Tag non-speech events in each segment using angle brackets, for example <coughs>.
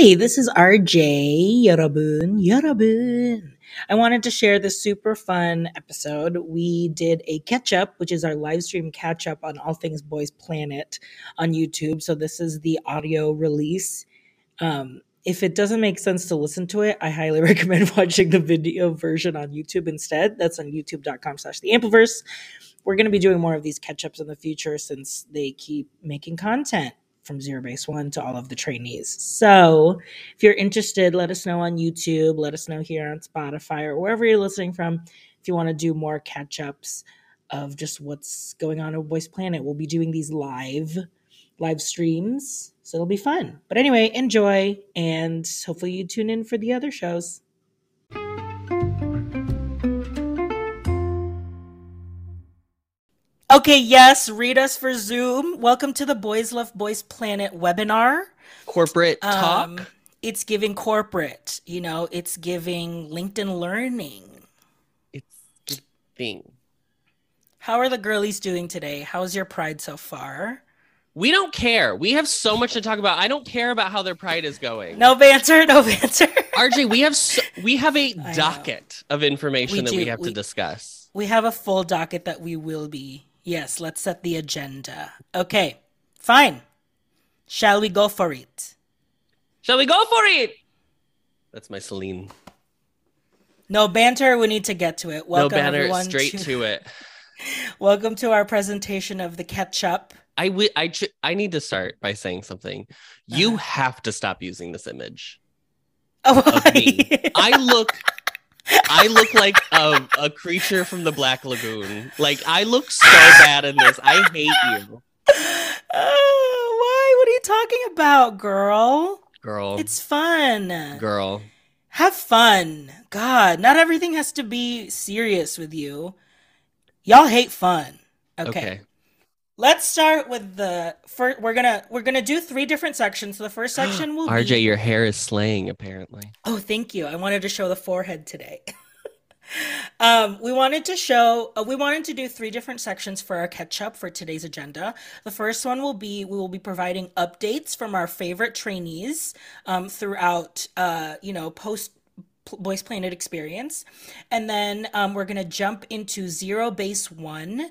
Hi, this is RJ Yarabun. Yarabun. I wanted to share this super fun episode. We did a catch up, which is our live stream catch up on All Things Boys Planet on YouTube. So this is the audio release. Um, if it doesn't make sense to listen to it, I highly <laughs> recommend watching the video version on YouTube instead. That's on youtube.com slash the Ampliverse. We're going to be doing more of these catch ups in the future since they keep making content from zero base one to all of the trainees. So if you're interested, let us know on YouTube, let us know here on Spotify or wherever you're listening from. If you want to do more catch ups of just what's going on at Boys Planet, we'll be doing these live live streams. So it'll be fun. But anyway, enjoy and hopefully you tune in for the other shows. Okay, yes, read us for Zoom. Welcome to the Boys Love Boys Planet webinar. Corporate talk. Um, it's giving corporate, you know, it's giving LinkedIn learning. it's giving. How are the girlies doing today? How's your pride so far? We don't care. We have so much to talk about. I don't care about how their pride is going. No banter, no banter. <laughs> RJ, we have so, we have a docket of information We that we have We- to discuss. we have a full docket that we will be. Yes, let's set the agenda. Okay, fine. Shall we go for it? Shall we go for it? That's my Celine. No banter, we need to get to it. Welcome no banner, everyone straight to, to it. <laughs> Welcome to our presentation of the ketchup. I wi- I ch- I need to start by saying something. You Uh-huh. have to stop using this image. Oh, Of me. <laughs> I look I look like a, a creature from the Black Lagoon. Like I look so bad in this. I hate you, Oh, why? What are you talking about, girl? girl. It's fun. girl. Have fun. God, not everything has to be serious with you. Y'all hate fun. Okay. Okay. Let's start with the first. We're gonna we're gonna do three different sections. So the first <gasps> section will be RJ, be. your hair is slaying apparently. Oh, thank you. I wanted to show the forehead today. <laughs> um, we wanted to show. Uh, we wanted to do three different sections for our catch up for today's agenda. The first one will be we will be providing updates from our favorite trainees um, throughout. Uh, you know, post. Boys Planet experience, and then um, we're gonna jump into Zero Base One,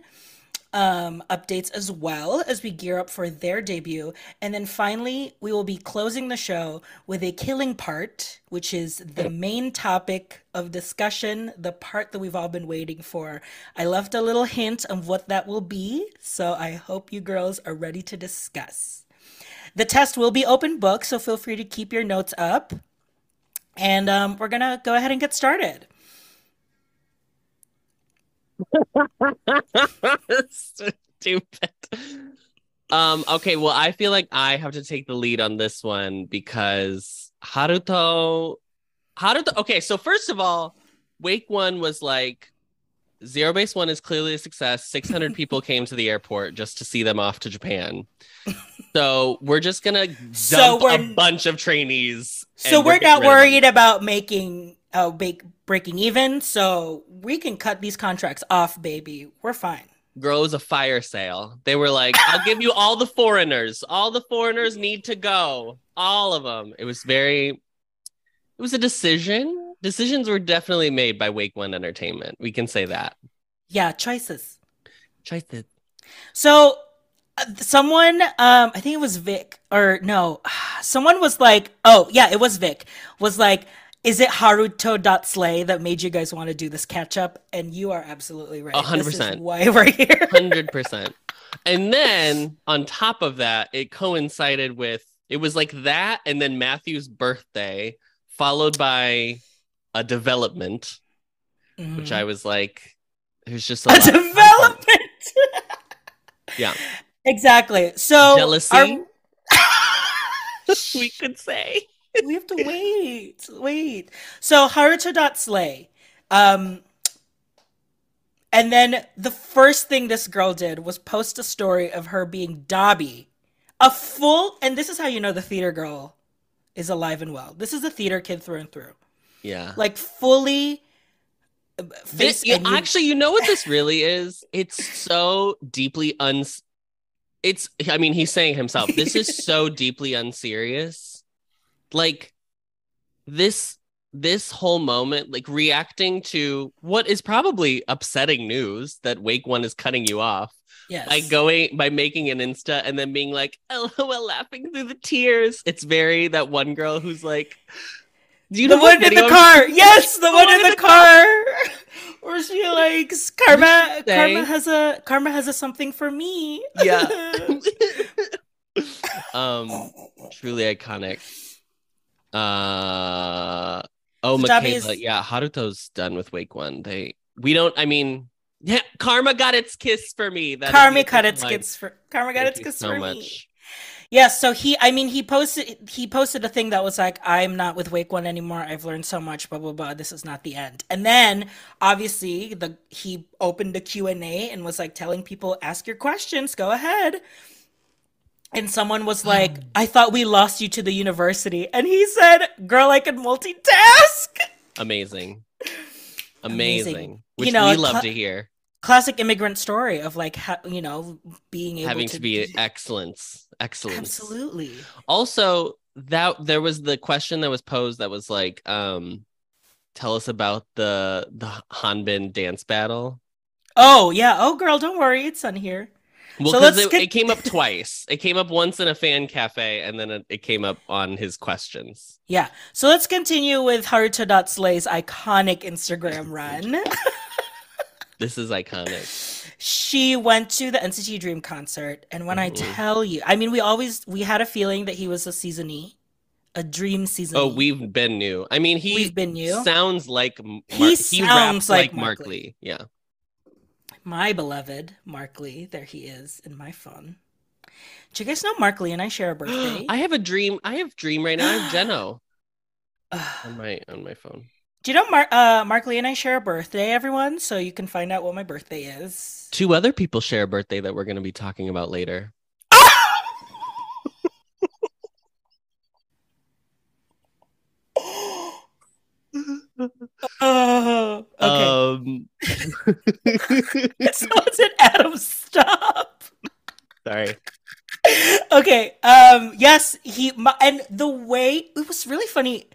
um, updates as well as we gear up for their debut. And then finally, we will be closing the show with a killing part, which is the main topic of discussion, the part that we've all been waiting for. I left a little hint of what that will be, so I hope you girls are ready to discuss. The test will be open book, so feel free to keep your notes up. And um, we're going to go ahead and get started. Stupid. Um, okay, well, I feel like I have to take the lead on this one because Haruto Haruto okay, so first of all, Wake One was like Zero Base One is clearly a success. 600 <laughs> people came to the airport just to see them off to Japan. So we're just gonna dump So a we're- bunch of trainees. So and we're not rid of them. worried about making uh bake, breaking even, so we can cut these contracts off, baby. We're fine. grows a fire sale. They were like, I'll give you all the foreigners. All the foreigners need to go. All of them. It was very, it was a decision. Decisions were definitely made by Wake One Entertainment. We can say that. Yeah, choices. Choice it. So uh, someone um I think it was Vic or no, <sighs> someone was like, "Oh, yeah, it was Vic." Was like, "Is it Haruto.slay that made you guys want to do this catch up?" And you are absolutely right. A hundred This is percent. Why we're here. 100%. And then on top of that, it coincided with, it was like that and then Matthew's birthday, followed by a development, which Mhm. I was like, it was just a, a development. <laughs> Yeah. Exactly. So Jealousy? are- we <laughs> could say. We have to wait, wait. So Haruto.slay. Um and then the first thing this girl did was post a story of her being Dobby. A full and this is how you know the theater girl is alive and well. This is a theater kid through and through. Yeah. Like fully uh, This, and you- actually, you know what this really is? It's so deeply uns. It's. I mean, he's saying himself. This is <laughs> so deeply unserious like this this whole moment, like reacting to what is probably upsetting news that Wake One is cutting you off Yes. by going by making an Insta and then being like, <laughs> LOL, laughing through the tears. It's very that one girl who's like, do you the know one in the car. Yes, the, one, in the, car. <laughs> Or she likes Karma. <laughs> Karma has a Karma has a something for me. Yeah. um, truly iconic. Uh oh, Futabi Michaela. Yeah, Haruto's done with Wake One. They we don't. I mean, yeah, <laughs> Karma got its kiss for me. That Karma cut its line. kiss for Karma got Thank its kiss so for me. much. Yeah, so he I mean he posted he posted a thing that was like, I'm not with Wake One anymore. I've learned so much, blah blah blah. This is not the end. And then obviously the he opened the Q&A and was like telling people, ask your questions, go ahead. And someone was like, I thought we lost you to the university. And he said, Girl, I can multitask. Amazing. <laughs> Amazing. Amazing. You Which know, we love cla- to hear. Classic immigrant story of like how you know, being able Having to, to be excellence. Excellence. Absolutely. also that there was the question that was posed that was like um tell us about the the hanbin dance battle Oh yeah. Oh girl, don't worry, it's on here. Well So it, it came up <laughs> twice it came up once in a fan cafe and then it, it came up on his questions Yeah. So let's continue with Haruto.slay's iconic Instagram <laughs> run. <laughs> this is iconic she went to the NCT Dream concert, and when I Mhm. tell you, I mean, we always we had a feeling that he was a Czennie, a dream Czennie. oh we've been new i mean he We've been new. sounds like M- He Mar- sounds raps like like Mark mark Lee. lee yeah My beloved Mark Lee, there he is in my phone. Do you guys know Mark Lee and I share a <gasps> birthday? i have a dream i have dream right now i have jeno <gasps> on my on my phone Do you know Mark? Uh, Mark Lee and I share a birthday, everyone. So you can find out what my birthday is. two other people share a birthday that we're going to be talking about later Oh, okay. Um, so it's an Adam stop. sorry. okay. Um. Yes. He my, and the way it was really funny.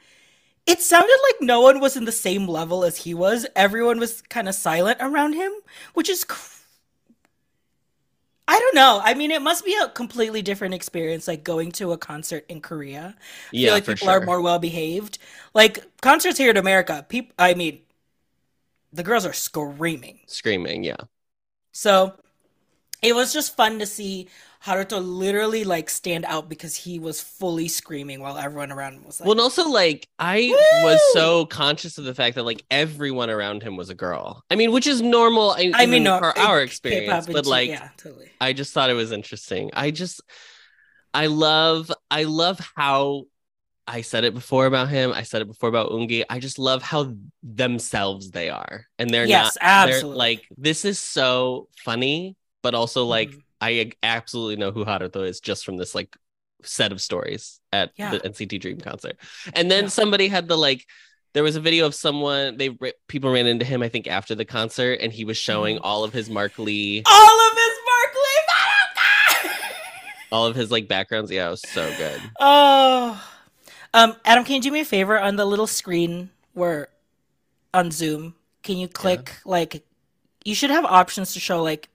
It sounded like no one was in the same level as he was. Everyone was kind of silent around him, which is. Cr- I don't know. I mean, it must be a completely different experience, like going to a concert in Korea. I Yeah, feel like people are more well behaved. Like concerts here in America, people. I mean, the girls are screaming. Screaming, yeah. So it was just fun to see Haruto literally like stand out because he was fully screaming while everyone around him was like, Well, and also like I was so conscious of the fact that like everyone around him was a girl. I mean, which is normal. I, I mean, no, for our experience, but like yeah, totally. I just thought it was interesting. I just, I love, I love how I said it before about him. I said it before about Ungi. I just love how themselves they are, and they're Yes, not. They're absolutely. like this is so funny, but also like Mhm. I absolutely know who Haruto is just from this like set of stories at Yeah. the NCT Dream concert. And then Yeah. somebody had the like there was a video of someone they people ran into him I think after the concert and he was showing Mhm. all of his Mark Lee all of his Mark Lee all of his like backgrounds. Yeah, it was so good. Oh, um, Adam, can you do me a favor on the little screen where on Zoom? Can you click like you should have options to show like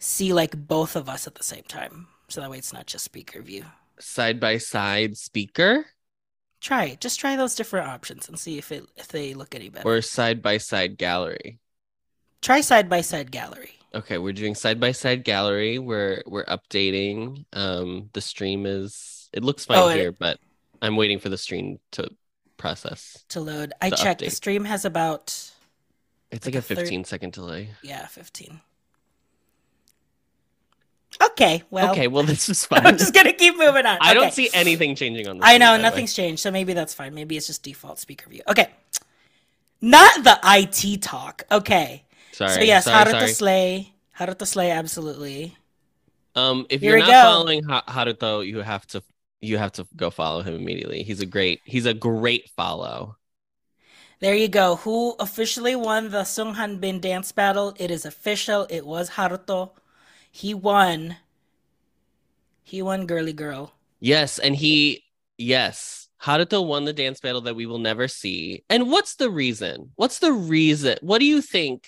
see like both of us at the same time, so that way it's not just speaker view. Side by side speaker Try it. Just try those different options and see if it if they look any better. or side by side gallery. Try side by side gallery. Okay, we're doing side by side gallery. We're we're updating. Um the stream is it looks fine Oh, it- here, but I'm waiting for the stream to process. to load. I checked. The stream has about It's Like like, a a third- 15 second delay. yeah, fifteen. Okay, well, okay, well this is <laughs> fine. I'm just gonna keep moving on. I don't see anything changing on the I know the way. nothing's changed, so maybe that's fine. Maybe it's just default speaker view. Okay, not the IT talk. Okay, Sorry. so yes, sorry, Haruto sorry. Slay, Haruto Slay, absolutely. Um if Here you're not go. following ha- Haruto, you have to you have to go follow him immediately. He's a great he's a great follow. There you go. Who officially won the Sung Hanbin dance battle? It is official. It was Haruto. He won. He won, girly girl. Yes, and he yes, Haruto won the dance battle that we will never see. And what's the reason? What's the reason? What do you think?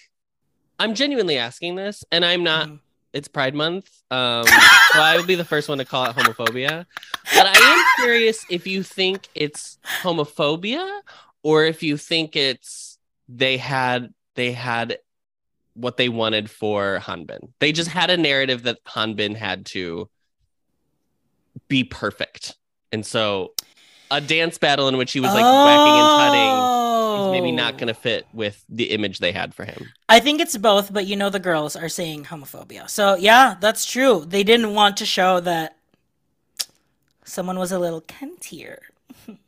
I'm genuinely asking this, and I'm not. Mhm. It's Pride Month, um, so I will be the first one to call it homophobia. But I am curious if you think it's homophobia or if you think it's they had they had what they wanted for Hanbin. They just had a narrative that Hanbin had to be perfect. And so a dance battle in which he was like whacking and tutting is maybe not Oh. going to fit with the image they had for him. I think it's both, but you know the girls are saying homophobia. So yeah, that's true. They didn't want to show that someone was a little cuntier. <laughs>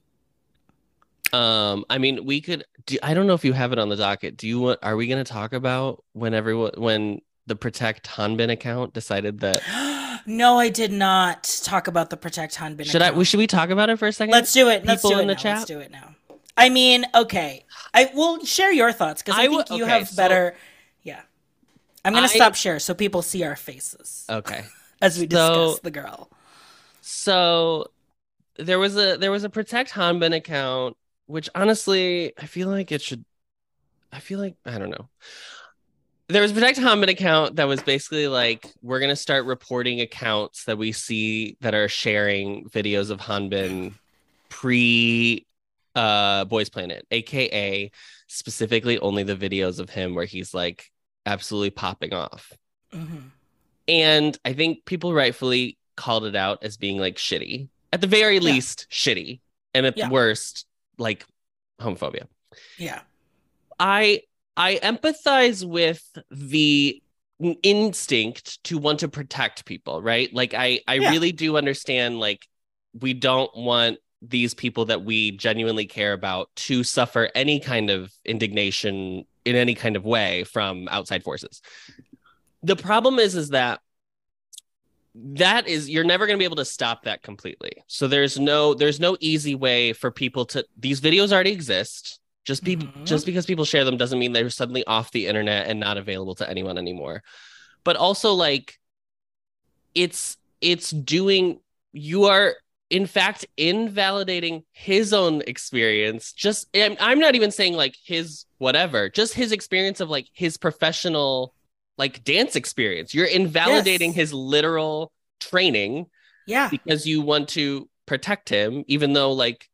Um, I mean, we could. Do, I don't know if you have it on the docket. Do you want? Are we going to talk about when everyone when the Protect Hanbin account decided that? <gasps> no, I did not talk about the Protect Hanbin. Should I? account. Should we talk about it for a second? Let's do it. Let's people do it in the now. chat? Let's do it now. I mean, okay. I will share your thoughts because I, I think you okay, have so- better. Yeah, I'm gonna I- stop share so people see our faces Okay. <laughs> as we discuss so- the girl. So there was a there was a Protect Hanbin account, which honestly I feel like it should. I feel like I don't know. There was a Protect Hanbin account that was basically like we're gonna start reporting accounts that we see that are sharing videos of Hanbin pre uh Boys Planet, aka specifically only the videos of him where he's like absolutely popping off. hmm And I think people rightfully called it out as being like shitty. At the very Yeah. least, shitty. And at Yeah. worst, like homophobia. Yeah. I I empathize with the instinct to want to protect people, right? Like I I Yeah. really do understand like we don't want these people that we genuinely care about to suffer any kind of indignation in any kind of way from outside forces. The problem is is that that is you're never going to be able to stop that completely. So there's no there's no easy way for people to these videos already exist. Just be Mhm. just because people share them doesn't mean they're suddenly off the internet and not available to anyone anymore. But also like it's it's doing you are in fact invalidating his own experience just I'm not even saying like his whatever just his experience of like his professional like dance experience you're invalidating Yes. his literal training Yeah. because you want to protect him even though like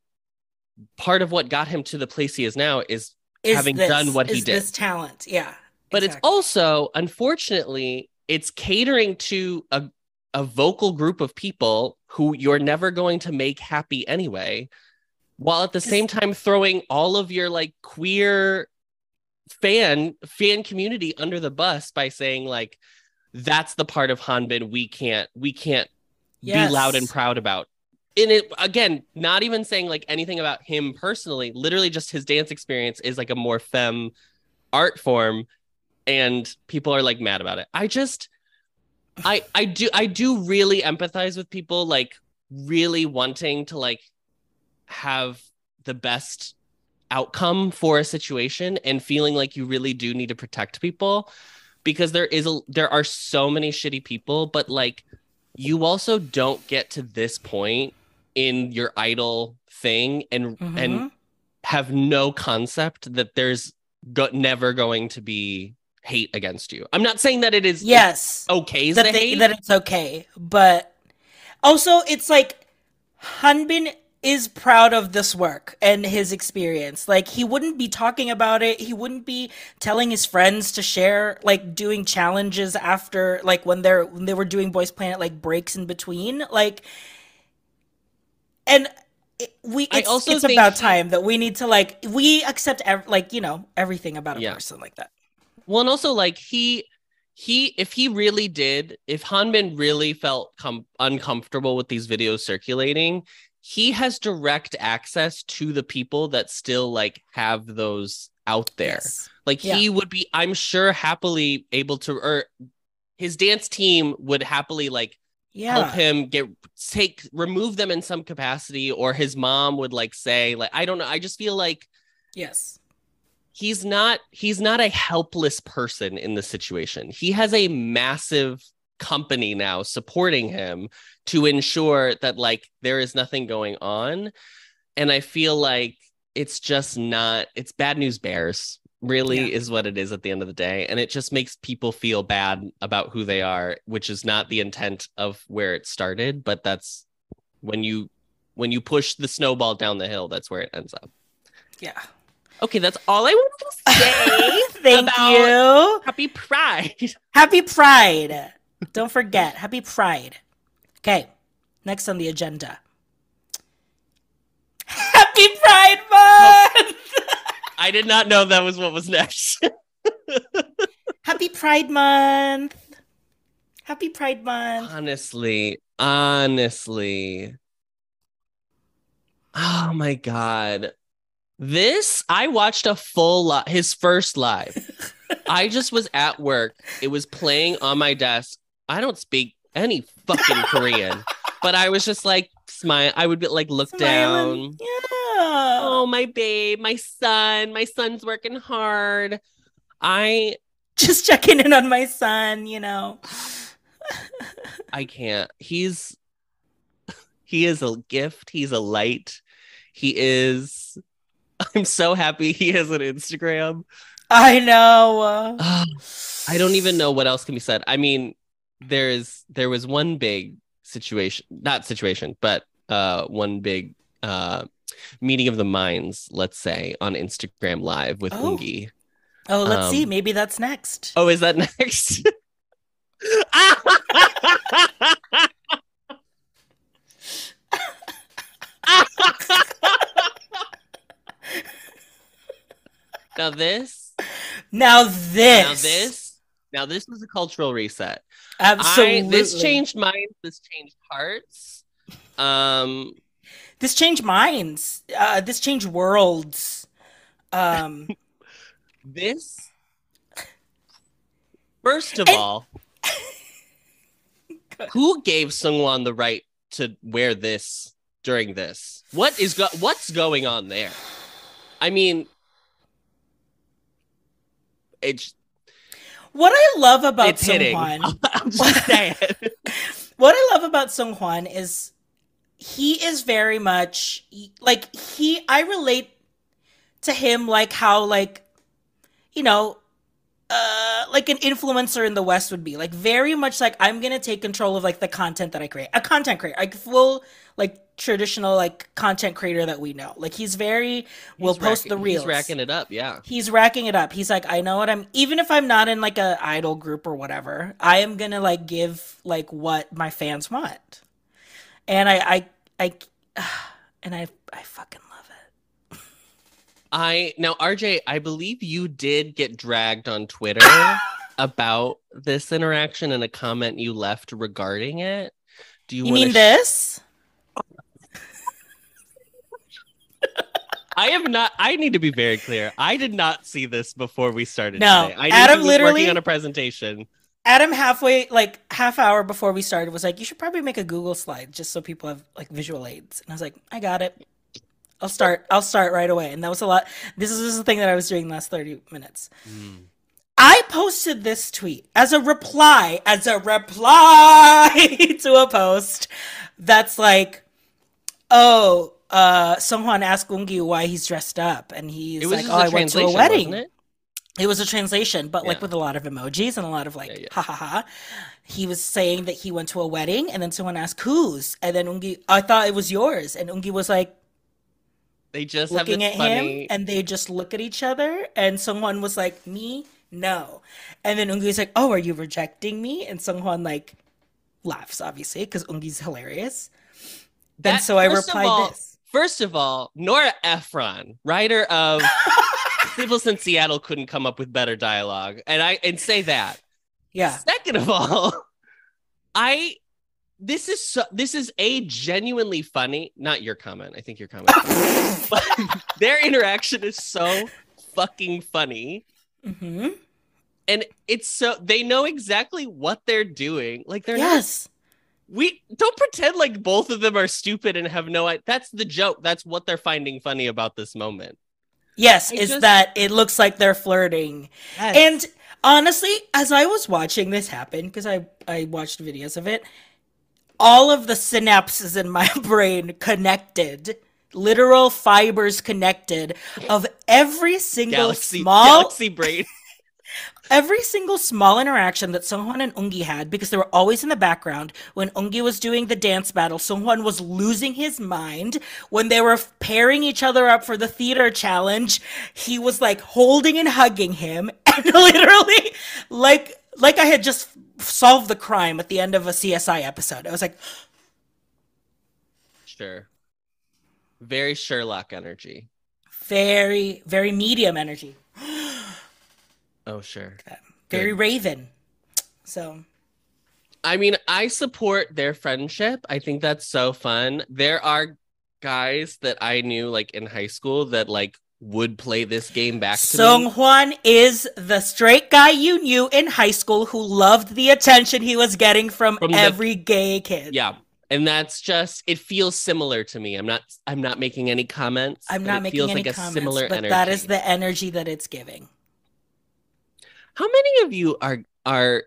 part of what got him to the place he is now is Is having this- done what he did. This talent. Yeah. but exactly. it's also unfortunately it's catering to a, a vocal group of people who you're never going to make happy anyway while at the same time throwing all of your like queer fan fan community under the bus by saying like that's the part of hanbin we can't we can't be loud and proud about. And it again not even saying like anything about him personally literally just his dance experience is like a more femme art form and people are like mad about it. I just i i do i do really empathize with people like really wanting to like have the best outcome for a situation and feeling like you really do need to protect people because there is a there are so many shitty people but like you also don't get to this point in your idol thing and Mhm. and have no concept that there's go- never going to be hate against you. I'm not saying that it is yes. okay that they, that it's okay, but also it's like Hanbin is proud of this work and his experience. Like he wouldn't be talking about it. He wouldn't be telling his friends to share like doing challenges after like when they're when they were doing Boys Planet like breaks in between. Like and it, we I it's, also it's about he- time that we need to like we accept ev- like you know everything about a Yeah. person like that. well, and also like he he if he really did, if Hanbin really felt com- uncomfortable with these videos circulating, he has direct access to the people that still like have those out there. Yes. Like Yeah. he would be, I'm sure, happily able to, or his dance team would happily like Yeah. help him get take remove them in some capacity, or his mom would like say, like, I don't know. I just feel like Yes. he's not he's not a helpless person in the situation. He has a massive company now supporting him to ensure that like there is nothing going on. and I feel like it's just not. It's bad news bears. Really Yeah. is what it is at the end of the day, and it just makes people feel bad about who they are, which is not the intent of where it started. But that's when you when you push the snowball down the hill. That's where it ends up. Yeah. Okay, that's all I wanted to <laughs> say. Thank you. Happy Pride. Happy Pride. Don't forget, happy Pride. Okay, next on the agenda. <laughs> Happy Pride Month! I did not know that was what was next. <laughs> happy Pride Month. Happy Pride Month. honestly, honestly. Oh my god. This I watched a full li- his first live. <laughs> I just was at work. It was playing on my desk. I don't speak any fucking Korean, but I was just like smile. I would be like look Smiling. down. Yeah. Oh my babe, my son, my son's working hard. I Just checking in on my son, you know. <laughs> I can't. He's he is a gift. He's a light. He is I'm so happy he has an Instagram. I know. <sighs> I don't even know what else can be said. I mean, there's there was one big situation, not situation, but uh one big uh meeting of the minds, let's say, on Instagram live with Oh. Ungi. Oh, let's Um, see. Maybe that's next. Oh, is that <laughs> next? now this, Now this. now this, now this was a cultural reset. Absolutely. I, this changed minds. This changed hearts. Um, This changed minds. Uh, this changed worlds. Um, <laughs> this. First of And- all, <laughs> who gave Sungwon the right to wear this during this? What is go- what's going on there? I mean, it's what I love about it's Sung hitting. Hwan, <laughs> I'm just saying. <laughs> what I love about Sung Hwan is he is very much like he. I relate to him like how like you know uh like an influencer in the west would be like very much like i'm gonna take control of like the content that i create a content creator like full like traditional like content creator that we know like he's very will post the reels He's racking it up. Yeah. he's racking it up he's like i know what i'm even if i'm not in like a idol group or whatever i am gonna like give like what my fans want and i i i <sighs> and i i fucking love it I now RJ, I believe you did get dragged on Twitter <laughs> about this interaction and a comment you left regarding it. Do you, you mean sh- this I have not. I need to be very clear. I did not see this before we started. No, today. I Adam literally- working on a presentation. Adam halfway like half hour before we started was like, you should probably make a Google slide just so people have like visual aids. And I was like, I got it. I'll start. I'll start right away. And that was a lot. This is, this is the thing that I was doing the last thirty minutes. Hmm. I posted this tweet as a reply, as a reply <laughs> to a post that's like, oh, uh, someone asked Gungi why he's dressed up, and he's like, oh, I went to a wedding. it? It was a translation, but like with a lot of emojis and a lot of like Yeah, yeah. ha ha ha. He was saying that he went to a wedding, and then someone asked whose, and then Ungi, I thought it was yours, and Ungi was like They just looking have at funny. him, and they just look at each other, and someone was like, "Me, no," and then Ungi's like, "Oh, are you rejecting me?" And Sungwon like laughs, obviously, because Ungi's hilarious, and so I replied all- this. First of all, Nora Ephron, writer of <laughs> Sleepless in Seattle, couldn't come up with better dialogue, and I and say that. Yeah, Second of all, <laughs> I this is so this is a genuinely funny. Not your comment. I think your comment. <laughs> but their interaction is so fucking funny. hmm And it's so they know exactly what they're doing. Like they're not yes, we don't pretend like both of them are stupid and have no. That's the joke. That's what they're finding funny about this moment. yes, I is just- that it looks like they're flirting. And honestly, as I was watching this happen, because I I watched videos of it, all of the synapses in my <laughs> brain connected literal fibers connected of every single Galaxy small Galaxy brain. Every single small interaction that Songhwan and Ungi had, because they were always in the background. When Ungi was doing the dance battle, Songhwan was losing his mind. When they were pairing each other up for the theater challenge, he was like holding and hugging him, <laughs> and literally, like like I had just solved the crime at the end of a CSI episode. I was like, <gasps> Sure. Very Sherlock energy. very very medium energy, Oh, sure. very Good. Raven. So I mean, I support their friendship. I think that's so fun. There are guys that I knew like in high school that like would play this game back to Song me. Hwan is the straight guy you knew in high school who loved the attention he was getting from, From the- every gay kid. Yeah. And that's just it feels similar to me. I'm not I'm not making any comments. I'm not it making feels any like a comments, similar but energy. that is the energy that it's giving. How many of you are are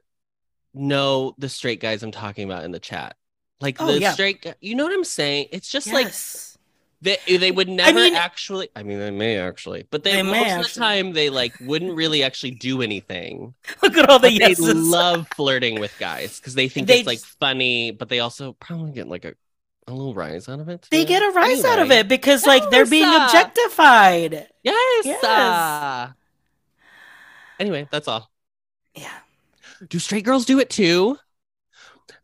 know the straight guys I'm talking about in the chat? Like Oh, the yeah. straight you know what I'm saying? It's just like they they would never mean- actually I mean they may actually, but they, They most may of the time they like wouldn't really actually do anything. <laughs> Look at all the But they love flirting with guys because they think They it's like funny, but they also probably get like a, a little rise out of it. they get a rise out of it because like they're being objectified. Yes. Yes. uh, Anyway, that's all. Yeah. Do straight girls do it too?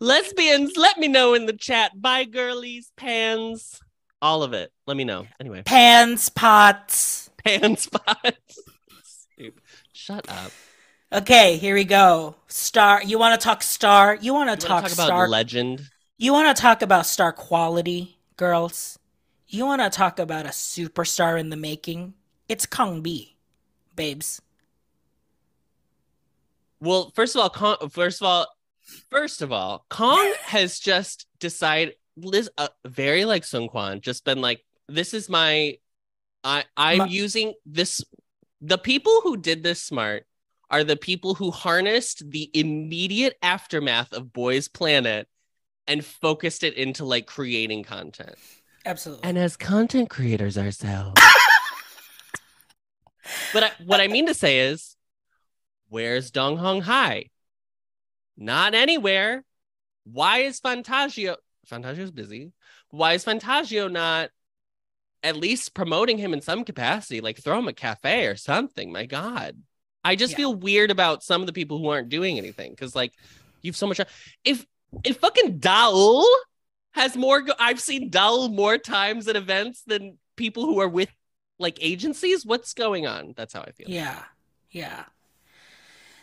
Lesbians, let me know in the chat. Bye, girlies, pans, all of it. Let me know. Anyway, Pans, pots. pans, <laughs> pots. Shut up. Okay, here we go. Star. You want to talk star? You want to wanna talk, talk about star? legend? you want to talk about star quality, girls? You want to talk about a superstar in the making? It's Kong B, babes. Well, first of all, Kong, first of all, first of all, Kong <laughs> has just decided, Liz, uh, very like Sun Quan, just been like, this is my, I, I'm My- using this. The people who did this smart are the people who harnessed the immediate aftermath of Boys Planet and focused it into like creating content. Absolutely. And as content creators ourselves. <laughs> but I, what I mean to say is, where's Dang Hong Hai? Not anywhere. Why is Fantagio? Fantagio's busy. Why is Fantagio not at least promoting him in some capacity? Like throw him a cafe or something. My God. I just Yeah. feel weird about some of the people who aren't doing anything because, like, you've so much. If if fucking Daul has more, go- I've seen Daul more times at events than people who are with like agencies. What's going on? That's how I feel. Yeah, yeah.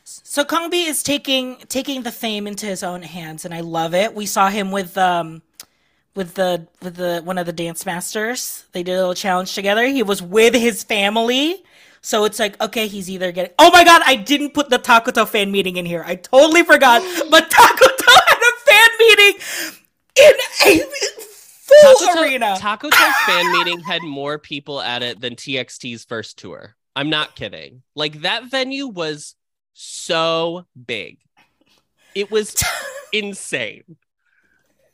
So Kong B is taking taking the fame into his own hands, and I love it. We saw him with um with the with the one of the dance masters. They did a little challenge together. He was with his family. So it's like, okay, he's either getting. Oh my god, I didn't put the Takuto fan meeting in here. I totally forgot. <gasps> but Takuto had a fan meeting in a full Takuto- arena. Takuto's fan meeting had more people at it than TXT's first tour. I'm not kidding. Like that venue was so big. It was <laughs> insane.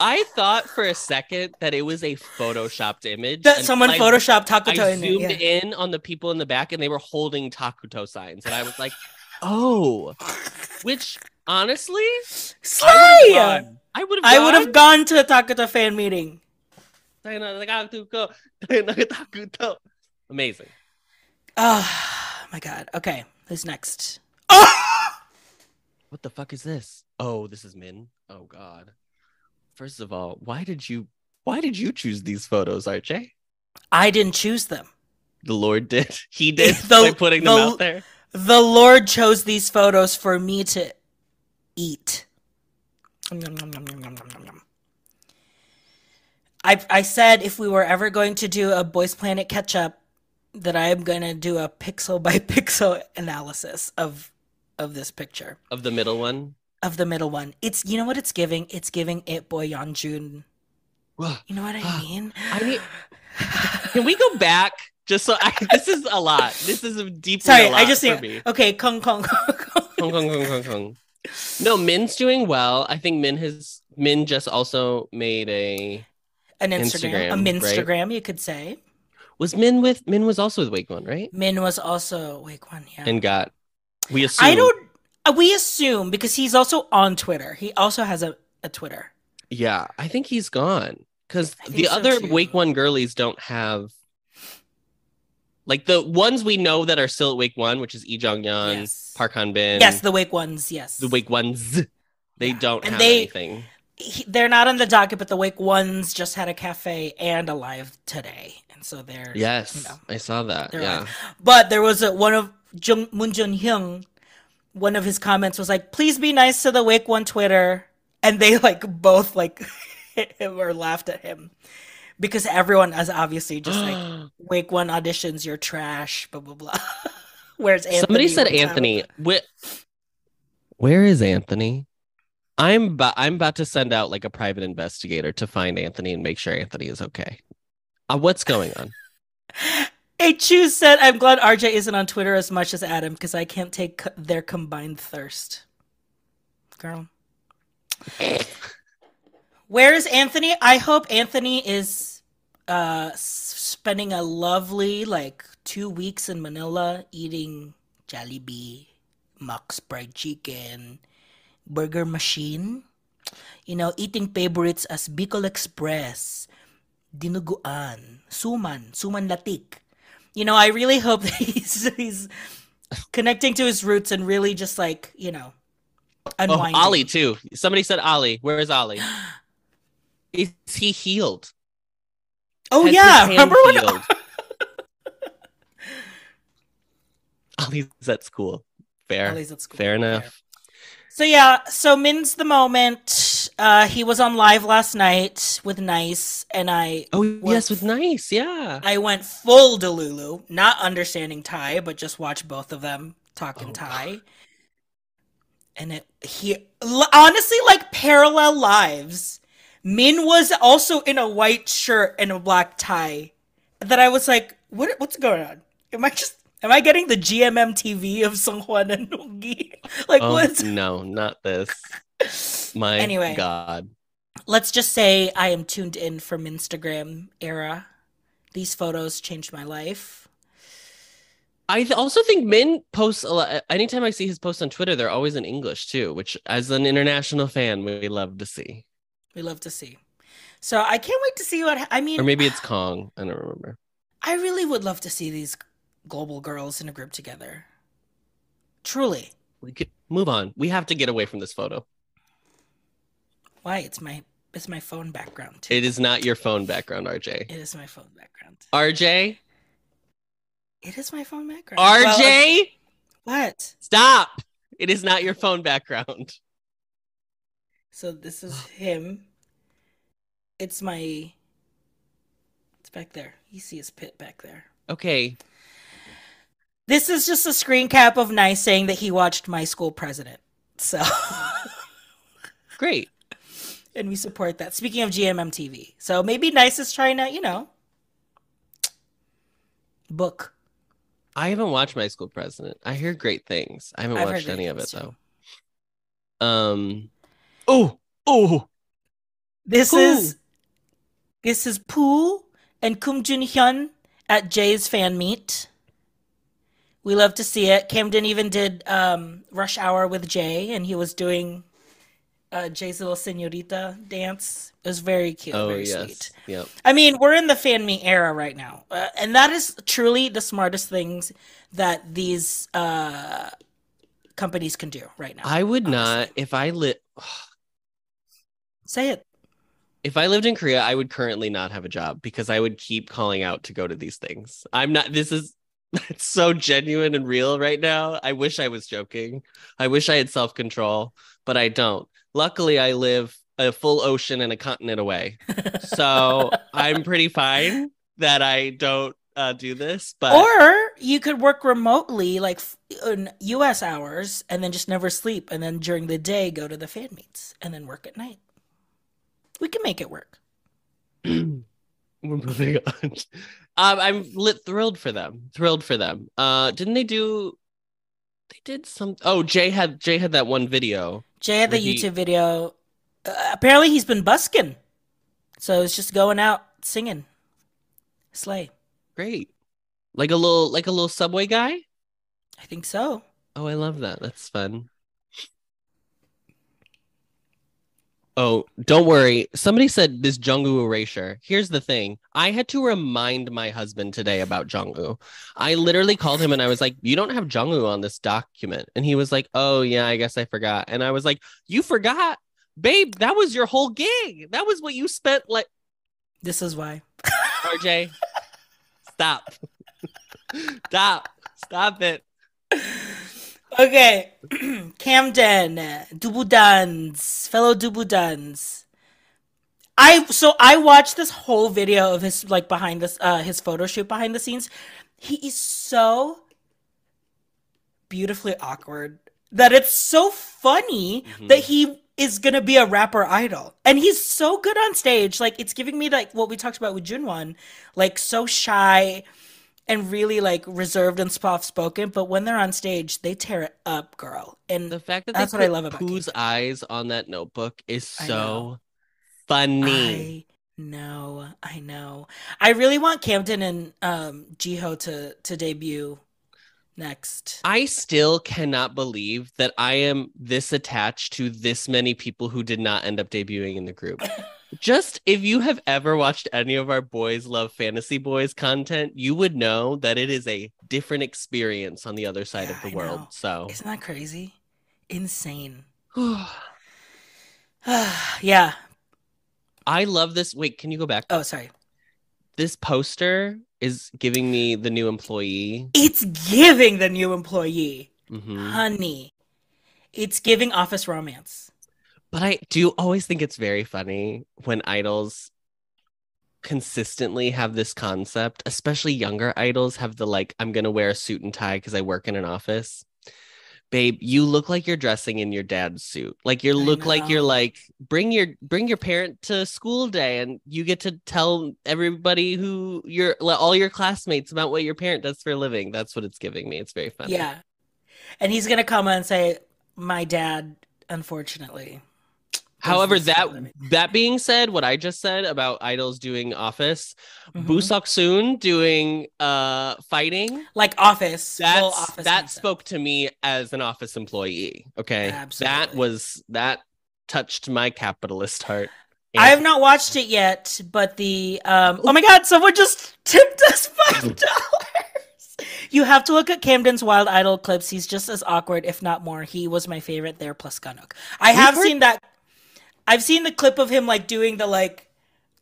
I thought for a second that it was a photoshopped image. that someone I- photoshopped I Takuto in it. zoomed yeah. in on the people in the back and they were holding Takuto signs. And I was like, oh, which honestly, Slay! I would have gone. I would have I would have gone to a Takuto fan meeting. Amazing. Oh my god. Okay, who's next? <laughs> What the fuck is this? Oh, this is Min. Oh god. First of all, why did you why did you choose these photos, RJ? I didn't choose them. The Lord did. <laughs> He did The- by putting them out there. The Lord chose these photos for me to eat. Nom, nom, nom. I I said if we were ever going to do a Boys Planet catch up, that I am going to do a pixel by <laughs> pixel analysis of of this picture Of the middle one. of the middle one. It's you know what it's giving. It's giving it boy Yeonjun. You know what I mean? I need can we go back? Just so I this is a lot. This is a deeply Sorry, a I just for me. Okay, Kong Kong. Kong, Kong. Kong, kong, kong, kong. No, Min's doing well. I think Min has Min just also made a An Instagram, a Instagram, right? Minstagram, you could say. Was Min with Min was also with Wake One, right? Min was also Wake one, yeah. And got we assume I don't. uh, We assume because he's also on Twitter. He also has a, a Twitter. Yeah, I think he's gone because the so, other too. Wake One girlies don't have like the ones we know that are still at Wake One, which is Lee Jong Yeon, Yes. Park Han Bin, yes, the Wake ones. Yes, the Wake Ones. They Yeah. don't And have they- anything. He- they're not on the docket, but the Wake ones just had a cafe and a live today, so they're Yes, you know. I saw that. Yeah. But there was a one of Jung, Moon Jun Hyung. One of his comments was like, "Please be nice to the Wake One Twitter," and they like both like <laughs> hit him or laughed at him because everyone is obviously just like <gasps> Wake One auditions, you're trash, blah blah blah. <laughs> Where's Anthony? Somebody said? Anthony. Wh- Where is Anthony? I'm ba- I'm about to send out like a private investigator to find Anthony and make sure Anthony is okay. Uh, what's going on? <laughs> Hey, Chu said, "I'm glad RJ isn't on Twitter as much as Adam because I can't take co- their combined thirst." Girl, where is Anthony? I hope Anthony is uh spending a lovely like two weeks in Manila eating Jollibee, Max fried chicken, Burger Machine. You know, eating favorites as Bicol Express, dinuguan, suman, suman latik. You know, I really hope <laughs> that he's he's connecting to his roots and really just like you know Oh, unwinding. Ollie too. Somebody said Ollie. Where is Ollie? Is he healed? Oh Has yeah, remember when? healed? <laughs> Ollie's at school. Fair. Ollie's at school. Fair enough. So yeah, so Min's the moment. Uh, he was on live last night with Nice, and I Oh yes, with nice. Yeah. I went full Delulu, not understanding Thai, but just watch both of them talking Oh, Thai. And it he l- honestly like parallel lives. Min was also in a white shirt and a black tie. That I was like, what what's going on? Am I just am I getting the GMM TV of Song Juan and Nonggi? <laughs> Like Oh what's no, not this. <laughs> My Anyway. God. let's just say I am tuned in from Instagram era. These photos changed my life. I th- also think Min posts a lot. Anytime I see his posts on Twitter, they're always in English too, which, as an international fan, we love to see. We love to see. So I can't wait to see what I mean. Or maybe it's Kong. I don't remember. <sighs> I really would love to see these global girls in a group together. Truly. We could move on. We have to get away from this photo. Why? It's my it's my phone background too. It is not your phone background, RJ. It is my phone background. RJ, It is my phone background. Well, RJ, uh, what? stop! It is not your phone background. So this is him. It's my. It's back there. You see his pit back there. Okay, This is just a screen cap of Nice saying that he watched My School President. So, great. And we support that. Speaking of GMM TV, so maybe Nice is trying to, you know, book. I haven't watched My School President. I hear great things. I haven't I've watched any of it too. though. Um. Oh, oh. This Pooh. is this is Pooh and Kum Jun Hyun at Jay's fan meet. We love to see it. Camden even did um, Rush Hour with Jay, and he was doing uh, Jay's little senorita dance. It was very cute, Oh very yes. sweet. Yep. I mean, we're in the fan me era right now, uh, and that is truly the smartest things that these uh, companies can do right now. I would not if I lit. Say it. If I lived in Korea, I would currently not have a job because I would keep calling out to go to these things. I'm not. This is. <laughs> It's so genuine and real right now. I wish I was joking. I wish I had self control, but I don't. Luckily, I live a full ocean and a continent away, so <laughs> I'm pretty fine that I don't uh, do this. But or you could work remotely, like in U.S. hours, and then just never sleep, and then during the day go to the fan meets, and then work at night. We can make it work. <clears throat> we're moving on. Um, I'm lit thrilled for them. Thrilled for them. Uh, didn't they do? They did some. Oh, Jay had Jay had that one video. Jay had the Where he- YouTube video. Uh, apparently, he's been busking So it's just going out singing. Slay. Great. Like a little like a little subway guy? I think so. Oh, I love that. That's fun. Oh, don't worry. Somebody said this Jungwoo erasure. Here's the thing. I had to remind my husband today about Jungwoo. I literally called him and I was like, "You don't have Jungwoo on this document." And he was like, "Oh, yeah, I guess I forgot." And I was like, "You forgot? Babe, that was your whole gig. That was what you spent like This is why. RJ. stop. <laughs> stop. Stop it. Okay. <clears throat> Camden, Dubudans, fellow Dubudans. I so I watched this whole video of his like behind this uh his photo shoot behind the scenes. He is so beautifully awkward that it's so funny Mhm. that he is gonna be a rapper idol. And he's so good on stage. Like it's giving me like what we talked about with Junwon, like so shy and really like reserved and soft spoken, but when they're on stage, they tear it up, girl. And The fact that That's what I love about Pooh's Camden. eyes on that notebook is so funny. I know, I know. I really want Camden and um Jiho to to debut next. I still cannot believe that I am this attached to this many people who did not end up debuting in the group. <laughs> Just if you have ever watched any of our Boys Love Fantasy Boys content, you would know that it is a different experience on the other side Yeah, of the I world. know. So, Isn't that crazy? Insane. <sighs> <sighs> yeah. I love this. Wait, can you go back? Oh, sorry. This poster is giving me the new employee. It's giving the new employee, Mhm. honey. It's giving office romance. But I do always think it's very funny when idols consistently have this concept, especially younger idols have the like, I'm going to wear a suit and tie because I work in an office. Babe, you look like you're dressing in your dad's suit. Like you look like you're like bring your bring your parent to school day and you get to tell everybody who your all your classmates about what your parent does for a living. That's what it's giving me. It's very funny. Yeah. And he's going to come and say, My dad, unfortunately. However, that that being said, what I just said about idols doing office, Mhm. BooSeokSoon doing uh fighting, Like office. that's office that spoke to me as an office employee. Okay. That was that touched my capitalist heart. I have not watched it yet, but the um oh my god, someone just tipped us <laughs> five <laughs> dollars. You have to look at Camden's Wild Idol clips. He's just as awkward, if not more. He was my favorite there plus Ganok. I have heard- seen that I've seen the clip of him like doing the like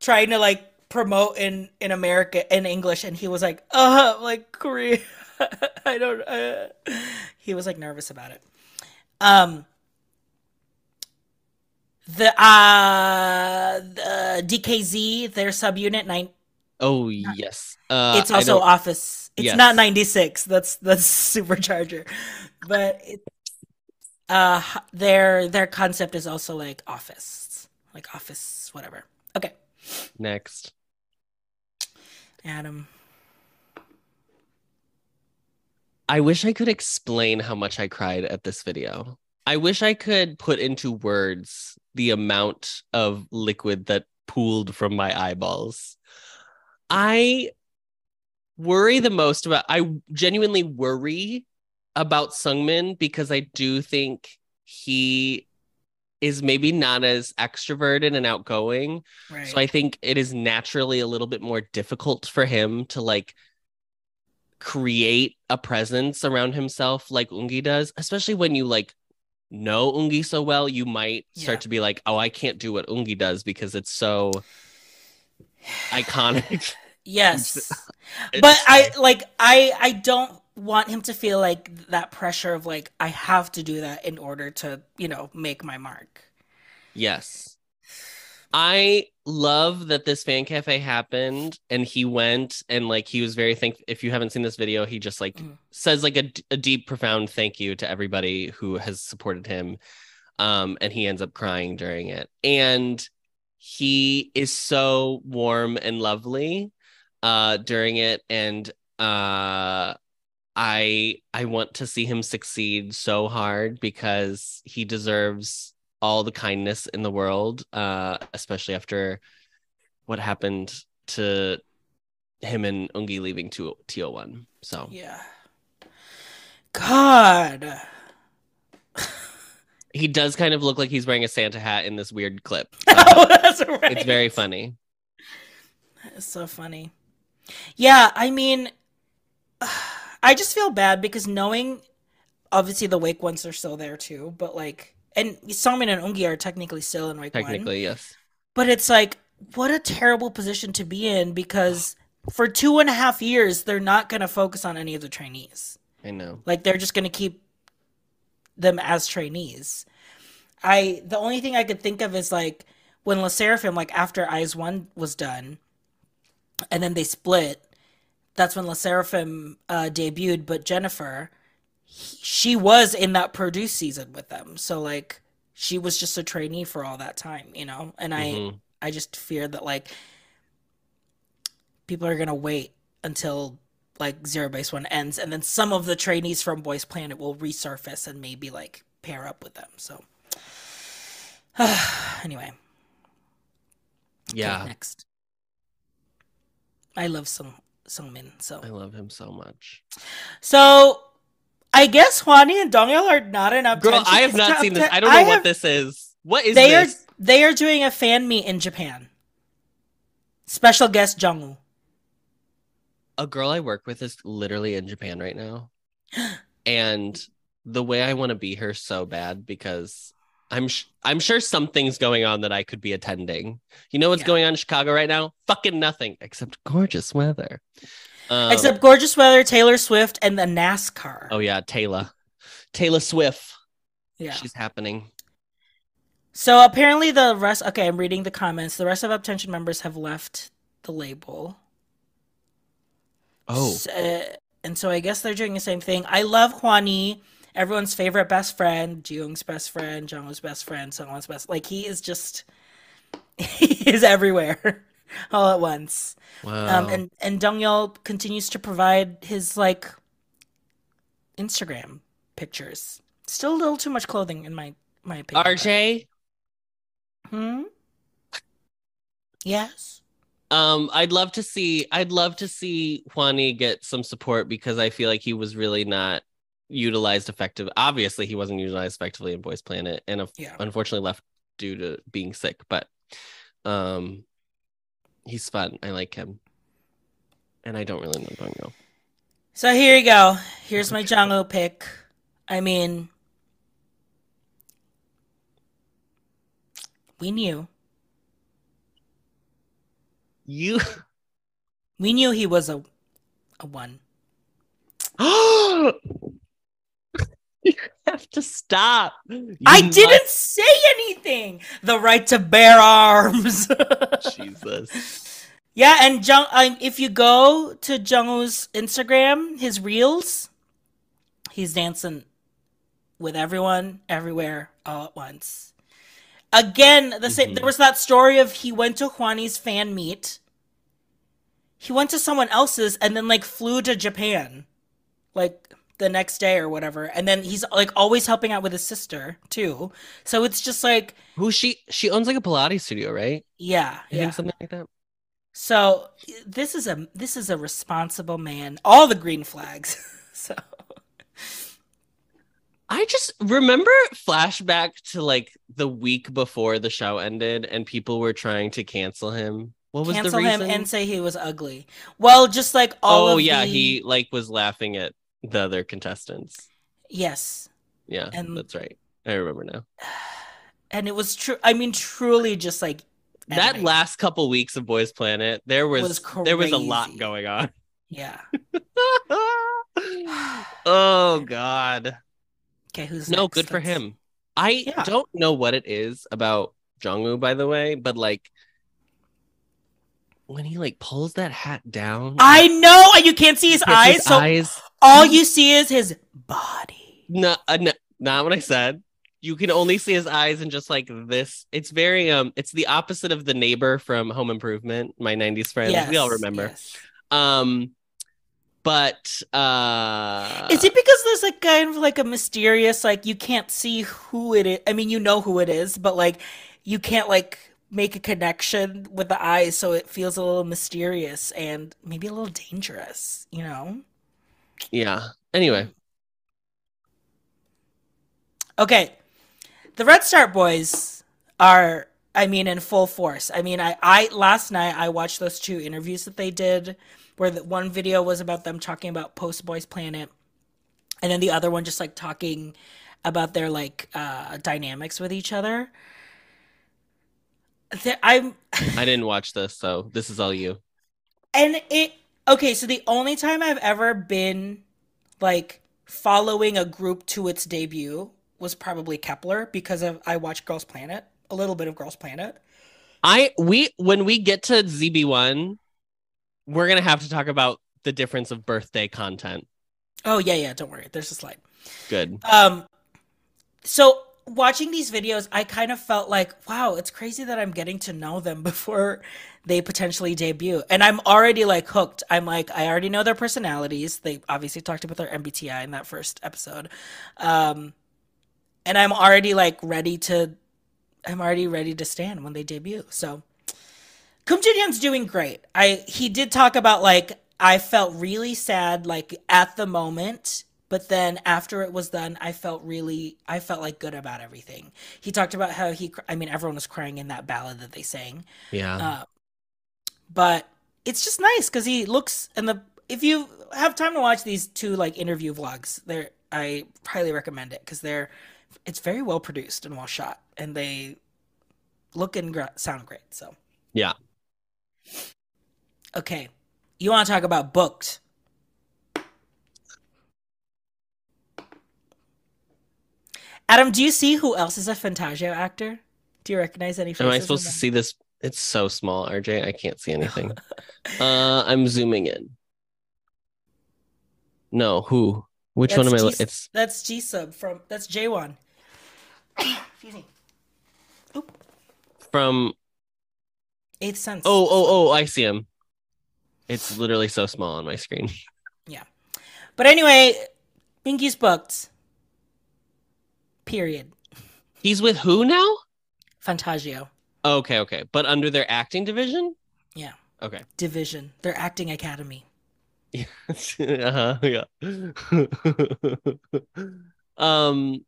trying to like promote in in America in English and he was like, uh like Korea. <laughs> I don't uh. he was like nervous about it. Um the uh the DKZ their subunit nine Oh yes. Uh it's also office it's Yes. not 96 that's that's <laughs> supercharger but it, uh their their concept is also like office like office whatever okay next. adam I wish I could explain how much I cried at this video. I wish I could put into words the amount of liquid that pooled from my eyeballs. I worry the most about I genuinely worry about Sungmin because I do think he is maybe not as extroverted and outgoing right so I think it is naturally a little bit more difficult for him to like create a presence around himself like Ungi does, especially when you like know Ungi so well, you might start Yeah. to be like, oh, I can't do what Ungi does because it's so <sighs> iconic. yes It's- <laughs> but i like i i don't want him to feel like that pressure of like i have to do that in order to you know make my mark Yes. I love that this fan cafe happened and he went and like he was very thank If you haven't seen this video, he just like Mhm. says like a, a deep, profound thank you to everybody who has supported him. Um, and he ends up crying during it. And he is so warm and lovely uh during it. And uh I I want to see him succeed so hard because he deserves all the kindness in the world, uh, especially after what happened to him and Ungi leaving to TO1. So Yeah. God. <laughs> he does kind of look like he's wearing a Santa hat in this weird clip. <laughs> oh, that's right. It's very funny. That is so funny. Yeah, I mean, <sighs> I just feel bad because knowing, obviously the Wake ones are still there too, but like, and Songmin and Ungi are technically still in Wake one. Technically, yes. But it's like, what a terrible position to be in because for two and a half years they're not going to focus on any of the trainees. I know. Like they're just going to keep them as trainees. I the only thing I could think of is like when Le Sserafim, like after IZ*ONE was done, and then they split. That's when Le Sserafim uh, debuted, but Jennifer, he, she was in that produce season with them. So like she was just a trainee for all that time, you know. And I Mhm. I just fear that like people are gonna wait until like Zero Base One ends, and then some of the trainees from Boys Planet will resurface and maybe like pair up with them. So <sighs> anyway, okay, Yeah. next. I love Sung Sungmin. So I love him so much. so I guess Hwani and Dongyul are not in up. Girl, 10. I have not seen this. I don't know what have- this is. What is They this? are they are doing a fan meet in Japan. Special guest Jungwoo. a girl I work with is literally in Japan right now. <gasps> and the way I want to be her so bad because I'm sh- I'm sure something's going on that I could be attending. You know what's Yeah. going on in Chicago right now? Fucking nothing except gorgeous weather. Um, Except gorgeous weather, Taylor Swift, and the NASCAR. oh yeah, Taylor, Taylor Swift. yeah. She's happening. So apparently the rest. Okay, I'm reading the comments. The rest of Uptension members have left the label. Oh, S- uh, and so I guess they're doing the same thing. I love Hwani, everyone's favorite best friend, Jiyoung's best friend, Jungwoo's best friend, Sungwon's best. Like he is just, <laughs> he is everywhere, <laughs> all at once. wow. Um, and and Dongyul continues to provide his like Instagram pictures. Still a little too much clothing in my my opinion. RJ, Hmm. Yes. um, I'd love to see. I'd love to see Juani get some support because I feel like he was really not utilized effective. Obviously, he wasn't utilized effectively in Boys Planet, and of- Yeah. unfortunately left due to being sick. But, um, he's fun. I like him, and I don't really know Dongo. So here you go. Here's my Jungwoo pick. I mean, we knew. You. <laughs> We knew he was a a one. <gasps> <gasps> <gasps> you have to stop. I You didn't say anything. The right to bear arms. <laughs> Jesus. yeah, and Jung, um, if you go to Jungwoo's Instagram, his reels, he's dancing with everyone, everywhere, all at once. Again, the same. Mhm. There was that story of he went to Juani's fan meet. He went to someone else's and then like flew to Japan, like the next day or whatever. And then he's like always helping out with his sister too. So it's just like, Who she? She owns like a Pilates studio, right? yeah, I yeah. something like that. So this is a this is a responsible man. All the green flags. <laughs> so I just remember flashback to like the week before the show ended and people were trying to cancel him. What was cancel the reason? him and say he was ugly. Well, just like all oh yeah, the- he like was laughing at the other contestants. yes, Yeah, And- that's right. I remember now. <sighs> and it was true. I mean, truly, just like That animated. last couple weeks of Boys Planet, there was, Was there was a lot going on. Yeah. <laughs> oh god. Okay, who's No, next? good for him. I Yeah. don't know what it is about Jongwoo, by the way, but like when he like pulls that hat down, I know, you can't see his eyes, his so eyes. All you see is his body. No, uh, no, not what I said. You can only see his eyes and just like this. It's very um. It's the opposite of the neighbor from Home Improvement, my '90s friend. we all remember. yes. Um, but uh, Is it because there's like kind of like a mysterious like you can't see who it is? I mean, you know who it is, but like you can't like make a connection with the eyes so it feels a little mysterious and maybe a little dangerous, you know? Yeah. Anyway, Okay. The Red Start Boys are I mean in full force. I mean I I last night I watched those two interviews that they did where the one video was about them talking about post Boys Planet and then the other one just like talking about their like uh dynamics with each other. I'm I didn't watch this, so this is all you. and it okay so the only time i've ever been like following a group to its debut was probably Kep1er because of i watched girls planet a little bit of girls planet I we when we get to ZB1, we're gonna have to talk about the difference of birthday content. oh yeah yeah don't worry there's a slide Good. um so watching these videos i kind of felt like wow it's crazy that i'm getting to know them <laughs> before they potentially debut. And i'm already like hooked. I'm like i already know their personalities. They obviously talked about their mbti in that first episode. Um and i'm already like ready to i'm already ready to stand when they debut. So Kum Jin Hyun's doing great. I he did talk about like I felt really sad like at the moment, but then after it was done, I felt really I felt like good about everything. He talked about how he I mean everyone was crying in that ballad that they sang. Yeah. Uh, but it's just nice cuz he looks and the if you have time to watch these two like interview vlogs, they're I highly recommend it cuz they're it's very well produced and well shot and they look and gra- sound great. So yeah. Okay. You want to talk about booked? Adam, do you see who else is a Fantagio actor? Do you recognize any faces? Am I supposed to see this? It's so small, RJ. I can't see anything. <laughs> uh I'm zooming in. No, who? Which one am I? That's lo- G- It's That's G Sub from that's J1. <coughs> Excuse me. from Eighth Sense. Oh, oh, oh, I see him. It's literally so small on my screen. Yeah. But anyway, Binky's booked. Period. He's with who now? Fantagio. Okay, okay. But under their acting division? Yeah. Okay. Division. Their acting academy. <laughs> uh-huh, yeah. <laughs> um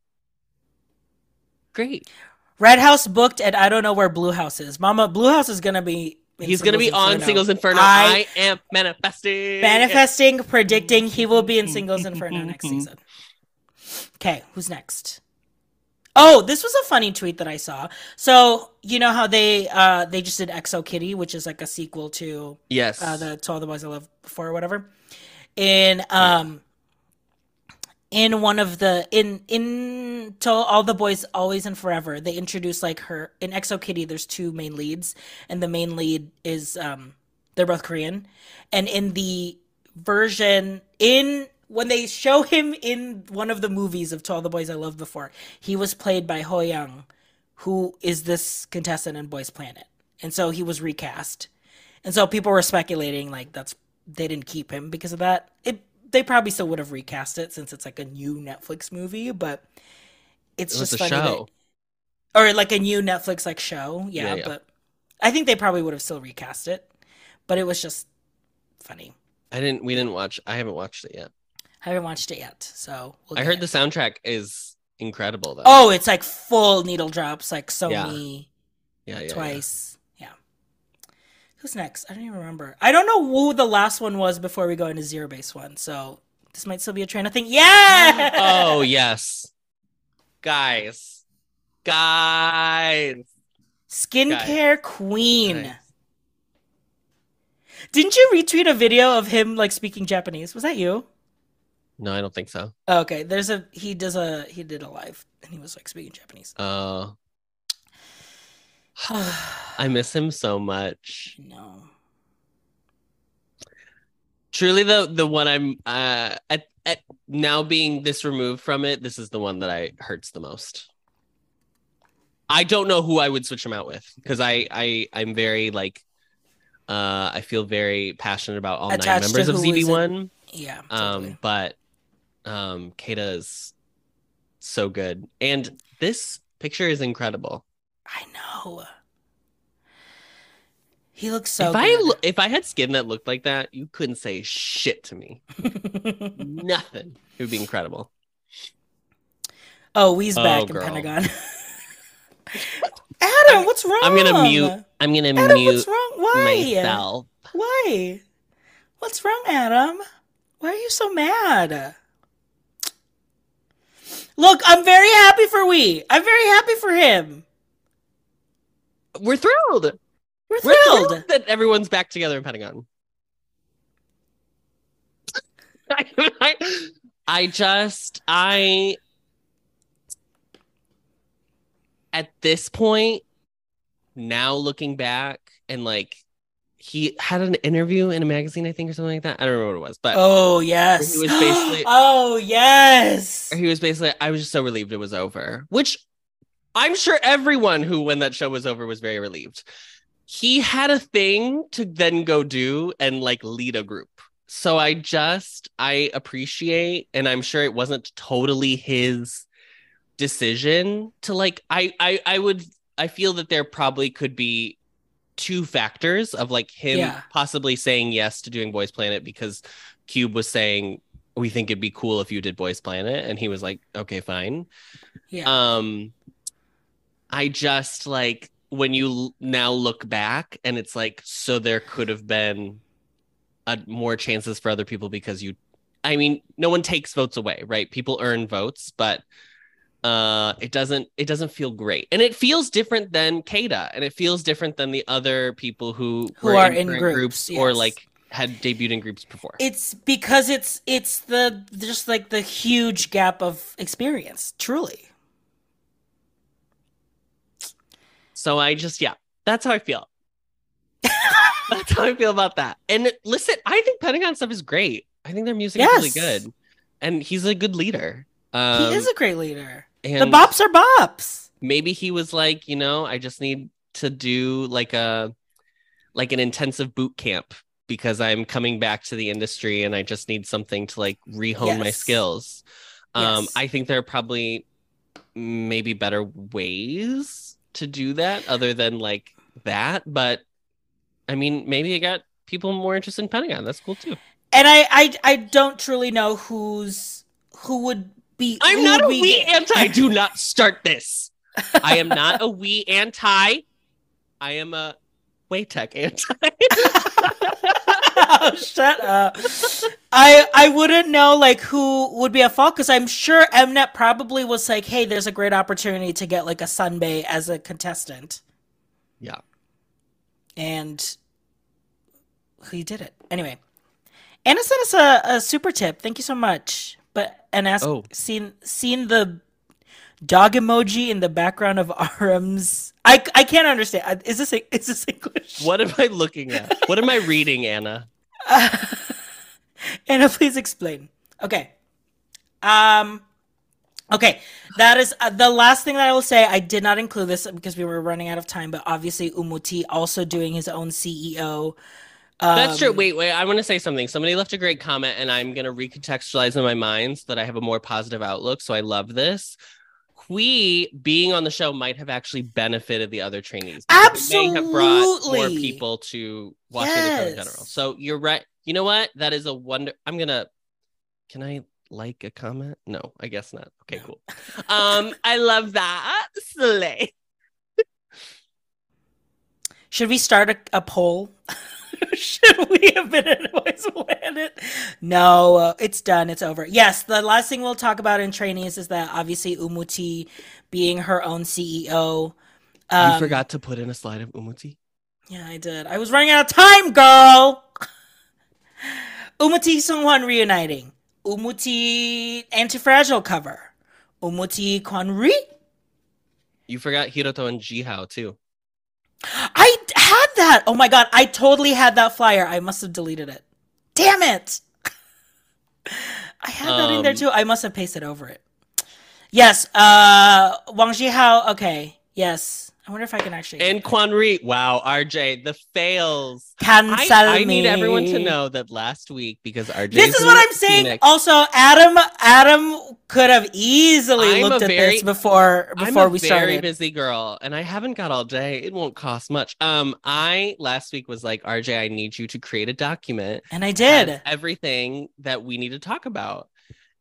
Great. Red House booked, and I don't know where Blue House is. Mama, Blue House is gonna be. He's going to be Singles on Singles Inferno. I- I, am manifesting. Manifesting, predicting he will be in Singles Inferno next season. Okay, who's next? Oh, this was a funny tweet that I saw. So you know how they uh they just did XO Kitty, which is like a sequel to Yes. uh, the To All the Boys I Love Before or whatever. In um in one of the in in To All the Boys Always and Forever, they introduced like her in XO Kitty. There's two main leads, and the main lead is um they're both Korean, and in the version in when they show him in one of the movies of To All the Boys I Loved Before, he was played by Ho Young, who is this contestant in Boys Planet, and so he was recast. And so people were speculating like that's they didn't keep him because of that. It they probably still would have recast it since it's like a new Netflix movie, but it's it just a funny show. that or like a new Netflix like show. Yeah, Yeah, yeah. but I think they probably would have still recast it. But it was just funny. I didn't we didn't watch I haven't watched it yet. I haven't watched it yet, so we'll I heard it. the soundtrack is incredible though. Oh, it's like full needle drops, like Sony yeah, yeah, yeah. twice. Yeah. Who's next? I don't even remember. I don't know who the last one was before we go into zero base one. So this might still be a train of thing. Yeah. Oh yes. Guys. Guys. Skincare queen. Guys. Didn't you retweet a video of him like speaking Japanese? Was that you? No, I don't think so. Oh, okay. There's a he does a he did a live and he was like speaking Japanese. Uh <sighs> I miss him so much. no. Truly the the one I'm uh at, at now being this removed from it, this is the one that I hurts the most. I don't know who I would switch him out with because I I I'm very like uh I feel very passionate about all Attached nine members of who is ZB1. Yeah. Um but um Keita is so good. And this picture is incredible. I know. He looks so if good. I if I had skin that looked like that, you couldn't say shit to me. <laughs> Nothing. It would be incredible. oh, Hui's Oh, back in. Pentagon. <laughs> Adam, I'm- what's wrong? I'm gonna mute. I'm gonna Adam, mute what's wrong? Why? myself. Why? What's wrong, Adam? Why are you so mad? Look, I'm very happy for we. I'm very happy for him. We're thrilled. We're We're thrilled. thrilled that everyone's back together in Pentagon. <laughs> I, I just I at this point now looking back and like he had an interview in a magazine I think or something like that. I don't remember what it was, but Oh yes. He was basically- <gasps> oh yes. He was basically I was just so relieved it was over, which I'm sure everyone who when that show was over was very relieved. He had a thing to then go do and like lead a group. So I just I appreciate and I'm sure it wasn't totally his decision to like I I I would I feel that there probably could be two factors of like him Yeah. possibly saying yes to doing Boys Planet because Cube was saying we think it'd be cool if you did Boys Planet and he was like okay fine Yeah. um I just like when you now look back and it's like so there could have been a, more chances for other people because you I mean no one takes votes away right people earn votes but uh it doesn't it doesn't feel great and it feels different than Keita and it feels different than the other people who Who are in current groups, or yes. like had debuted in groups before it's because it's it's the just like the huge gap of experience, truly. So I just, yeah, that's how I feel. <laughs> that's how I feel about that. And listen, I think Pentagon stuff is great. I think their music is really good, and he's a good leader. Um, he is a great leader. and The bops are bops. maybe he was like, you know, I just need to do like a like an intensive boot camp because I'm coming back to the industry and I just need something to like rehone my skills. Um, Yes. I think there are probably maybe better ways to do that other than like that, but I mean, maybe it got people more interested in Pentagon. That's cool too. And I, I I don't truly know who's who would be. I'm not a would be- we anti. I <laughs> do not start this. I am not a Hui anti. I am a Waytech anti. <laughs> oh, <laughs> shut up. I I wouldn't know like who would be at fault because I'm sure Mnet probably was like, hey, there's a great opportunity to get like a sunbae as a contestant, yeah. and he did it anyway. Anna sent us a, a super tip. Thank you so much. But and asked Oh. seen seen the dog emoji in the background of Aram's. I, I can't understand. Is this a is this English? What am I looking at? What am I reading, Anna? <laughs> Anna, please explain. Okay. Um. Okay, that is uh, the last thing that I will say. I did not include this because we were running out of time, but obviously Umuti also doing his own CEO. Um, That's true. Wait, wait. I want to say something. Somebody left a great comment, and I'm going to recontextualize in my mind so that I have a more positive outlook. So I love this. Hui being on the show might have actually benefited the other trainees. Absolutely, have brought more people to watching the show in general. So you're right. You know what? That is a wonder. I'm gonna. Can I like a comment? No, I guess not. Okay, No. cool. Um, <laughs> I love that. Slay. Should we start a, a poll? <laughs> <laughs> Should we have been in Boys Planet? No, uh, it's done. It's over. Yes, the last thing we'll talk about in trainees is that obviously Umuti being her own CEO. Um, you forgot to put in a slide of Umuti. Yeah, I did. I was running out of time, girl. <laughs> Umuti Sungwon reuniting. Umuti Antifragile cover. Umuti Kwanri. You forgot Hiroto and Jihao too. I had that. Oh my god, I totally had that flyer. I must have deleted it. Damn it. <laughs> I had that in there Um, too. I must have pasted over it. Yes, uh Wang Jihao. Okay. Yes. I wonder if I can actually. And Quanri. Wow, RJ, the fails. cancel I, I need everyone to know that last week because RJ. This is what I'm saying. Also, Adam, Adam could have easily I'm looked at very- this before before we started. I'm a very busy girl, and I haven't got all day. It won't cost much. Um, I last week was like, RJ, I need you to create a document. And I did. everything that we need to talk about.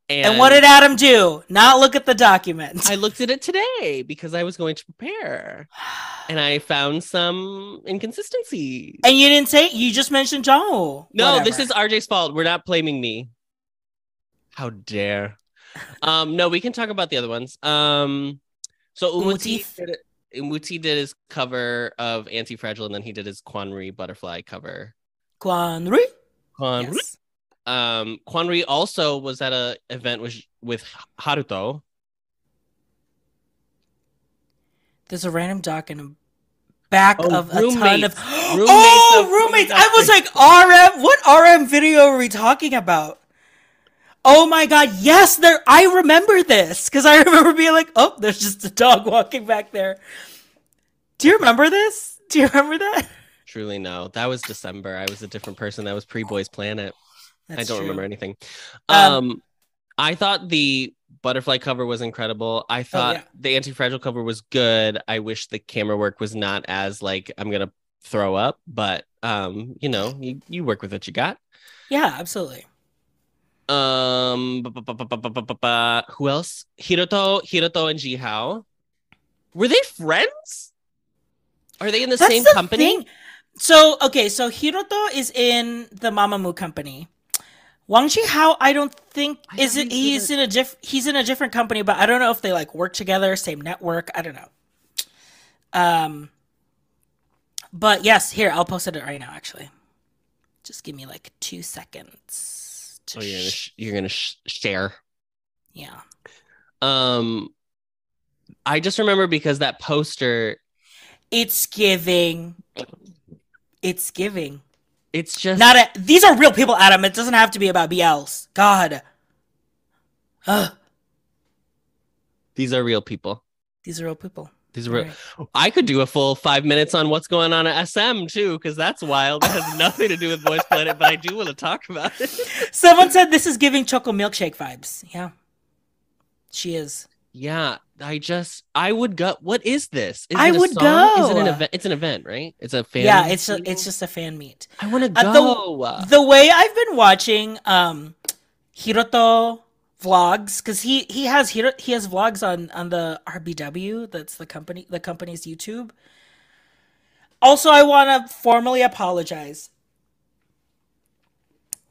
And what did Adam do? Not look at the document. I looked at it today because I was going to prepare, and I found some inconsistencies. and you didn't say you just mentioned Jong. No, this is RJ's fault. We're not blaming me. How dare. Um, no, we can talk about the other ones. Um, so Umuti Umuti. did, Umuti did his cover of Anti Fragile, and then he did his Quanri butterfly cover. Kwanri. Quanri. Yes. Um, Quanri also was at a event with with Haruto. There's a random doc in the back Oh, of a ton of. <gasps> roommates. oh, of- roommates! I was like, RM. What RM video are we talking about? Oh my god! Yes, there. I remember this because I <laughs> remember being like, "Oh, there's just a dog walking back there." Do you remember this? Do you remember that? Truly no, that was December. I was a different person. That was pre Boys Planet. That's I don't true. remember anything. Um, um, I thought the butterfly cover was incredible. I oh, thought oh, yeah. the anti-fragile cover was good. I wish the camera work was not as like I'm gonna throw up, but um, you know, you, you work with what you got. Yeah, absolutely. Um, who else? Hiroto, Hiroto, and Jihao. Were they friends? Are they in the That's same the company? Thing. So okay, so Hiroto is in the Mamamoo company. Wang Jihao, I don't think I is it. He's either. in a diff. He's in a different company, but I don't know if they like work together, same network. I don't know. Um, but yes, here I'll post it right now. Actually, just give me like two seconds. To Oh, you're gonna sh- sh- you're gonna sh- share. yeah. Um, I just remember because that poster. It's giving. It's giving. It's just Not a, these are real people, Adam. It doesn't have to be about BLs. God. Ugh, these are real people. these are real people. These are real. Right. I could do a full five minutes on what's going on at SM too, because that's wild. It has nothing to do with Boys Planet, but I do want to talk about it. <laughs> Someone said this is giving choco milkshake vibes. Yeah. She is. Yeah, I just I would go. What is this? Is I it would song? Is it an go. event? It's an event, right? It's a fan. yeah, it's a, it's just a fan meet. I want to Uh, go. The way I've been watching um Hiroto vlogs cuz he he has Hiro, he has vlogs on on the RBW, that's the company the company's YouTube. Also, I want to formally apologize.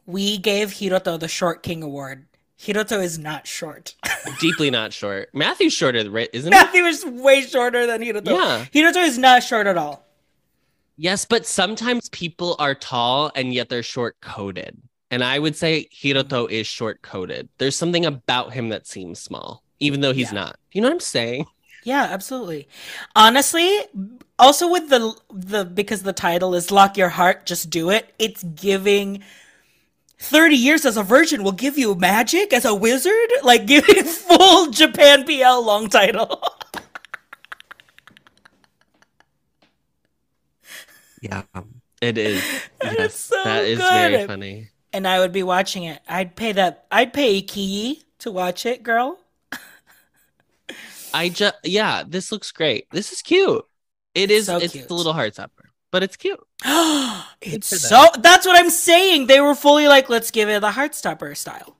We gave Hiroto the Short King Award. Hiroto is not short. Deeply not short. Matthew's shorter, right? Isn't it? Matthew is way shorter than Hiroto. Yeah. Hiroto is not short at all. Yes, but sometimes people are tall and yet they're short coded. And I would say Hiroto is short coded. There's something about him that seems small, even though he's Yeah. not. You know what I'm saying? Yeah, absolutely. Honestly, also with the the because the title is Lock Your Heart, Just Do It, it's giving 30 years as a virgin will give you magic as a wizard, like give giving full Japan BL long title. Yeah. It is. <laughs> That is yes, so that is very funny. and I would be watching it. I'd pay that I'd pay iQIYI to watch it, girl. I just yeah, this looks great. This is cute. It is So it's cute. the little heart stopper, but it's cute. <gasps> it's so that's what I'm saying. They were fully like, let's give it the Heartstopper style.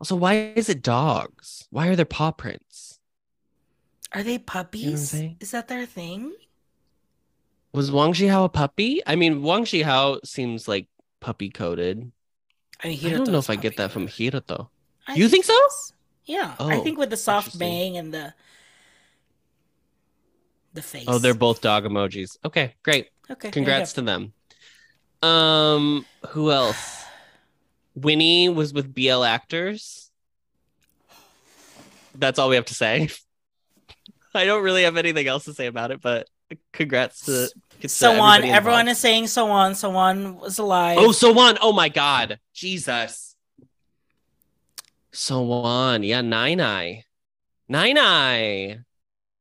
Also, why is it dogs? Why are there paw prints? Are they puppies? saying? Is that their thing? Was Wang a puppy? I mean, Wang Jihao seems like puppy coated. I mean, I don't know if I get that from. Hiroto. I You think so? yes. Yeah, I Oh, think with the soft bang and the the face. Oh, they're both dog emojis. Okay, great. okay. Congrats to them. Um, who else? <sighs> Winnie was with BL actors. That's all we have to say. <laughs> I don't really have anything else to say about it, but congrats to, to So on, everyone is saying so on. So on was alive. Oh, so on. Oh my god. Jesus. So on. Yeah, Nine Eye. Nine Eye.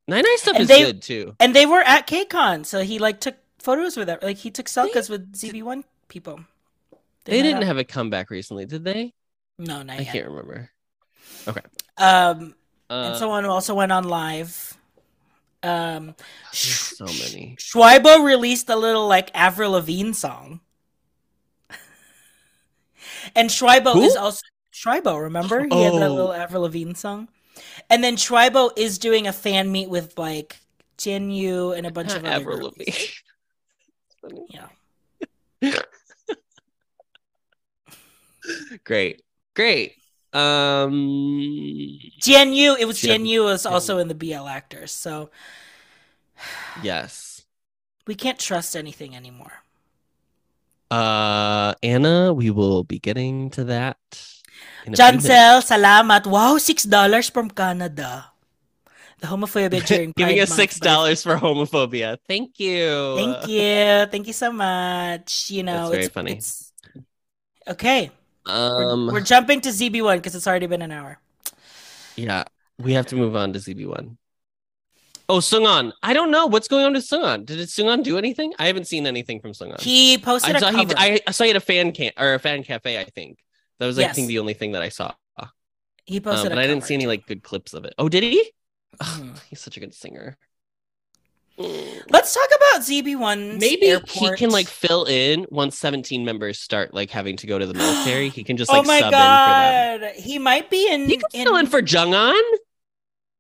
Nine Nine stuff And is they- good too. And they were at KCON, so he like took photos with it. Like he took selfies with ZB1 people. They met didn't up. have a comeback recently, did they? no, not I yet. can't remember. Okay. Um, Uh, and someone also went on live. Um, so many. Schweibo released a little like Avril Lavigne song. <laughs> and Schweibo Who? is also Schweibo, remember? He had that Oh. little Avril Lavigne song. And then Schweibo is doing a fan meet with like Jin Yu and a bunch of other Avril. Yeah. <laughs> Great. Great. Um Jian Yu, it was Jian Yu was also in the BL actors, so <sighs> yes. we can't trust anything anymore. Uh Anna, we will be getting to that. In a few. Jansel, salamat. Wow, six dollars from Canada. The homophobia <laughs> during Giving us six by- dollars for homophobia. Thank you. Thank you, thank you so much. You know, That's very it's, funny. it's- okay, we're, Um we're jumping to ZB one because it's already been an hour. yeah, we have to move on to ZB1. Oh, Sungon. I don't know what's going on with Sungon. Did Sungon do anything? I haven't seen anything from Sungon. He posted I a saw he cover. I, I saw he had a fan can or a fan cafe, I think. That was I Yes. think the only thing that I saw. Um, he posted, but a I didn't see any like good clips of it. Oh, did he? Ugh, Mhm. he's such a good singer. Mm. Let's talk about ZB one. Maybe he can like fill in once 17 members start like having to go to the military. He can just <gasps> like oh my sub in for them. he might be in. He could fill in for Jungon.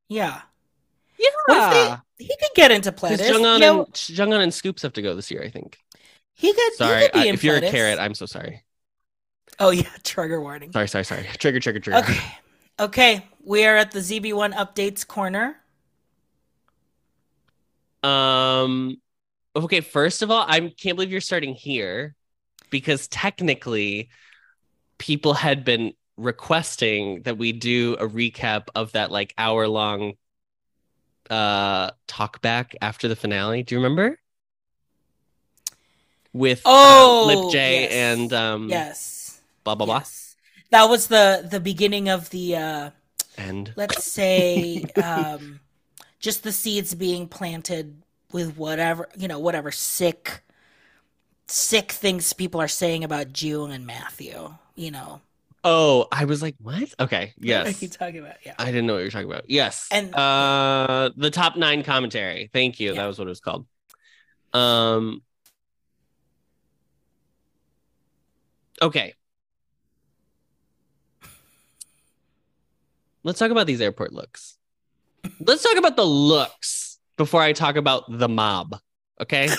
yeah. Yeah. If He could get into Pledis. Jung'an You know, and Jeonghan and S.Coups have to go this year, I think. he could. Sorry, he could I- in if you're a Carat, I'm so sorry. Oh yeah, <laughs> trigger warning. Sorry, sorry, sorry. Trigger, trigger, trigger. Okay. Okay. We are at the ZB1 updates corner. Um okay, first of all, I can't believe you're starting here because technically people had been requesting that we do a recap of that like hour long uh talk back after the finale. Do you remember? With uh, Oh, Lip J yes. and um Yes. Blah blah blah. That was the the beginning of the uh And let's say <laughs> um just the seeds being planted with whatever, you know, whatever sick sick things people are saying about June and Matthew, you know. oh, I was like, what? Okay, What are yes. you talking about? Yeah. I didn't know what you were talking about. Yes. And- uh the top nine commentary. Thank you. Yeah. That was what it was called. Um Okay. Let's talk about these airport looks. Let's talk about the looks before I talk about the mob. Okay.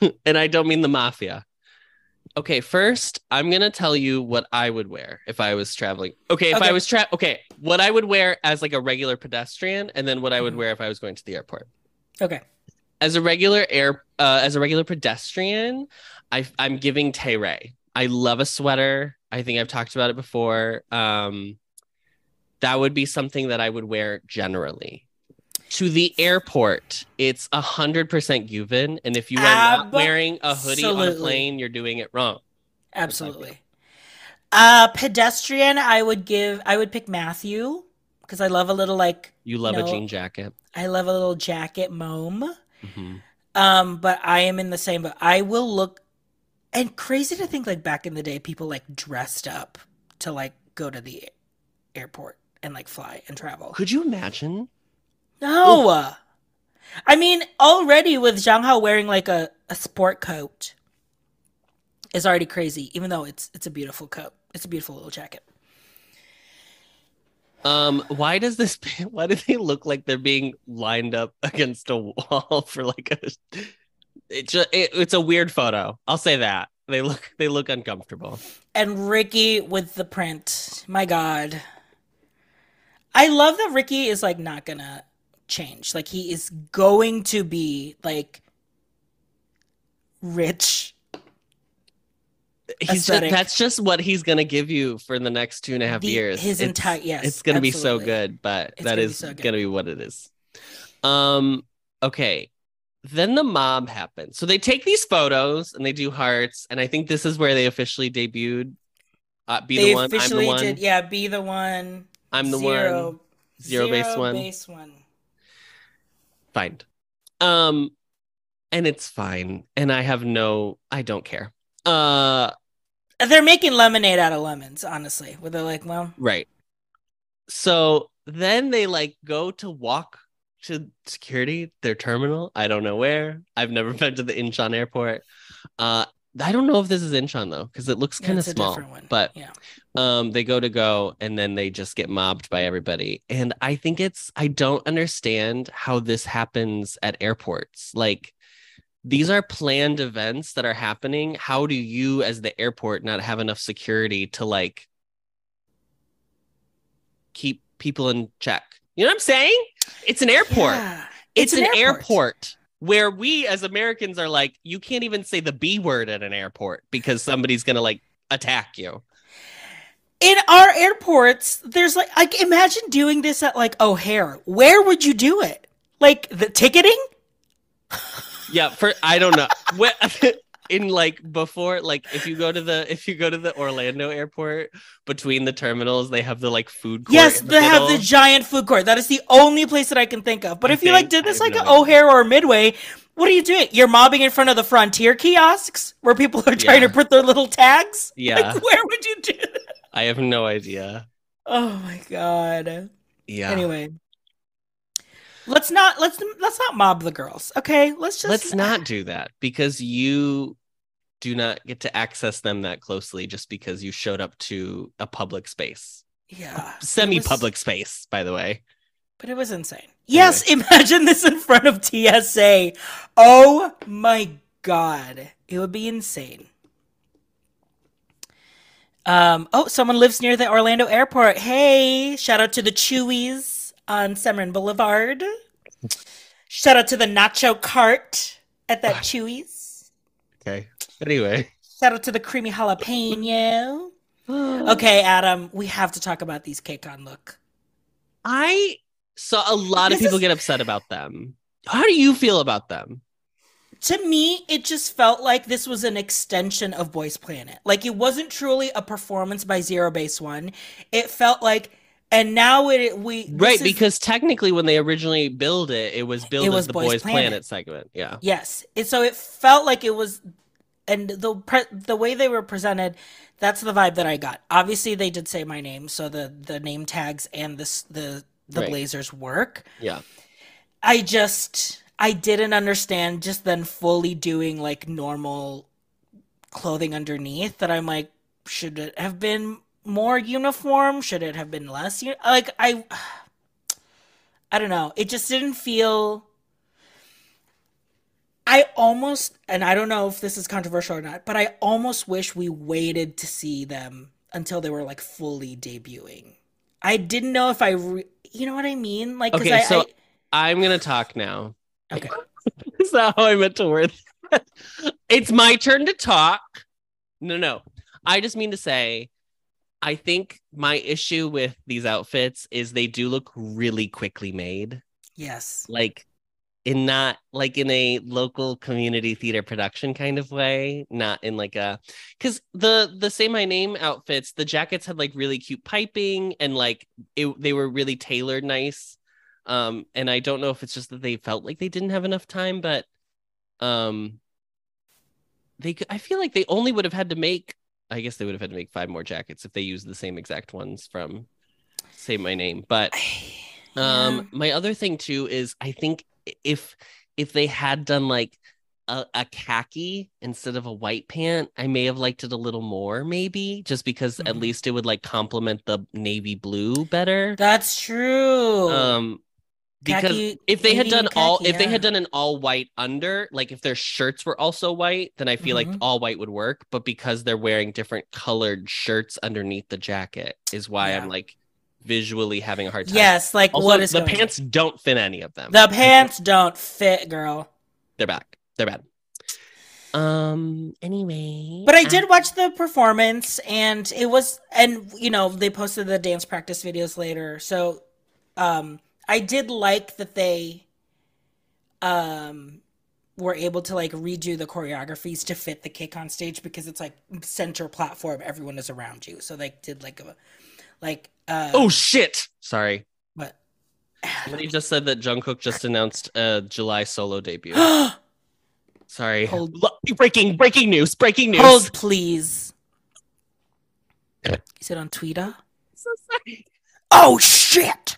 <laughs> and I don't mean the mafia. Okay, first, I'm gonna tell you what I would wear if I was traveling. Okay, if Okay. I was tra- okay, what I would wear as like a regular pedestrian, and then what I would Mhm. wear if I was going to the airport. Okay. As a regular air, uh, as a regular pedestrian, I, I'm giving Taerae. I love a sweater. I think I've talked about it before. Um, that would be something that I would wear generally. To the airport, it's a hundred percent Gyuvin, and if you are not wearing a hoodie on a plane, you're doing it wrong. Absolutely. Uh pedestrian, I would give I would pick Matthew because I love a little like You love No. a jean jacket. I love a little jacket mome. Mhm. Um, but I am in the same but I will look and crazy to think like back in the day people like dressed up to like go to the airport and like fly and travel. Could you imagine? No. I mean, already with Zhang Hao wearing like a, a sport coat is already crazy, even though it's it's a beautiful coat. It's a beautiful little jacket. Um, why does this? <laughs> Why do they look like they're being lined up <laughs> against a wall <laughs> for like a? It just it, it's a weird photo. I'll say that they look they look uncomfortable. And Ricky with the print. My God. I love that Ricky is like not gonna change. Like he is going to be like rich. He's just, that's just what he's gonna give you for the next two and a half The- years. his It's- entire- yes, it's gonna be so good, but It's that gonna be so gonna be what it is. Um. Okay. Then the mob happens. So they take these photos and they do hearts, and I think this is where they officially debuted. Uh, be they the one. I'm the one. did yeah, be the one. I'm the zero, one. Zero, base one. base one. Fine. Um, and it's fine. And I have no, I don't care. Uh, They're making lemonade out of lemons, honestly. Where they're like, well, right. So then they like go to walk to security, their terminal. I don't know where. I've never <laughs> been to the Incheon airport. Uh, I don't know if this is Incheon though, because it looks kind of a small. But yeah. um, they go to go and then they just get mobbed by everybody. And I think it's I don't understand how this happens at airports. Like these are planned events that are happening. How do you, as the airport, not have enough security to like keep people in check? You know what I'm saying? It's an airport. Yeah. It's, an, airport. where we as Americans are like, you can't even say the B word at an airport because somebody's gonna like attack you. In our airports, there's like, like imagine doing this at like O'Hare. Where would you do it? Like the ticketing? Yeah, for I don't know. <laughs> In like before like if you go to the if you go to the Orlando airport between the terminals they have the like food court Yes, they have the giant food court. That is the only place that I can think of. But I if you like did this like no at. O'Hare or Midway, what are you doing? You're mobbing in front of the Frontier kiosks where people are trying Yeah. to put their little tags. <laughs> Yeah. Like, where would you do that? I have no idea. Oh my god. Yeah. Anyway, let's not let's let's not mob the girls. Okay, let's just Let's not do that because you do not get to access them that closely just because you showed up to a public space. Yeah, Semi-public was- space, by the way. but it was insane. Yes, <laughs> imagine this in front of TSA. Oh my god, it would be insane. Um. Oh, someone lives near the Orlando airport. Hey, shout out to the Chuy's on Summerlin Boulevard. Shout out to the Nacho Cart at that Chuy's. Okay. Anyway. Shout out to the creamy jalapeno. <gasps> Okay, Adam, we have to talk about these KCON look. I saw a lot of people is- get upset about them. How do you feel about them? To me, it just felt like this was an extension of Boys Planet. Like it wasn't truly a performance by Zero Base One. It felt like, and now it we right, is- because technically when they originally build it, it was built It as was the Boys Boys, Planet. Planet. segment. Yeah. yes, and so it felt like it was, and the pre- the way they were presented, that's the vibe that I got. Obviously, they did say my name, so the the name tags and this the the Right. blazers work. Yeah. I just I didn't understand just then fully doing like normal clothing underneath that I'm like should it have been more uniform should it have been less like I I don't know it just didn't feel I almost and I don't know if this is controversial or not but I almost wish we waited to see them until they were like fully debuting I didn't know if I re- you know what I mean like Okay, I, so I'm gonna talk now. I okay <laughs> Is that how I meant to word it's my turn to talk. No, no. I just mean to say, I think my issue with these outfits is they do look really quickly made. yes Like in not like in a local community theater production kind of way, not in like a because the the say my name outfits, the jackets had like really cute piping and like it, they were really tailored nice. Um, and I don't know if it's just that they felt like they didn't have enough time, but um, they could, I feel like they only would have had to make. I guess they would have had to make five more jackets if they used the same exact ones from say my name, but. <sighs> Um, my other thing too is I think if if they had done like a, a khaki instead of a white pant, I may have liked it a little more, maybe just because at Mhm. least it would like complement the navy blue better. That's true. Um, because Khaki- if they had done and all, khaki, if they had done an all white under, like if their shirts were also white, then I feel like Mhm. all white would work. But because they're wearing different colored shirts underneath the jacket, is why Yeah. I'm like visually having a hard time. yes, like Also, what is the going on? pants don't fit any of them. The pants don't fit, girl. They're back. They're bad. Um. Anyway, But I did watch the performance, and it was, and you know, they posted the dance practice videos later. So, um, I did like that they, um, were able to like redo the choreographies to fit the KCON stage because it's like center platform, everyone is around you. So they did like a, like, uh, Oh shit! Sorry. what? Somebody just said that Jungkook just announced a July solo debut. <gasps> Sorry. Hold- breaking breaking news. Breaking news. Hold, please. Is it on Twitter? So sorry. Oh shit!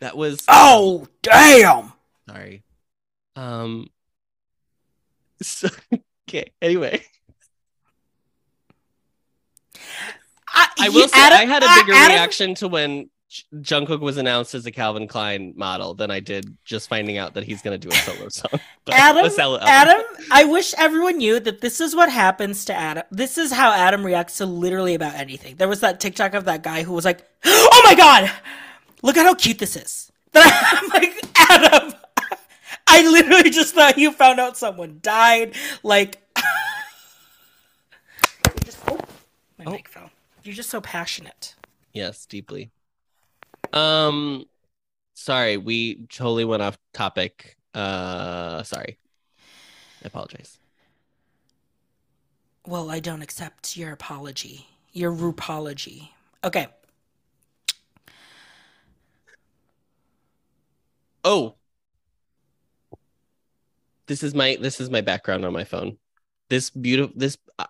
That was Oh damn! sorry. Um so, <laughs> okay, anyway. I, I will say Adam- I had a uh, bigger Adam- reaction to when Jungkook was announced as a Calvin Klein model than I did just finding out that he's going to do a solo <laughs> song. But Adam, solo. Adam, I wish everyone knew that this is what happens to Adam. This is how Adam reacts to literally about anything. There was that TikTok of that guy who was like, <gasps> "Oh my god, look at how cute this is." <laughs> That I'm like, Adam, <laughs> I literally just thought you found out someone died. Like, <laughs> You just- oh, my Oh. mic fell. You're just so passionate. Yes, deeply. Um sorry, we totally went off topic. Uh sorry. I apologize. Well, I don't accept your apology. Your rupology. Okay. Oh. This is my this is my background on my phone. This beautiful this uh,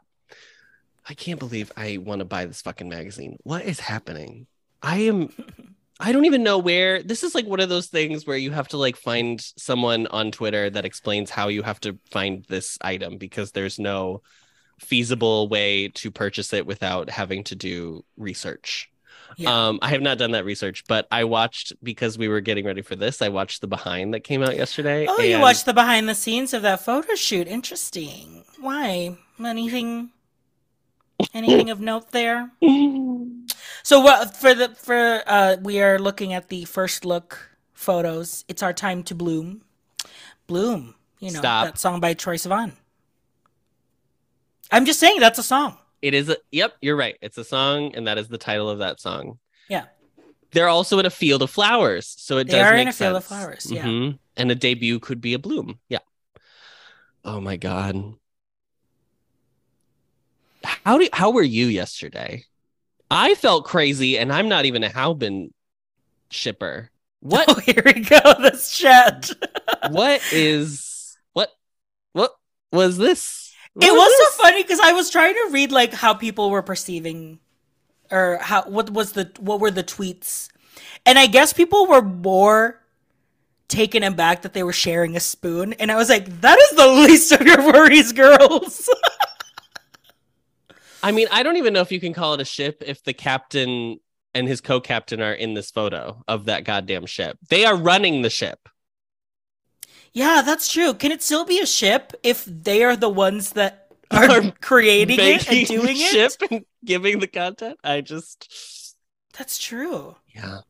I can't believe I want to buy this fucking magazine. What is happening? I am <laughs> I don't even know where this is like one of those things where you have to like find someone on Twitter that explains how you have to find this item because there's no feasible way to purchase it without having to do research. Yeah. Um, I have not done that research, but I watched because we were getting ready for this. I watched the behind that came out yesterday. Oh, you watched the behind the scenes of that photo shoot. Interesting. Why? Anything? Anything of note there? So what for the for uh we are looking at the first look photos. It's our time to bloom. Bloom. You know Stop. that song by Troye Sivan. I'm just saying that's a song. It is a yep, you're right. It's a song, and that is the title of that song. Yeah. They're also in a field of flowers, so it They does are make in a field of flowers, yeah. Mhm. And a debut could be a bloom. Yeah. Oh my god. How do how were you yesterday? I felt crazy, and I'm not even a Haobin shipper. What <laughs> Oh, here we go. This chat. what is what what was this? What it was this? so funny because I was trying to read like how people were perceiving, or how what was the what were the tweets, and I guess people were more taken aback that they were sharing a spoon, and I was like, that is the least of your worries, girls. <laughs> I mean, I don't even know if you can call it a ship if the captain and his co-captain are in this photo of that goddamn ship. They are running the ship. Yeah, that's true. Can it still be a ship if they are the ones that are Are creating it and doing the it? ship and giving the content. I just That's true. yeah.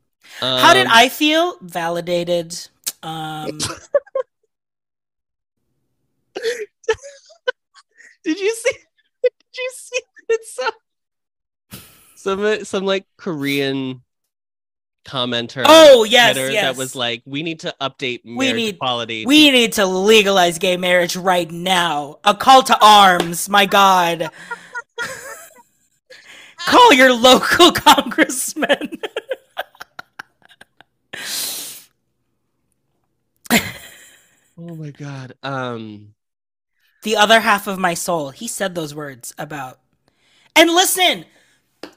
How did Um, I feel? Validated. Um, <laughs> Did you see? <laughs> Did you see? It's so some some like Korean commenter. oh yes, Twitter yes. That was like, we need to update We marriage need- equality. We need to legalize gay marriage right now. A call to arms, my God. <laughs> Call your local <laughs> congressman. oh my god. Um. the other half of my soul. He said those words about. And listen,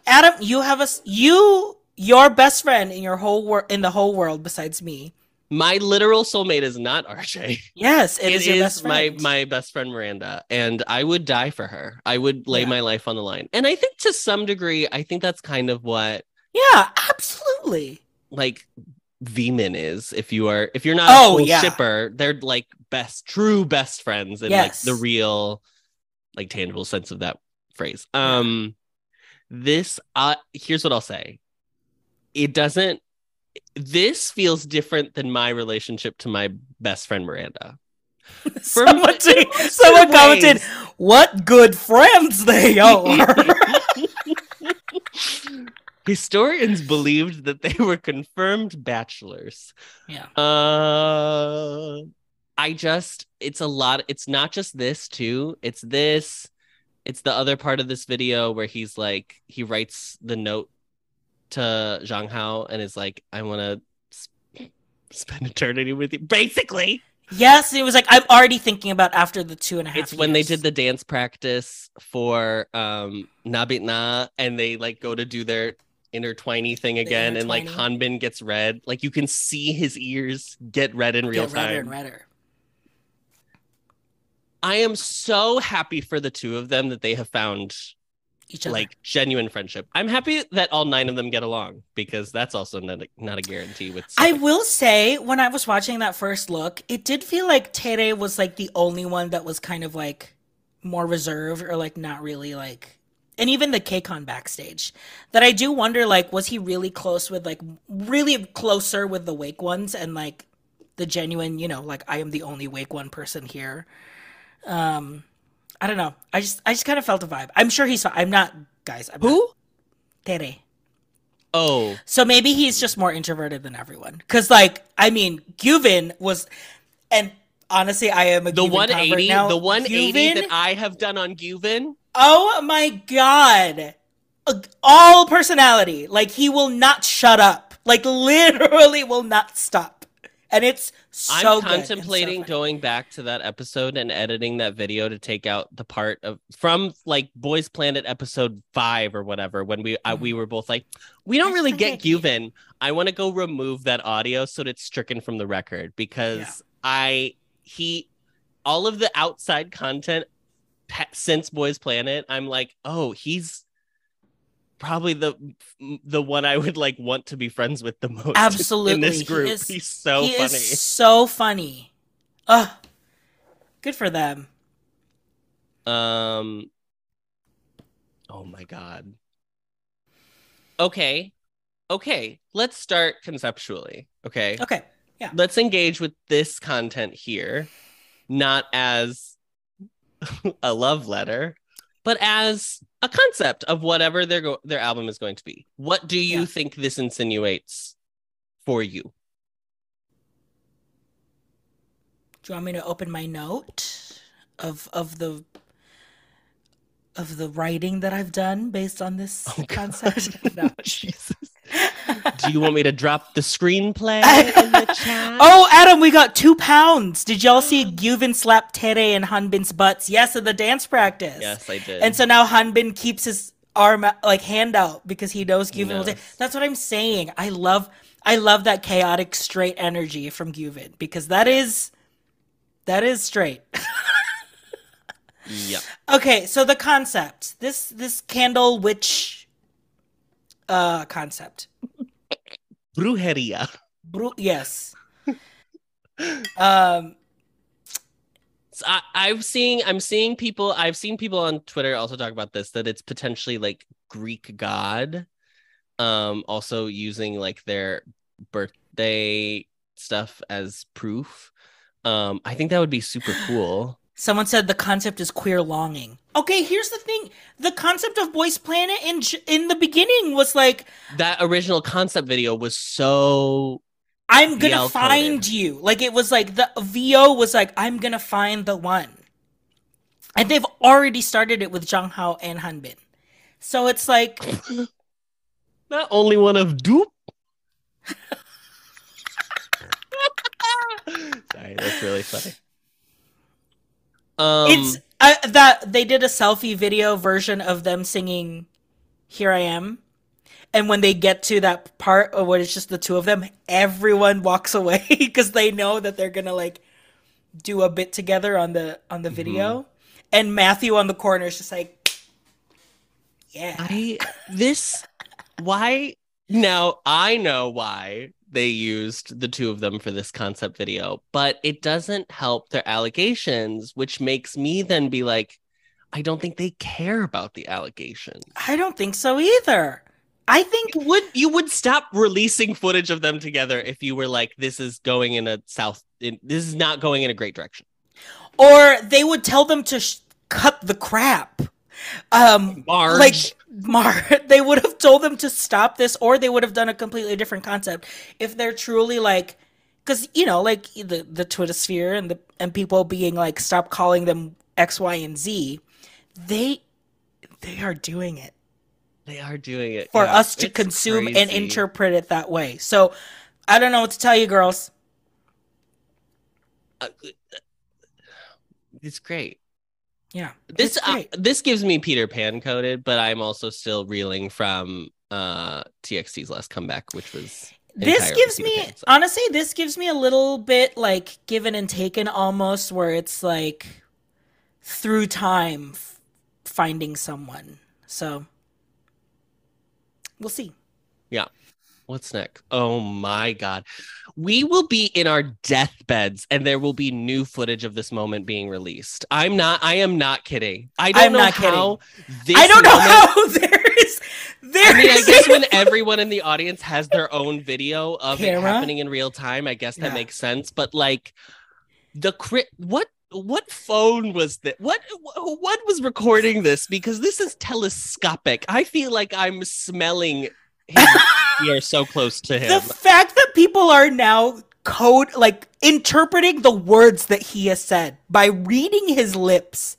Adam, you have us. You, your best friend in your whole world, in the whole world besides me. My literal soulmate is not RJ. Yes, It is your is best my my best friend Miranda, and I would die for her. I would lay Yeah. my life on the line, and I think to some degree, I think that's kind of what Yeah, absolutely. like Vmin is. If you are, if you're not Oh, a full yeah. shipper, they're like best, true best friends, and Yes. like the real, like tangible sense of that phrase. Um, this, uh, here's what I'll say. It doesn't. This feels different than my relationship to my best friend Miranda. <laughs> someone, t- someone commented, "What good friends they <laughs> are." <laughs> Historians believed that they were confirmed bachelors. yeah. Uh I just it's a lot it's not just this too. It's this it's the other part of this video where he's like he writes the note to Zhang Hao and is like I want to spend eternity with you. Basically, Yes, it was like I'm already thinking about after the two and a half. it's when they did the dance practice for um Nabit Na, and they like go to do their intertwiny thing again, and like. Hanbin gets red. Like you can see his ears get red in real Get redder and redder. I am so happy for the two of them that they have found Each other. like genuine friendship. I'm happy that all nine of them get along because that's also not a, not a guarantee with. I will say, when I was watching that first look, it did feel like Taerae was like the only one that was kind of like more reserved or like not really like. And even the KCON backstage, that I do wonder, like, was he really close with, like, really closer with the Wake ones and like the genuine, you know, like I am the only Wake one person here. Um, I don't know. I just, I just kind of felt a vibe. I'm sure he's. I'm not, guys. I'm not Who? Taerae. Oh, So maybe he's just more introverted than everyone. Cause like, I mean, Gyuvin was, and honestly, I am a the Gyuvin 180, now. the 180 Gyuvin- that I have done on Gyuvin. oh my god, all personality. Like he will not shut up. Like literally will not stop. And it's so I'm and so contemplating going back to that episode and editing that video to take out the part of from like Boys Planet episode five or whatever when we I, we mm-hmm. were both like we don't really get. Gyuvin. I want to go remove that audio so that it's stricken from the record because Yeah. I he all of the outside content since Boys Planet I'm like oh he's probably the the one I would like want to be friends with the most Absolutely. <laughs> in this group, He is- he's so he funny. is so funny. Ugh. Good for them. Um. Oh my god. Okay. Okay. Let's start conceptually. Okay. Okay. Yeah. Let's engage with this content here, not as <laughs> a love letter, but as a concept of whatever their go- their album is going to be. What do you Yeah. think this insinuates for you? Do you want me to open my note of of the of the writing that I've done based on this Oh, concept? <laughs> No. Jesus. Do you want me to drop the screenplay <laughs> in the chat? oh, Adam, we got two pounds. Did y'all see Gyuvin slap Taerae and Hanbin's butts? Yes, at the dance practice. Yes, I did. And so now Hanbin keeps his arm like hand out because he knows Gyuvin will. take- That's what I'm saying. I love I love that chaotic straight energy from Gyuvin because that is that is straight. <laughs> Yep. Okay, so the concept. This this candle witch uh concept. Brujeria. Bru- yes. <laughs> um So I, I'm seeing I'm seeing people I've seen people on Twitter also talk about this that it's potentially like Greek god um also using like their birthday stuff as proof. Um I think that would be super cool. Someone said the concept is queer longing. Okay, here's the thing. The concept of Boys Planet in in the beginning was like That original concept video was so I'm to BL find coded. you. Like it was like the VO was like I'm to find the one. And they've already started it with Zhang Hao and Hanbin. So it's like <laughs> not only one of dupe. <laughs> Sorry, that's really funny. Um, it's uh, that they did a selfie video version of them singing "Here I Am," and when they get to that part of where it's just the two of them, everyone walks away <laughs> because they know that they're gonna like do a bit together on the on the Mm-hmm. video, and Matthew on the corner is just like, "Yeah, I this why now I know why they used the two of them for this concept video, but it doesn't help their allegations, which makes me then be like, I don't think they care about the allegations. I don't think so either." I think You would you would stop releasing footage of them together if you were like, this is going in a south, in, this is not going in a great direction. or they would tell them to sh- cut the crap. Um, Marge. like Mar, <laughs> they would have told them to stop this, or they would have done a completely different concept if they're truly like, because you know, like the the Twitter sphere and the and people being like, stop calling them X, Y, and Z. They they are doing it they are doing it for Yeah, us to consume and interpret it that way. So I don't know what to tell you, girls. uh, it's great. Yeah. This uh, this gives me Peter Pan coded, but I'm also still reeling from uh TXT's last comeback, which was this gives Peter me Pan, so. honestly this gives me a little bit like given and taken almost where it's like through time f- finding someone so we'll see What's next? Oh my god. We will be in our deathbeds and there will be new footage of this moment being released. I'm not I am not kidding. I don't I'm know not how this i don't know moment- how <laughs> there is there I mean, I guess when <laughs> everyone in the audience has their own video of it happening in real time, I guess that Yeah. makes sense. But like the crit, what what phone was that? What what was recording this? Because this is telescopic. I feel like I'm smelling. His, <laughs> we are so close to him. the fact that people are now code like interpreting the words that he has said by reading his lips.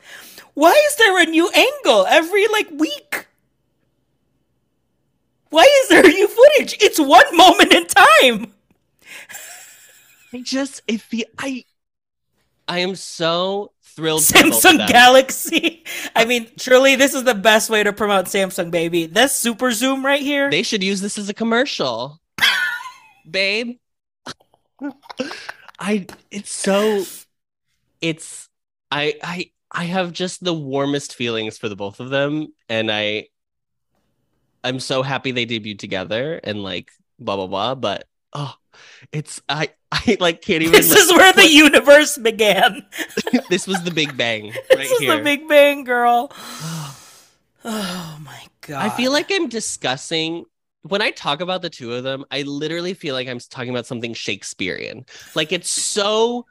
Why is there a new angle every like week? Why is there new footage? It's one moment in time. I just if the I I am so thrilled. for both of samsung galaxy <laughs> i mean truly this is the best way to promote samsung baby this super zoom right here They should use this as a commercial. <laughs> Babe. <laughs> I it's so it's I I I have just the warmest feelings for the both of them and I I'm so happy they debuted together and like blah blah blah but oh it's I <laughs> I like can't even this like, is where the universe began <laughs> this was the big bang <laughs> right this is here. the big bang girl <sighs> Oh my god. I feel like I'm discussing when I talk about the two of them, I literally feel like I'm talking about something Shakespearean. Like it's so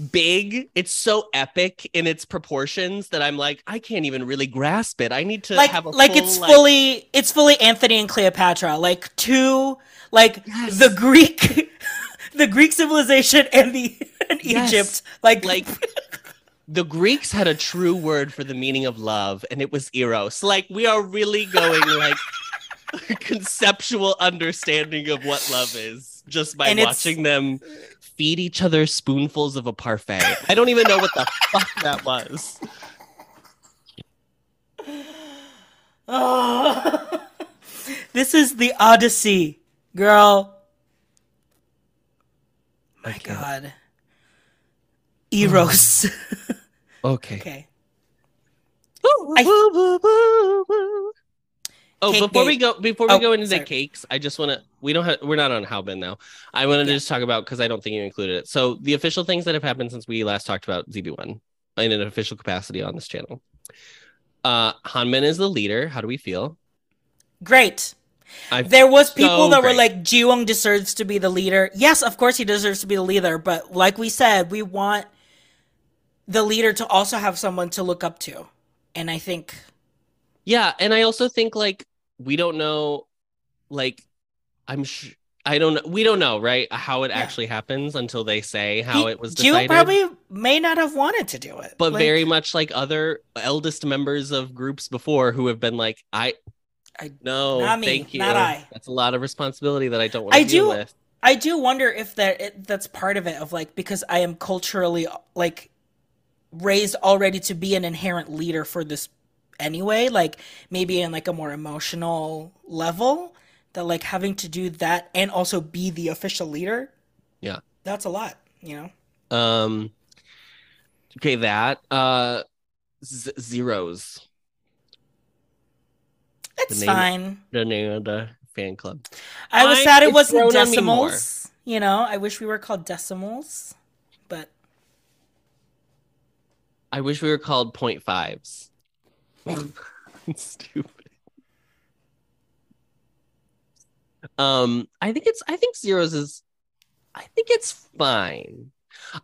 big, it's so epic in its proportions that I'm like, I can't even really grasp it. I need to like have a like full, it's like- fully it's fully Anthony and Cleopatra. Like two like Yes. the Greek <laughs> the Greek civilization and the and Yes. Egypt. Like like <laughs> the Greeks had a true word for the meaning of love, and it was eros. Like we are really going like <laughs> conceptual understanding of what love is just by And watching them feed each other spoonfuls of a parfait. I don't even know what the <laughs> fuck that was. Oh. <laughs> this is the Odyssey, girl. My can't. god. Eros. Hmm. <laughs> Okay. okay. I- Oh, Cake before we go, before we Oh, go into sorry. the cakes, I just want to. We don't have. We're not on Haobin now. I wanted to just talk about because I don't think you included it. So the official things that have happened since we last talked about ZB1 in an official capacity on this channel. Uh, Hanbin is the leader. How do we feel? Great. I There was so people that were like, Jiwoong deserves to be the leader. Yes, of course he deserves to be the leader, but like we said, we want the leader to also have someone to look up to. And I think Yeah, and I also think like we don't know, like I'm sure I don't know. We don't know, right? How it Yeah. actually happens until they say how he- it was decided. probably may not have wanted to do it. but Like, very much like other eldest members of groups before who have been like, I, I- no, not me, thank you. not I. That's a lot of responsibility that I don't want I to deal do- with. I do wonder if that it, that's part of it of like because I am culturally like raised already to be an inherent leader for this anyway, like maybe in like a more emotional level that like having to do that and also be the official leader. Yeah. That's a lot, you know. Um, okay, that uh, z- zeros. It's name- fine. The name of the fan club. I was I- sad it wasn't grown on me more. decimals. You know, I wish we were called decimals, but I wish we were called point fives. <laughs> Stupid. Um, I think it's I think zeros is I think it's fine.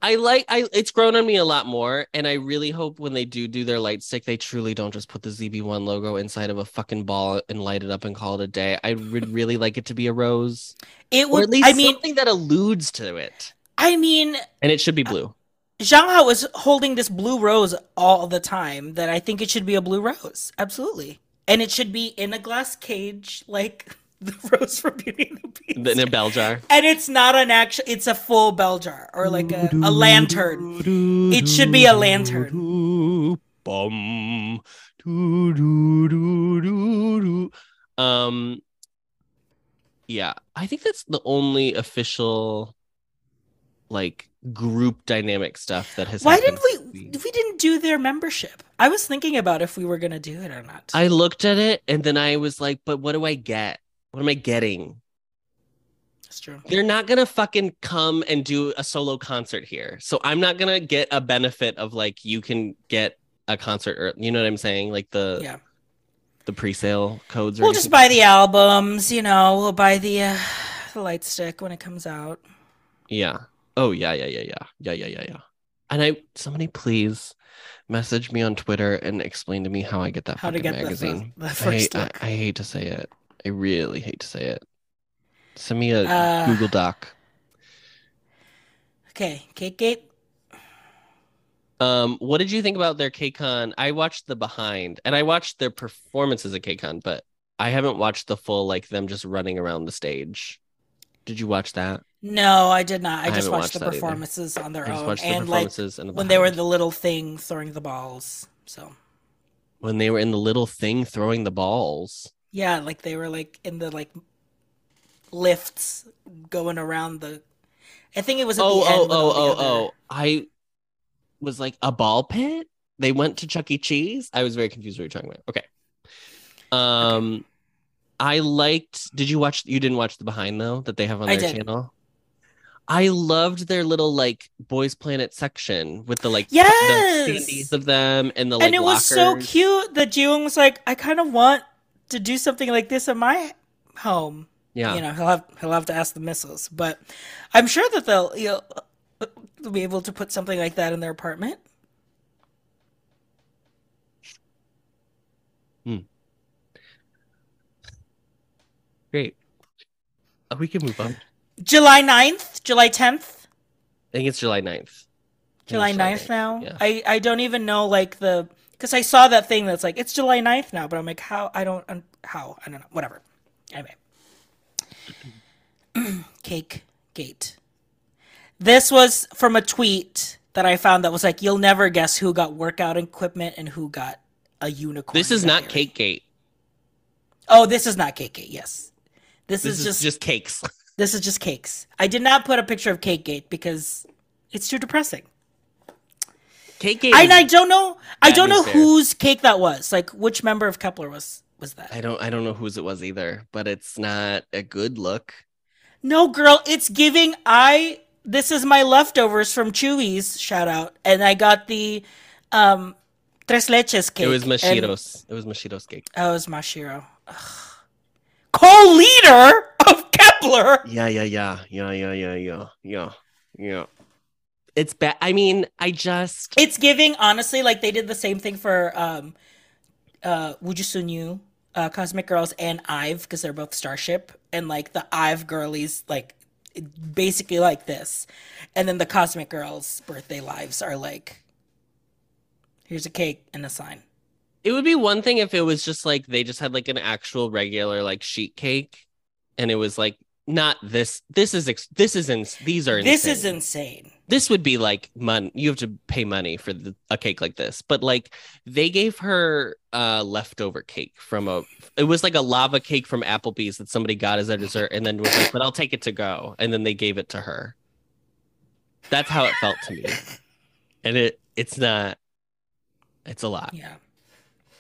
I like I it's grown on me a lot more, and I really hope when they do do their light stick, they truly don't just put the ZB1 logo inside of a fucking ball and light it up and call it a day. I would really like it to be a rose, it or would at least I mean something that alludes to it, I mean and it should be blue. Zhang Hao is holding this blue rose all the time that I think it should be a blue rose. Absolutely. And it should be in a glass cage like <laughs> the rose from Beauty and the Beast. in a bell jar. and it's not an actual it's a full bell jar or like a, a lantern It should be a lantern. Um, yeah, I think that's the only official like group dynamic stuff that has. why didn't we we didn't do their membership i was thinking about if we were gonna do it or not I looked at it and then I was like, but what do I get? What am I getting? that's true They're not gonna fucking come and do a solo concert here. So I'm not gonna get a benefit of like you can get a concert or you know what I'm saying? Like the yeah the pre-sale codes or we'll just buy the albums you know we'll buy the uh the light stick when it comes out Yeah. Oh yeah, yeah, yeah, yeah. Yeah, yeah, yeah, yeah. And I somebody please message me on Twitter and explain to me how I get that how to get magazine. the, the, the I, hate, I, I hate to say it. I really hate to say it. Send me a Uh, Google Doc. okay cake gate Um, what did you think about their KCON? I watched the behind and I watched their performances at KCON, but I haven't watched the full like them just running around the stage. Did you watch that? No i did not i, I just watched, watched the that either. performances on their I just own watched the and like performances and the when they were the little thing throwing the balls so when they were in the little thing throwing the balls. Yeah, like they were like in the like lifts going around the. I think it was at Oh, oh, oh, oh, other- oh. I was like a ball pit. They went to Chuck E. Cheese. I was very confused what you're talking about. Okay. Um I liked did you watch you didn't watch the behind though that they have on I their did. channel? I loved their little like Boys Planet section with the like Yes! the standees of them and the like and it was so cute that Jiwoong was like, I kind of want to do something like this in my home. Yeah. You know, he'll have he'll have to ask the missiles, but I'm sure that they'll you'll, they'll be able to put something like that in their apartment. Great. Uh, we can move on. July 9th, July 10th, I think it's July 9th. July it's 9th now. Yeah. I I don't even know like the because I saw that thing that's like it's July 9th now, but I'm like how I don't un- how I don't know whatever. Anyway, <clears throat> cake gate. This was from a tweet that I found that was like you'll never guess who got workout equipment and who got a unicorn. This is not. Cake Gate. Oh, this is not cake gate. Yes, this, This is, is just, just cakes. <laughs> this is just cakes. I did not put a picture of cake gate because it's too depressing. Cake Gate. And I don't know. I don't know whose cake that was. Like which member of Kep1er was was that? I don't I don't know whose it was either, but it's not a good look. No, girl, it's giving. I this is my leftovers from Chuy's. Shout out, and I got the um tres leches cake. it was and- It was Mashiro's cake. Oh, it was Mashiro. Ugh. Co-leader of Kep1er. Yeah, yeah, yeah, yeah, yeah, yeah, yeah, yeah, yeah. It's bad. I mean, I just It's giving honestly like they did the same thing for um uh Wujusonyeo, uh Cosmic Girls and Ive because they're both Starship and like the Ive girlies like basically like this. And then the Cosmic Girls birthday lives are like here's a cake and a sign. It would be one thing if it was just like they just had like an actual regular like sheet cake, and it was like not this. This is ex- this is in these are This is insane. this would be like money you have to pay money for the, a cake like this but like they gave her uh leftover cake from a it was like a lava cake from applebee's that somebody got as a dessert and then was like but i'll take it to go and then they gave it to her that's how it felt to me <laughs> and it it's not it's a lot Yeah.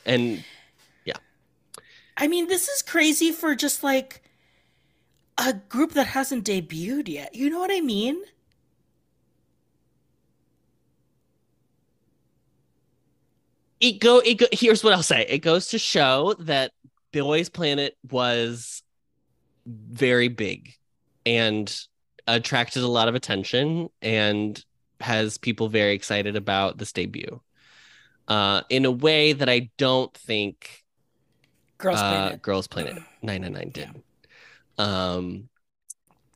And yeah. I mean, this is crazy for just like a group that hasn't debuted yet. You know what I mean? it go it go here's what i'll say it goes to show that boys planet was very big and attracted a lot of attention and has people very excited about this debut uh in a way that i don't think Girls uh, Planet. girls planet 999 did um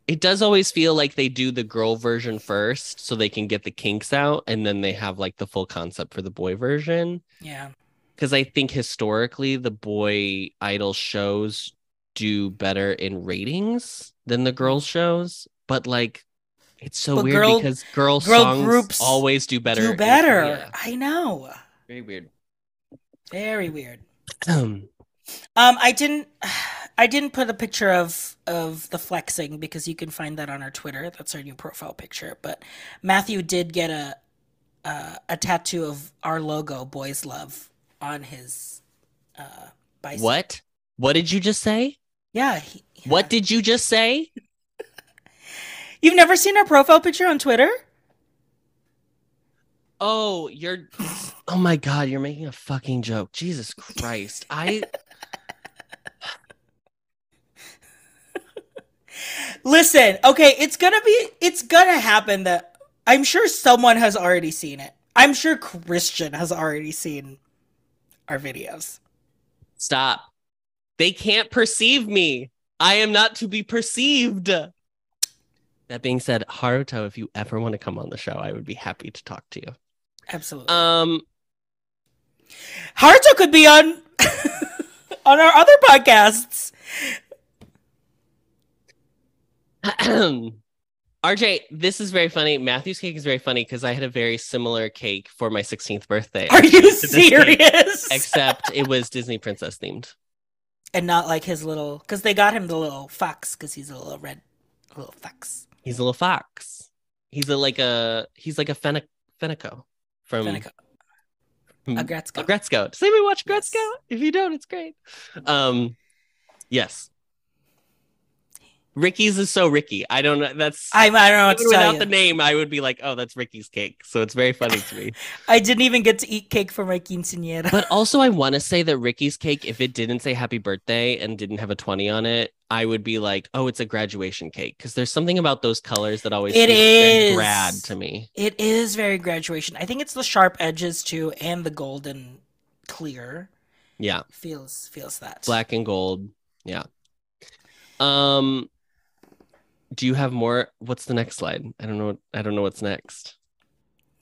it does always feel like they do the girl version first so they can get the kinks out and then they have like the full concept for the boy version Yeah. because I think historically the boy idol shows do better in ratings than the girls shows, but like it's so But weird girl- because girl, girl songs groups always do better. Do better. I know. Very weird. Very weird. Um, Um, I didn't, <sighs> I didn't put a picture of of the flexing because you can find that on our Twitter. That's our new profile picture. But Matthew did get a uh, a tattoo of our logo, "Boys Love," on his uh, bicep. what? What did you just say? Yeah. He, What did you just say? <laughs> You've never seen our profile picture on Twitter? Oh, you're. Oh my god, you're making a fucking joke. Jesus Christ. I. <laughs> Listen, okay, it's gonna be, it's gonna happen that I'm sure someone has already seen it. I'm sure Christian has already seen our videos. Stop. They can't perceive me. I am not to be perceived. That being said, Haruto, if you ever want to come on the show, I would be happy to talk to you. Absolutely. Um, Haruto could be on <laughs> on our other podcasts. <clears throat> RJ, this is very funny. Matthew's cake is very funny because I had a very similar cake for my 16th birthday. Are you this cake. serious? Except it was Disney princess themed. and not like his little, because they got him the little fox, because he's a little red, little fox. He's a little fox. He's a like a he's like a Fenico from Fenico. From A Gretzko. Gretzko. Does anybody watch Yes. Gretzko? If you don't, it's great. Um, yes. Ricky's is so Ricky. I don't know. That's I, I don't know what to tell without the name, I would be like, oh, that's Ricky's cake. So it's very funny to me. <laughs> I didn't even get to eat cake for my quinceañera. But also, I want to say that Ricky's cake, if it didn't say happy birthday and didn't have a 20 on it, I would be like, oh, it's a graduation cake. Because there's something about those colors that always it is grad to me. It is very graduation. I think it's the sharp edges too, and the golden clear Yeah. feels feels that. Black and gold. Yeah. Um, do you have more? What's the next slide? I don't know. I don't know what's next.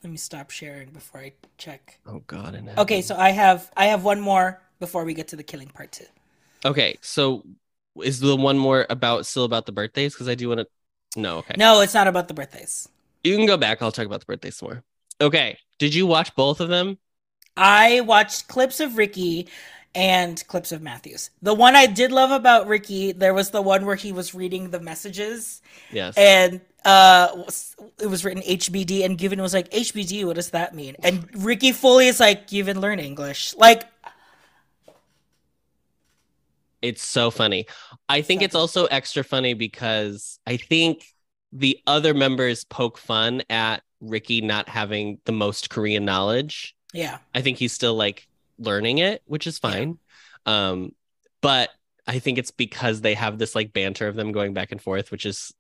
Let me stop sharing before I check. Oh God. in Okay, so I have I have one more before we get to the killing part two. Okay, so is the one more about still about the birthdays? Because I do want to. No, okay. No, it's not about the birthdays. You can go back. I'll talk about the birthdays some more. Okay. Did you watch both of them? I watched clips of Ricky and clips of Matthews. The one I did love about Ricky, there was the one where he was reading the messages Yes. and uh it was written HBD and Gyuvin was like HBD what does that mean? And Ricky fully is like Gyuvin learn English. Like It's so funny. I think it's also extra funny because I think the other members poke fun at Ricky not having the most Korean knowledge. yeah. I think he's still like learning it, which is fine. Um, but I think it's because they have this like banter of them going back and forth, which is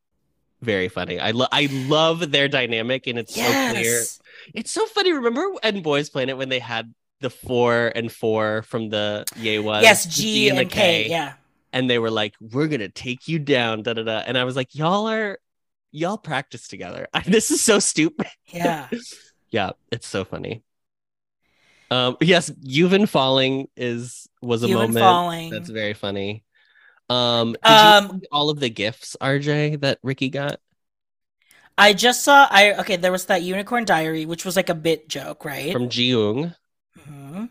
very funny. I love I love their dynamic and it's so clear. It's so funny. Remember in Boys Planet when they had the four and four from the Yuehua? Yes, the G and the K. Yeah. and they were like, "We're gonna take you down," da da da. And I was like, "Y'all are, y'all practice together." <laughs> this is so stupid. Yeah. <laughs> yeah, it's so funny. Um, yes, Yuvan falling is was a moment falling. that's very funny. Um, did Um, you see all of the gifts, RJ, that Ricky got I just saw I okay, there was that unicorn diary, which was like a bit joke, right? from Jiwoong? Mhm.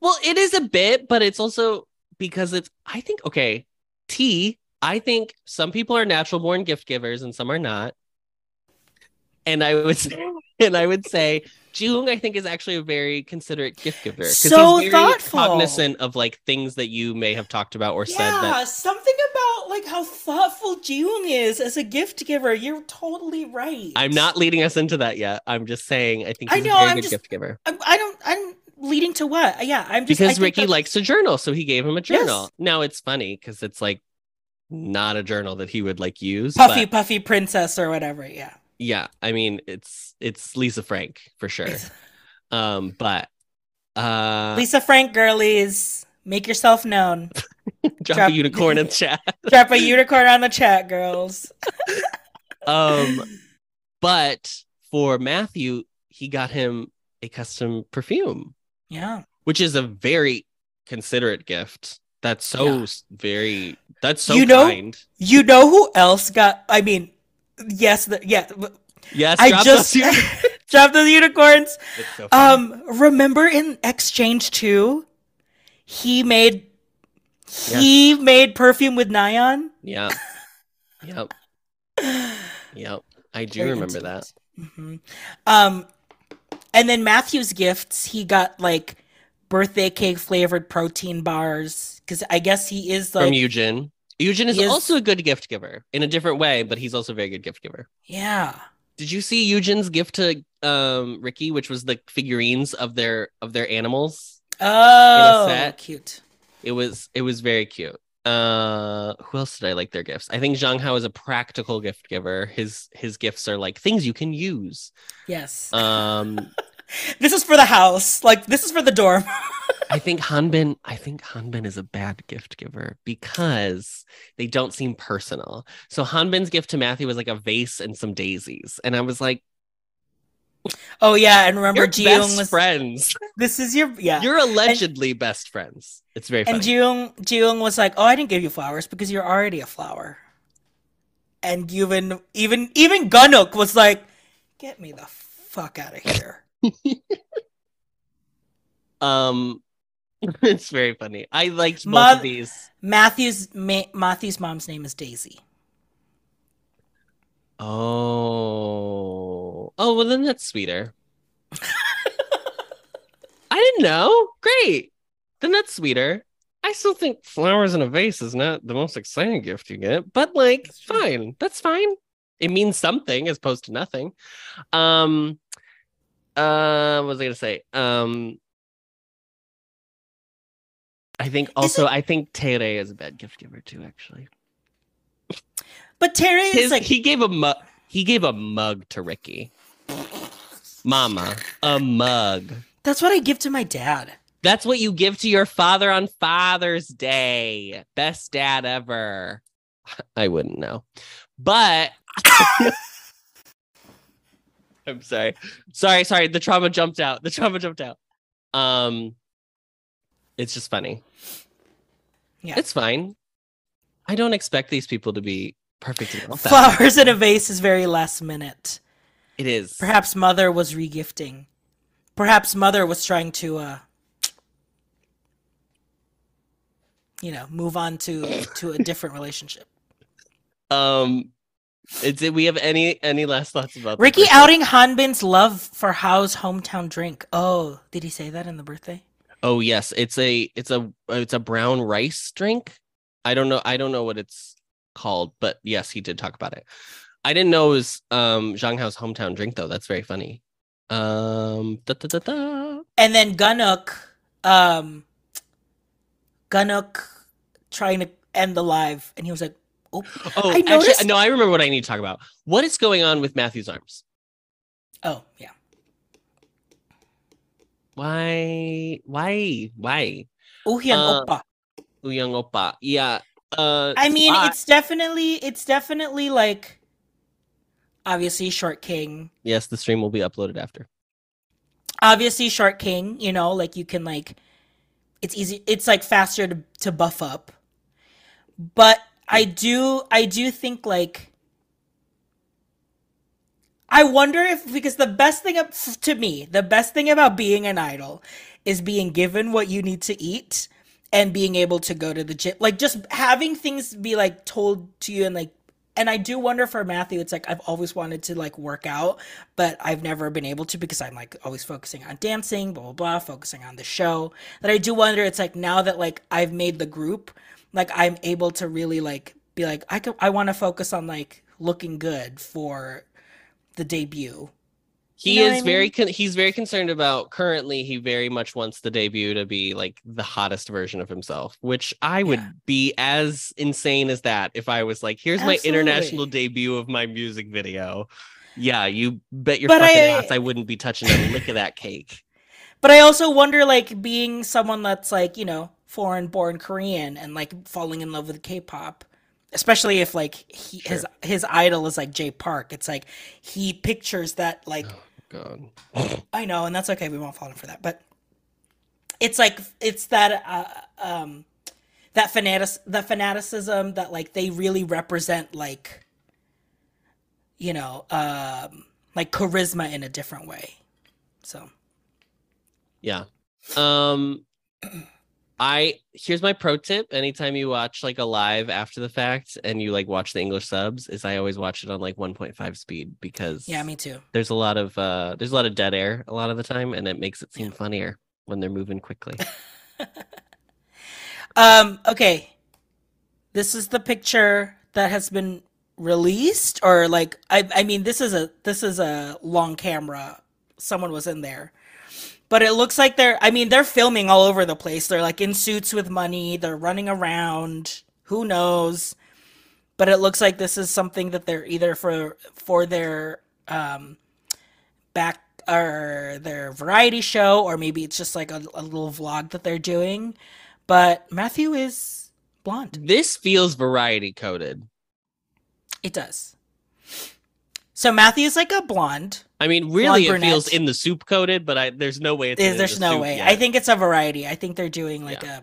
Well, it is a bit, but it's also because it's. I think okay, T. I think some people are natural born gift givers and some are not. And I would <laughs> say, and I would say, Jung, I think, is actually a very considerate gift giver So he's very thoughtful. cognizant of like things that you may have talked about or said Yeah, that something about like how thoughtful Jung is as a gift giver. You're totally right. I'm not leading us into that yet. I'm just saying I think I he's know, a very I'm good just- gift giver. I, I don't. I'm leading to what? Yeah, I'm just because Ricky that's- likes to journal, so he gave him a journal. Yes. Now it's funny because it's like not a journal that he would like use. puffy but puffy princess or whatever. Yeah. Yeah, I mean it's it's Lisa Frank for sure. Um, but uh, Lisa Frank girlies, make yourself known. drop, <laughs> drop- a unicorn in chat. <laughs> Drop a unicorn on the chat, girls. <laughs> um, but for Matthew, he got him a custom perfume, Yeah. which is a very considerate gift. That's so Yeah. very. That's so You know- kind. You know who else got? I mean, yes, the, yeah. Yes, I drop just <laughs> dropped those unicorns. <laughs> So. Um, remember in Exchange Two, he made he made perfume with Nyan. Yep. Yep. <laughs> Yep. I do Very remember that. Mhm. Um, and then Matthew's gifts, he got like birthday cake flavored protein bars because I guess he is like From Eugen. Yujin is, is- also a good gift giver in a different way, but he's also a very good gift giver. yeah. Did you see Yujin's gift to um Ricky, which was the figurines of their of their animals? Oh, cute. It was it was very cute. Uh who else did I like their gifts? I think Zhang Hao is a practical gift giver. His his gifts are like things you can use. Yes. Um <laughs> this is for the house. Like this is for the dorm. I think Hanbin I think Hanbin is a bad gift giver because they don't seem personal. So Hanbin's gift to Matthew was like a vase and some daisies. And I was like, oh yeah, and remember Jiwoong best was friends. this is your yeah. You're allegedly best friends. It's very funny. and Jiwoong Jiwoong was like, "Oh, I didn't give you flowers because you're already a flower." And even even even Gunwook was like, "Get me the fuck out of here." <laughs> um, <laughs> it's very funny. I liked both of these. Matthew's ma- Matthew's mom's name is Daisy. Oh, oh, well then that's sweeter. <laughs> I didn't know. Great. Then that's sweeter. I still think flowers in a vase is not the most exciting gift you get, but like, That's fine. That's fine. It means something as opposed to nothing. Um, uh, what was I gonna say? Um, I think also I think Taerae is a bad gift giver too. Actually, But Taerae is His, like, he gave a mug. He gave a mug to Ricky. Mama, a mug. that's what I give to my dad. That's what you give to your father on Father's Day. Best dad ever. I wouldn't know. But <laughs> I'm sorry. Sorry, sorry. The trauma jumped out. The trauma jumped out. Um it's just funny. Yeah. It's fine. I don't expect these people to be perfect in. <laughs> Flowers in a vase is very last minute. It is. Perhaps mother was regifting. Perhaps mother was trying to uh you know, move on to to a different relationship. Um it's we have any any last thoughts about Ricky outing Hanbin's love for Hao's hometown drink. Oh, did he say that in the birthday? Oh yes, it's a it's a it's a brown rice drink. I don't know I don't know what it's called, but yes, he did talk about it. I didn't know it was um Zhang Hao's hometown drink though. That's very funny. Um da, da, da. And then Gunwook, um Gunwook trying to end the live, and he was like, Oh, Oh, I actually noticed- no, I remember what I need to talk about. What is going on with Matthew's arms? oh yeah. Why why why? Uhyun Uh, Oppa. Uyang Oppa. Yeah. Uh I mean, I- it's definitely it's definitely like obviously Short King. yes, the stream will be uploaded after. Obviously Short King, you know, like you can like it's easy it's like faster to to buff up. But I do I do think like I wonder if because the best thing up to me, the best thing about being an idol is being given what you need to eat and being able to go to the gym. Like just having things be like told to you and like and I do wonder for Matthew, it's like I've always wanted to like work out, but I've never been able to because I'm like always focusing on dancing, blah blah blah, focusing on the show. That I do wonder it's like now that like I've made the group, like I'm able to really like be like I could I want to focus on like looking good for the debut. He You know is very con- he's very concerned about currently he very much wants the debut to be like the hottest version of himself, which I would Yeah. be as insane as that if I was like, here's my international debut of my music video. Yeah, you bet your But fucking I- ass I wouldn't be touching a lick of that cake. But I also wonder, like, being someone that's like, you know, foreign born Korean and like falling in love with K-pop, especially if like he, his his idol is like Jay Park. It's like he pictures that like God. <laughs> I know, and that's okay. We won't fall in for that, but it's like it's that uh, um that fanatic the fanaticism that like they really represent like you know um like charisma in a different way so Yeah. Um I here's my pro tip. Anytime you watch like a live after the fact and you like watch the English subs, is I always watch it on like 1.5 speed because yeah me too. there's a lot of uh there's a lot of dead air a lot of the time and it makes it seem funnier when they're moving quickly. <laughs> um okay. This is the picture that has been released or like i i mean this is a this is a long camera. Someone was in there but it looks like they're i mean they're filming all over the place. They're like in suits with money. They're running around. Who knows? But it looks like this is something that they're either for for their um back or their variety show or maybe it's just like a, a little vlog that they're doing. But matthew is blonde. This feels variety coded. it does. So matthew is like a blonde I mean, really, it feels in the soup coated, but I there's no way it's There's, the no way. yet. I think it's a variety. I think they're doing like a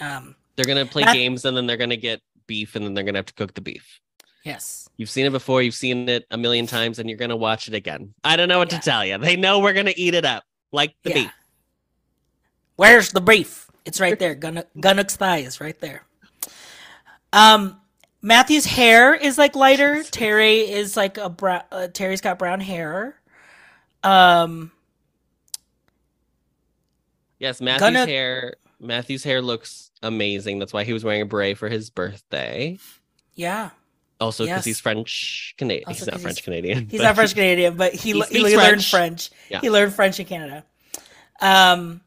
um they're gonna play games and then they're gonna get beef and then they're gonna have to cook the beef. yes. You've seen it before, you've seen it a million times, and you're gonna watch it again. I don't know what Yeah. to tell you. They know we're gonna eat it up like the Yeah. beef. Where's the beef? It's right there. Gun- Gunwook's thigh is right there. Um Matthew's hair is like lighter. <laughs> Taerae is like a brown uh, Taerae's got brown hair. Um Yes, Matthew's Gonna- hair. Matthew's hair looks amazing. That's why he was wearing a beret for his birthday. yeah. Also, because Yes. he's French Canadian. He's not French Canadian. He's not French Canadian, but he, he he, speaks learned French. French. Yeah. He learned French in Canada. Um,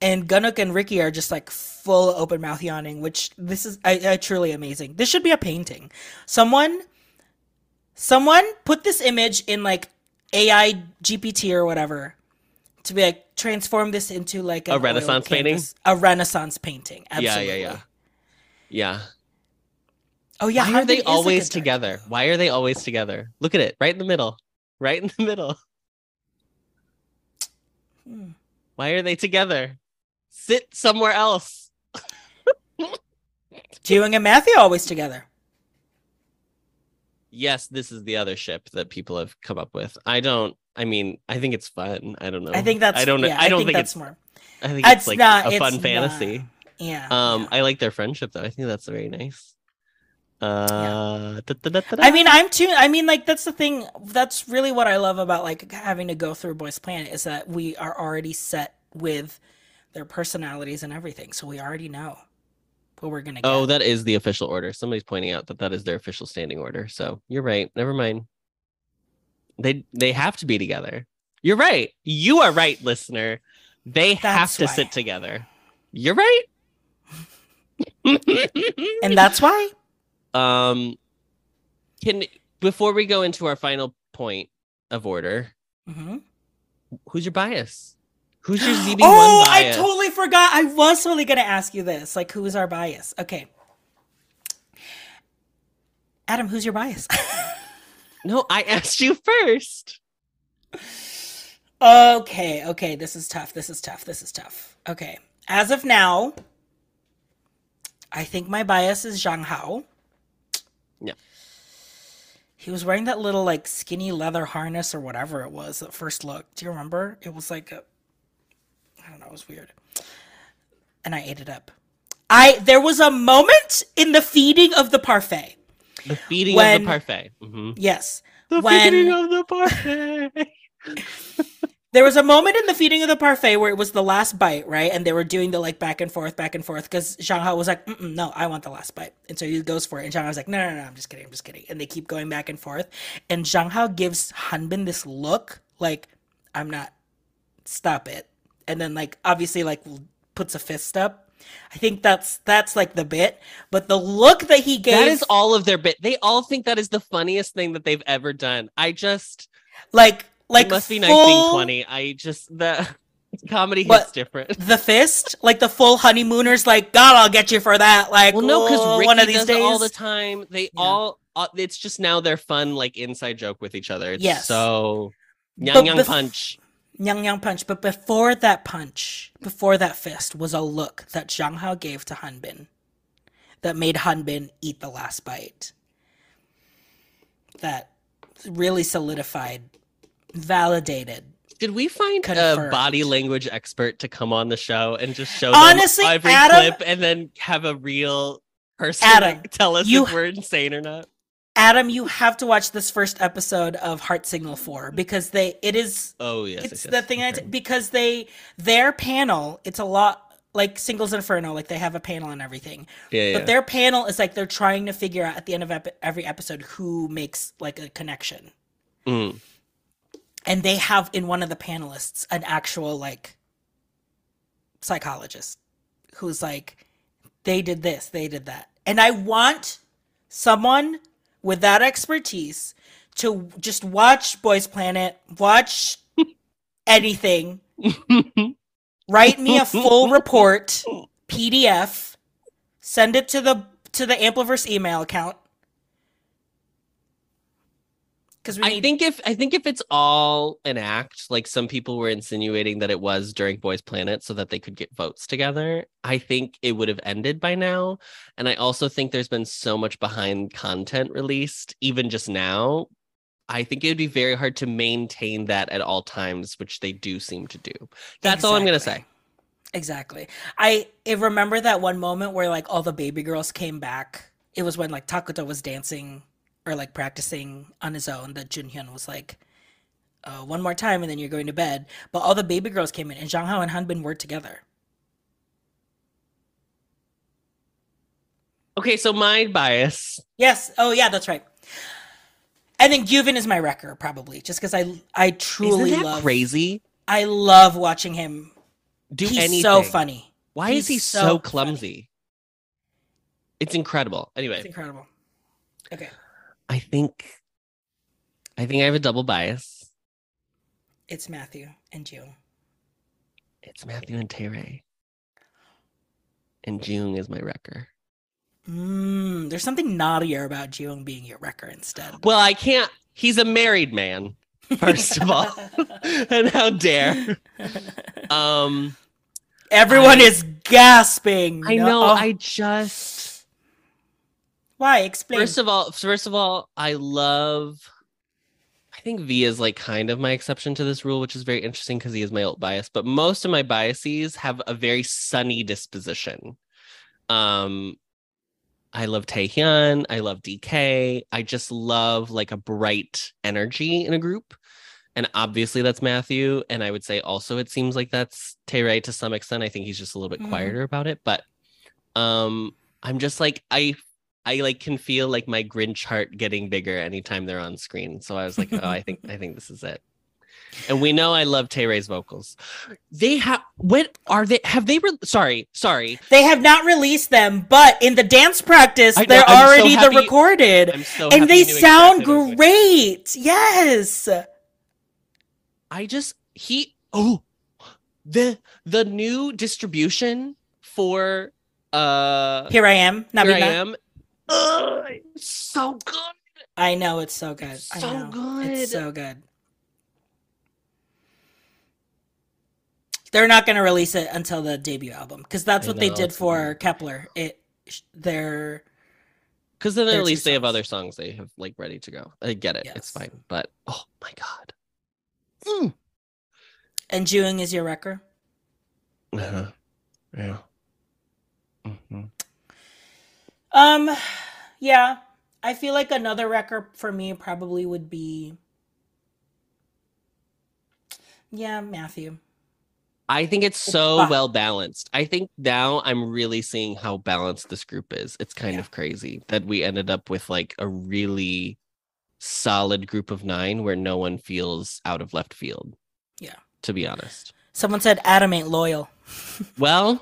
and Gunwook and Ricky are just like full open mouth yawning, which this is I, I, truly amazing. This should be a painting. Someone, someone put this image in like AI GPT or whatever to be like transform this into like A Renaissance painting? a Renaissance painting. Yeah, Absolutely. yeah, yeah. Yeah. Oh yeah. Why are they is, like, a always together? Why are they always together? Look at it, right in the middle. Right in the middle. Hmm. Why are they together? Sit somewhere else. <laughs> Jiwoong and Matthew always together. Yes, this is the other ship that people have come up with. I don't. I mean, I think it's fun. I don't know. I think that's. I don't. know. Yeah, I don't think, think, that's it's. more. I think it's, It's like not- a it's fun not. fantasy. Yeah. Um, yeah. I like their friendship though. I think that's very nice. Uh, da- da- da- da. I mean, I'm too. I mean, like that's the thing. That's really what I love about like having to go through Boys Planet is that we are already set with their personalities and everything, so we already know what we're gonna get. Oh, that is the official order. Somebody's pointing out that that is their official standing order. So you're right. Never mind. They they have to be together. You're right. You are right, listener. They have to why. sit together. You're right. <laughs> and that's why. um, can before we go into our final point of order, hmm who's your bias? Who's your <gasps> ZB1 Oh, I totally forgot. I was totally gonna ask you this. Like, who is our bias? Okay. Adam, who's your bias? <laughs> No, I asked you first. Okay, okay, this is tough. This is tough. This is tough. Okay. As of now, I think my bias is Zhang Hao. Yeah. He was wearing that little like skinny leather harness or whatever it was at first look. Do you remember? It was like a I don't know, it was weird. And I ate it up. I there was a moment in the feeding of the parfait. The feeding When- of the parfait. Mhm. Yes. The When- feeding of the parfait. <laughs> There was a moment in the feeding of the parfait where it was the last bite, right? And they were doing the like back and forth, back and forth because Zhang Hao was like, "No, I want the last bite," and so he goes for it. And Zhang Hao's like, "No, no, no, I'm just kidding, I'm just kidding." And they keep going back and forth. And Zhang Hao gives Hanbin this look, like, "I'm not, stop it." And then like obviously like puts a fist up. I think that's that's like the bit, but the look that he gave, That is all of their bit. They all think that is the funniest thing that they've ever done. I just like like it must be full- 1920. I just the <laughs> comedy What? hits different. the fist, like the full honeymooners, like God, I'll get you for that. Like, Well, no, because oh, Ricky one of these does days, it all the time. They Yeah. all. Uh, it's just now their fun like inside joke with each other. It's Yes. so But young young punch. Yang Yang punch. But before that punch, before that fist, was a look that Zhang Hao gave to Hanbin, that made Hanbin eat the last bite. That really solidified, validated. Did we find a body language expert to come on the show and just show Honestly, them every Adam- clip and then have a real person Adam, <laughs> tell us you- if we're insane or not? Adam, you have to watch this first episode of Heart Signal 4 because they it is Oh yes, it's yes, the yes, thing I okay. because they their panel it's a lot like singles inferno like they have a panel and everything yeah, yeah. but their panel is like they're trying to figure out at the end of ep- every episode who makes like a connection Mm. and they have in one of the panelists an actual like psychologist who's like they did this they did that and i want someone with that expertise to just watch boys planet watch <laughs> anything write me a full <laughs> report pdf send it to the to the ampliverse email account because I need think if I think if it's all an act, like some people were insinuating that it was during Boys Planet so that they could get votes together, I think it would have ended by now. And I also think there's been so much behind content released, even just now. I think it would be very hard to maintain that at all times, which they do seem to do. That's all I'm gonna say. Exactly. I, I remember that one moment where like all the baby girls came back. It was when like Takuto was dancing or like practicing on his own. That Junhyun was like, uh, "One more time, and then you're going to bed." But all the baby girls came in, and Zhang Hao and Hanbin were together. Okay, so my bias. Yes. Oh yeah, that's right. And then Gyuvin is my wrecker probably, just because I I truly love crazy? I love watching him. Do He's anything. so funny. Why is he He's so, so funny. clumsy? It's incredible. Anyway, It's incredible. Okay, I think I think I have a double bias. it's Matthew and June. It's Matthew and Taerae. And June is my wrecker. Mm, there's something naughtier about June being your wrecker instead. Well, I can't he's a married man, first of all. <laughs> <laughs> and how dare. <laughs> Um Everyone I- is gasping. I know, oh, I just why explain? First of all, first of all, I love. I think V is like kind of my exception to this rule, which is very interesting because he is my alt bias. But most of my biases have a very sunny disposition. Um, I love Taehyun. I love DK. I just love like a bright energy in a group. And obviously that's Matthew. And I would say also it seems like that's Tae to some extent. I think he's just a little bit Mhm. quieter about it. But um I'm just like I I like can feel like my Grinch heart getting bigger anytime they're on screen. So I was like, oh, I think I think this is it. And we know I love Taerae's vocals. They have what are they have they re- sorry, sorry. they have not released them, but in the dance practice, know, they're I'm already happy- the recorded, I'm so and they sound exactly what I was gonna- great. Yes. I just he oh the the new distribution for uh Here I am. here I am. Ugh, it's so good. I know it's so good. I So know. good. It's so good. They're not going to release it until the debut album because that's I what they did for weird. Kep1er. It they're Because then There at are two least they have other songs they have like ready to go. I get it. It's fine. But oh my god. Mm. and Jung is your wrecker. Uh-huh. Yeah. Mhm. Um, yeah, I feel like another record for me probably would be, yeah, Matthew. I think it's so well balanced. I think now I'm really seeing how balanced this group is. It's kind Yeah. of crazy that we ended up with like a really solid group of nine where no one feels out of left field. Yeah. To be honest. Someone said Adam ain't loyal. <laughs> Well,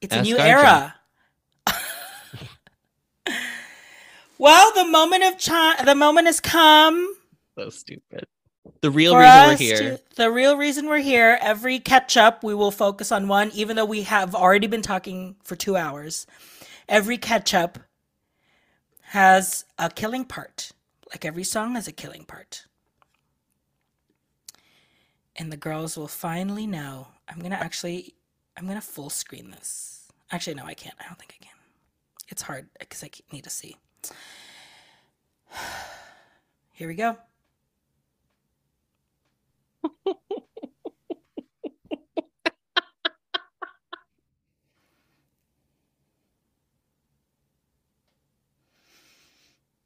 It's a new era. Well, the moment of chi- the moment has come so stupid. The real for reason we're here. To, the real reason we're here. Every catch up, we will focus on one, even though we have already been talking for two hours. Every catch up has a killing part. Like every song has a killing part. And the girls will finally know. I'm gonna actually, I'm gonna full screen this. Actually, no, I can't. I don't think I can. It's hard because I need to see. <sighs> Here we go.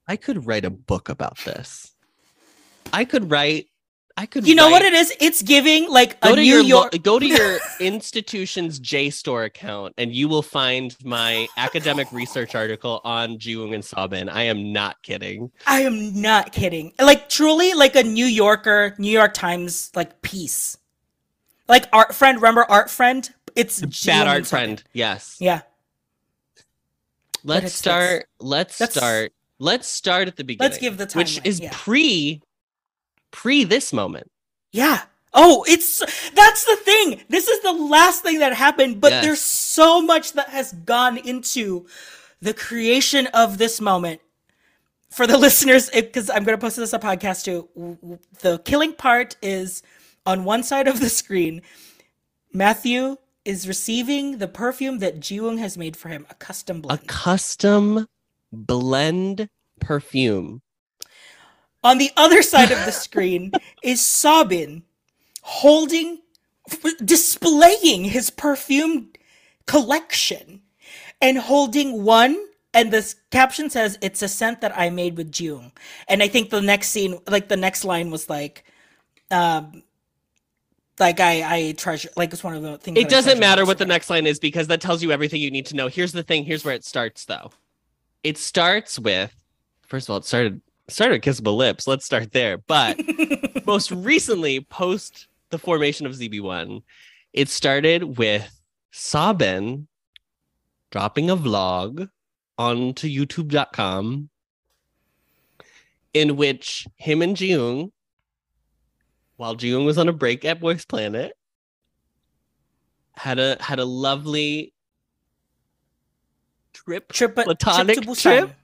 I could write a book about this. I could write. I could. You know what it is? It's giving like Go a to New your lo- York. go to your <laughs> institution's JSTOR account, and you will find my academic research article on Jiwoong and Seobin. I am not kidding. I am not kidding. Like truly, like a New Yorker, New York Times like piece. Like art friend, remember art friend? It's Bad art friend. Yes. Yeah. Let's start. Let's that's- start. Let's start at the beginning. Let's give the time. which is yeah. pre pre this moment. Yeah. Oh, it's that's the thing. This is the last thing that happened, but Yes. there's so much that has gone into the creation of this moment. For the <laughs> listeners, because I'm going to post this on a podcast too. The killing part is on one side of the screen. Matthew is receiving the perfume that Jiwoong has made for him, a custom A custom blend perfume. On the other side of the screen is Seobin holding, displaying his perfume collection and holding one. And the caption says, It's a scent that I made with Jung. And I think the next scene, like the next line was like, um, like I, I treasure, like it's one of the things. It doesn't matter what the next line is because that tells you everything you need to know. Here's the thing. Here's where it starts, though. It starts with, first of all, it started started with Kissable Lips. Let's start there. But <laughs> most recently, post the formation of ZB1, it started with Seobin dropping a vlog onto YouTube.com in which him and Jiwoong, while Jiwoong was on a break at Boys Planet, had a had a lovely trip Trip, Platonic trip to Busan. trip?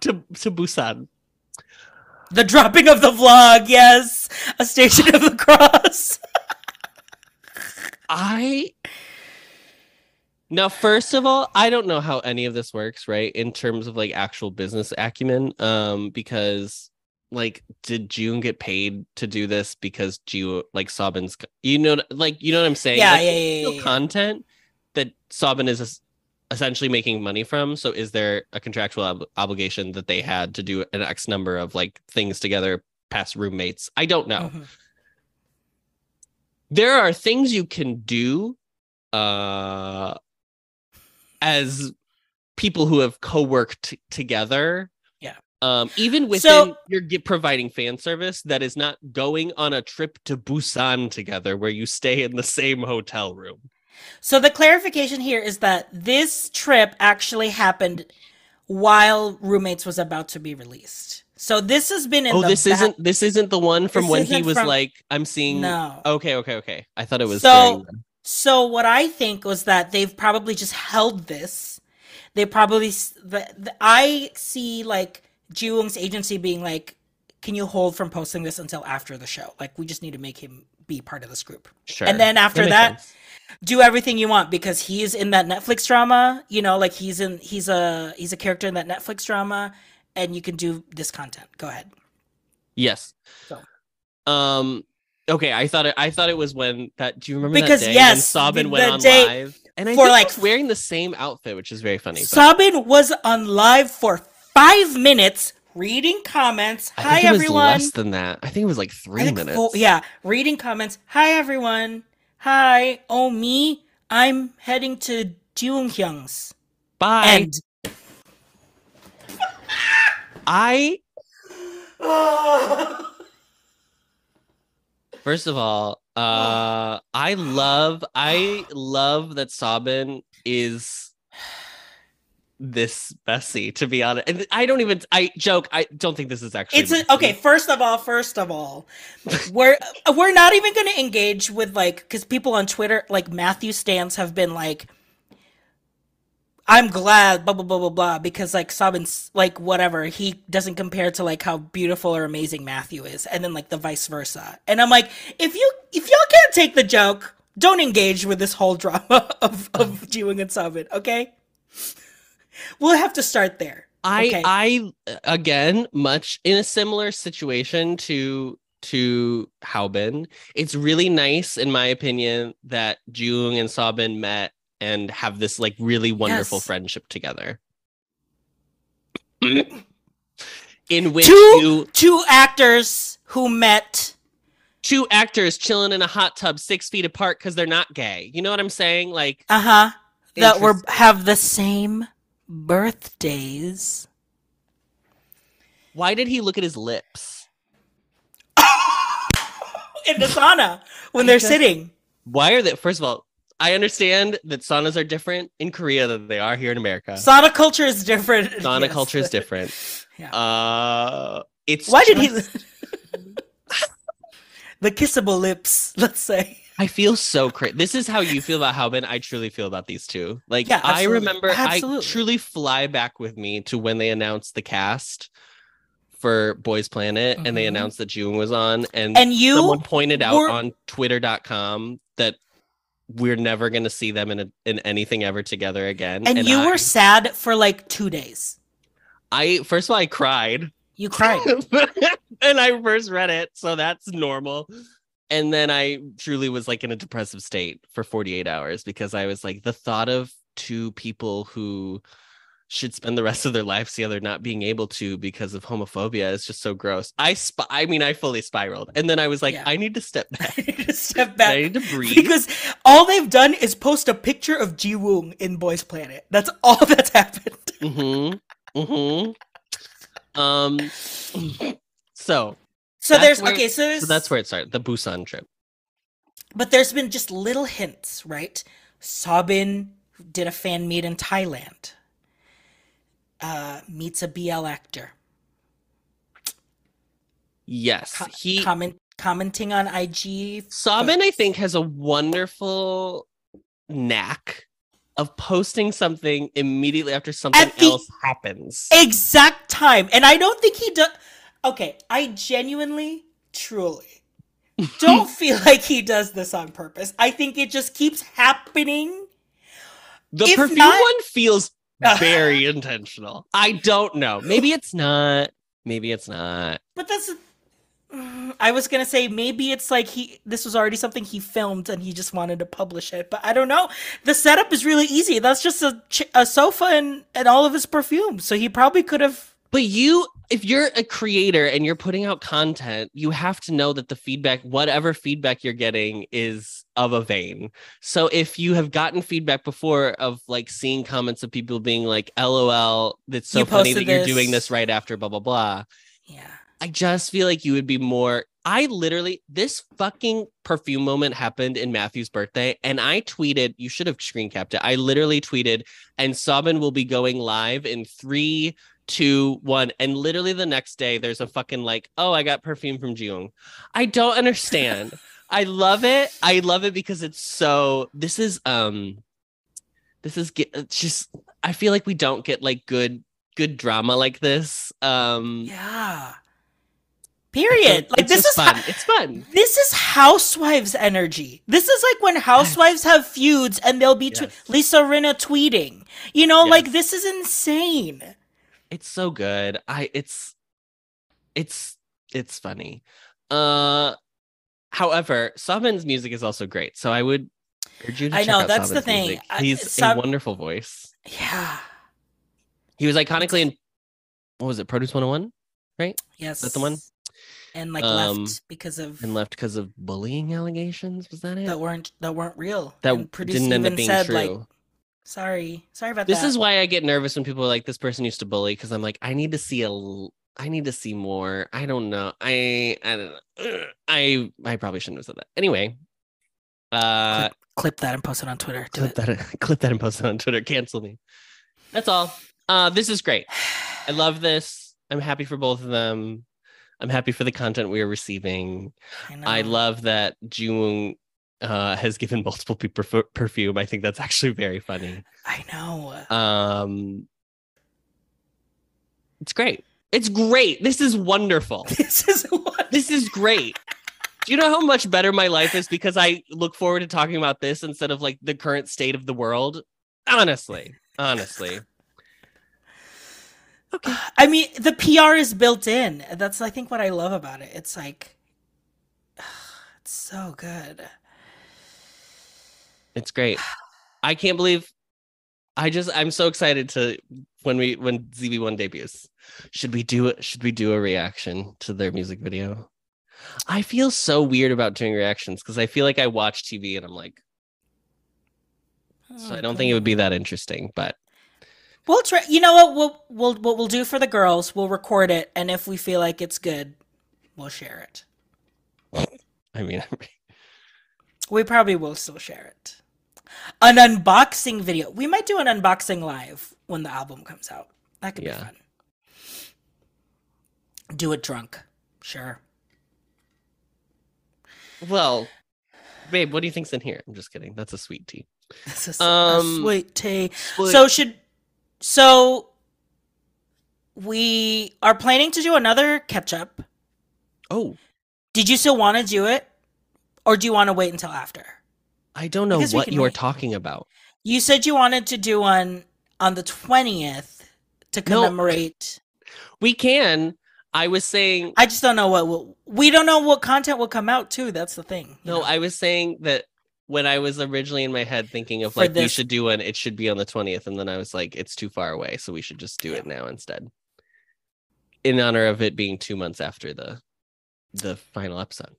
to, to Busan. The dropping of the vlog, yes. A station of the <laughs> cross. I now, first of all, I don't know how any of this works, right? In terms of like actual business acumen, um, because like, did June get paid to do this because Ju like Seobin's, you know, like you know what I'm saying? Yeah, Like, yeah, yeah, yeah, yeah. Content that Seobin is essentially making money from. So, is there a contractual ob- obligation that they had to do an X number of like things together, past roommates? I don't know Mhm. there are things you can do uh as people who have co-worked t- together Yeah. um even within So- you're providing fan service that is not going on a trip to busan together where you stay in the same hotel room So the clarification here is that this trip actually happened while Roommates was about to be released. So this has been in oh the this back- isn't this isn't the one from This when he was from- like i'm seeing No. okay okay okay i thought it was So- during So what I think was that they've probably just held this. They probably s- the, the, I see like Jiwoong's agency being like, "Can you hold from posting this until after the show? Like we just need to make him be part of this group. sure And then after makes that, sense. Do everything you want because he's in that Netflix drama. You know, like he's in he's a he's a character in that Netflix drama, and you can do this content. Go ahead. Yes. So. Um. Okay, I thought it. I thought it was when that. Do you remember Because, that day yes, when Seobin went on day live? And I for, think like, wearing the same outfit, which is very funny. But Seobin was on live for five minutes reading comments. I Hi think it was everyone. less than that. I think it was like three minutes. full- yeah, reading comments. Hi everyone. Hi. Oh me. I'm heading to Junghyung's. Bye. And I <laughs> first of all, uh, I love. I love that Seobin is this messy. To be honest, and I don't even. I joke. I don't think this is actually. it's a, okay. First of all, first of all, we're <laughs> we're not even going to engage with like because people on Twitter like Matthew Stans have been like, I'm glad blah blah blah blah blah because like Seobin's like whatever he doesn't compare to like how beautiful or amazing Matthew is, and then like the vice versa. And I'm like, if you if y'all can't take the joke, don't engage with this whole drama <laughs> of of Jiwoong and Seobin, okay? We'll have to start there. I Okay. I again much in a similar situation to to Haobin. It's really nice in my opinion that Jung and Seobin met and have this like really wonderful Yes. friendship together. in which Two- you Two actors who met. two actors chilling in a hot tub six feet apart because they're not gay. You know what I'm saying? Like Uh huh. That were have the same birthdays. why did he look at his lips? <laughs> In the sauna when I they're just- sitting. Why are they first of all, I understand that saunas are different in Korea than they are here in America. Sauna culture is different. Sauna Yes. culture is different. <laughs> Yeah. Uh, it's Why did he? <laughs> the kissable lips. Let's say. I feel so crazy. This is how you feel about Haobin. I truly feel about these two. Like Yeah, I remember, Absolutely. I truly fly back with me to when they announced the cast for Boys Planet, and they Mhm. announced that June was on, and, And you someone pointed out were- on Twitter.com that we're never going to see them in a, in anything ever together again. and, you I, were sad for like two days. I first of all, I cried. You cried. <laughs> and I first read it, so that's normal. And then I truly was like in a depressive state for 48 hours because I was like, the thought of two people who should spend the rest of their lives together not being able to because of homophobia is just so gross. I sp- I mean, I fully spiraled. And then I was like, Yeah. I need to step <laughs> back. I need to step I back need to breathe. because all they've done is post a picture of Ji Woong in Boys Planet. That's all <laughs> that's happened. mm-hmm. Mm-hmm. Um <sniffs> so So That's there's where- okay. So there's so that's where it started, the Busan trip. but there's been just little hints, right? Seobin did a fan meet in Thailand. Uh, meets a BL actor. Yes. Co- he comment commenting on IG. Seobin, I think, has a wonderful knack of posting something immediately after something else happens. exact time, and I don't think he does. Okay, I genuinely, truly don't <laughs> feel like he does this on purpose. I think it just keeps happening. the if perfume not- one feels <laughs> very intentional. I don't know. Maybe it's not. Maybe it's not. But that's. <sighs> I was gonna say maybe it's like he this was already something he filmed and he just wanted to publish it, but I don't know. The setup is really easy. That's just a a sofa and and all of his perfume. So he probably could have. But you, if you're a creator and you're putting out content, you have to know that the feedback, whatever feedback you're getting, is of a vein. So if you have gotten feedback before of like seeing comments of people being like, LOL, that's so You funny that posted you're doing this right after blah, blah, blah. Yeah. I just feel like you would be more. I literally, this fucking perfume moment happened in Matthew's birthday, and I tweeted, you should have screen capped it. I literally tweeted, and Seobin will be going live in three, two, one. And literally the next day, there's a fucking like, oh, I got perfume from Jung. I don't understand. <laughs> I love it. I love it because it's so, this is, um, this is it's just, I feel like we don't get like good, good drama like this. Um, Yeah. Period. Like it's this is fun. it's fun. this is housewives energy. This is like when housewives have feuds and they'll be tw- Lisa Rinna tweeting. You know, like this is insane. It's so good. I it's it's it's funny. Uh however, Seobin's music is also great. So I would urge you to I check know, out that's the thing. music. I- He's Sab- a wonderful voice. Yeah. He was iconically in what was it, Produce 101? Right? Yes. that the one? And like Um, left because of And left because of bullying allegations. Was that it? that weren't that weren't real. that and producer didn't end up being said true. like, sorry, sorry about that. this is why I get nervous when people are like, this person used to bully, because I'm like, I need to see a l- I need to see more. I don't know. I I don't know. I I probably shouldn't have said that. Anyway. Uh clip that and post it on Twitter. Do clip it. that <laughs> clip that and post it on Twitter. Cancel me. That's all. Uh this is great. I <sighs> love this. I'm happy for both of them. I'm happy for the content we are receiving. I know. love that Jung uh, has given multiple people perf- perfume. I think that's actually very funny. I know. Um, it's great. It's great. This is wonderful. <laughs> this is what This is great. Do you know how much better my life is because I look forward to talking about this instead of like the current state of the world? Honestly, honestly. Okay. I mean, the PR is built in. That's I think what I love about it. It's like <sighs> it's so good. It's great. I can't believe I just I'm so excited to when we when ZB1 debuts. Should we do it? Should we do a reaction to their music video? I feel so weird about doing reactions because I feel like I watch TV and I'm like, so I don't think it would be that interesting, but We'll try. You know what? We'll we'll what we'll do for the girls. We'll record it, and if we feel like it's good, we'll share it. <laughs> I mean, We probably will still share it. An unboxing video. We might do an unboxing live when the album comes out. That could Yeah. be fun. Do it drunk. Sure. well, babe, what do you think's in here? I'm just kidding. That's a sweet tea. This is a Um, sweet tea. But- So should so we are planning to do another catch up. oh, Did you still want to do it? Or do you want to wait until after? I don't know Because what you are wait. talking about. You said you wanted to do one on the 20th to commemorate. No. We can. I was saying I just don't know what will, we don't know what content will come out too. That's the thing. no, know? I was saying that when I was originally in my head thinking of For like we should do one, it should be on the 20th, and then I was like, it's too far away, so we should just do it now instead. In honor of it being two months after the the final episode.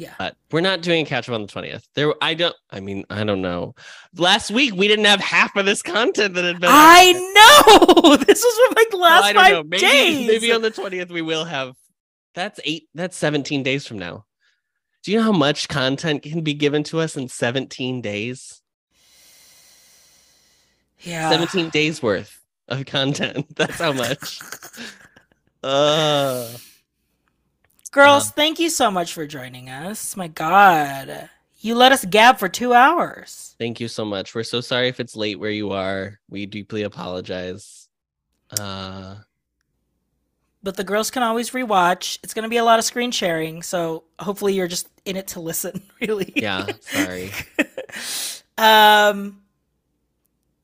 Yeah. But we're not doing a catch up on the 20th. There I don't I mean, I don't know. Last week we didn't have half of this content that had been I know. <laughs> This was like the Well, last I don't five know. Maybe days. maybe on the 20th we will have that's eight that's 17 days from now. Do you know how much content can be given to us in 17 days? yeah. 17 days worth of content. <laughs> That's how much. <laughs> Uh Girls, Um, thank you so much for joining us. My God. You let us gab for two hours. thank you so much. We're so sorry if it's late where you are. We deeply apologize. Uh But the girls can always rewatch. It's going to be a lot of screen sharing. So hopefully you're just in it to <laughs> listen, really. yeah, sorry. <laughs> um,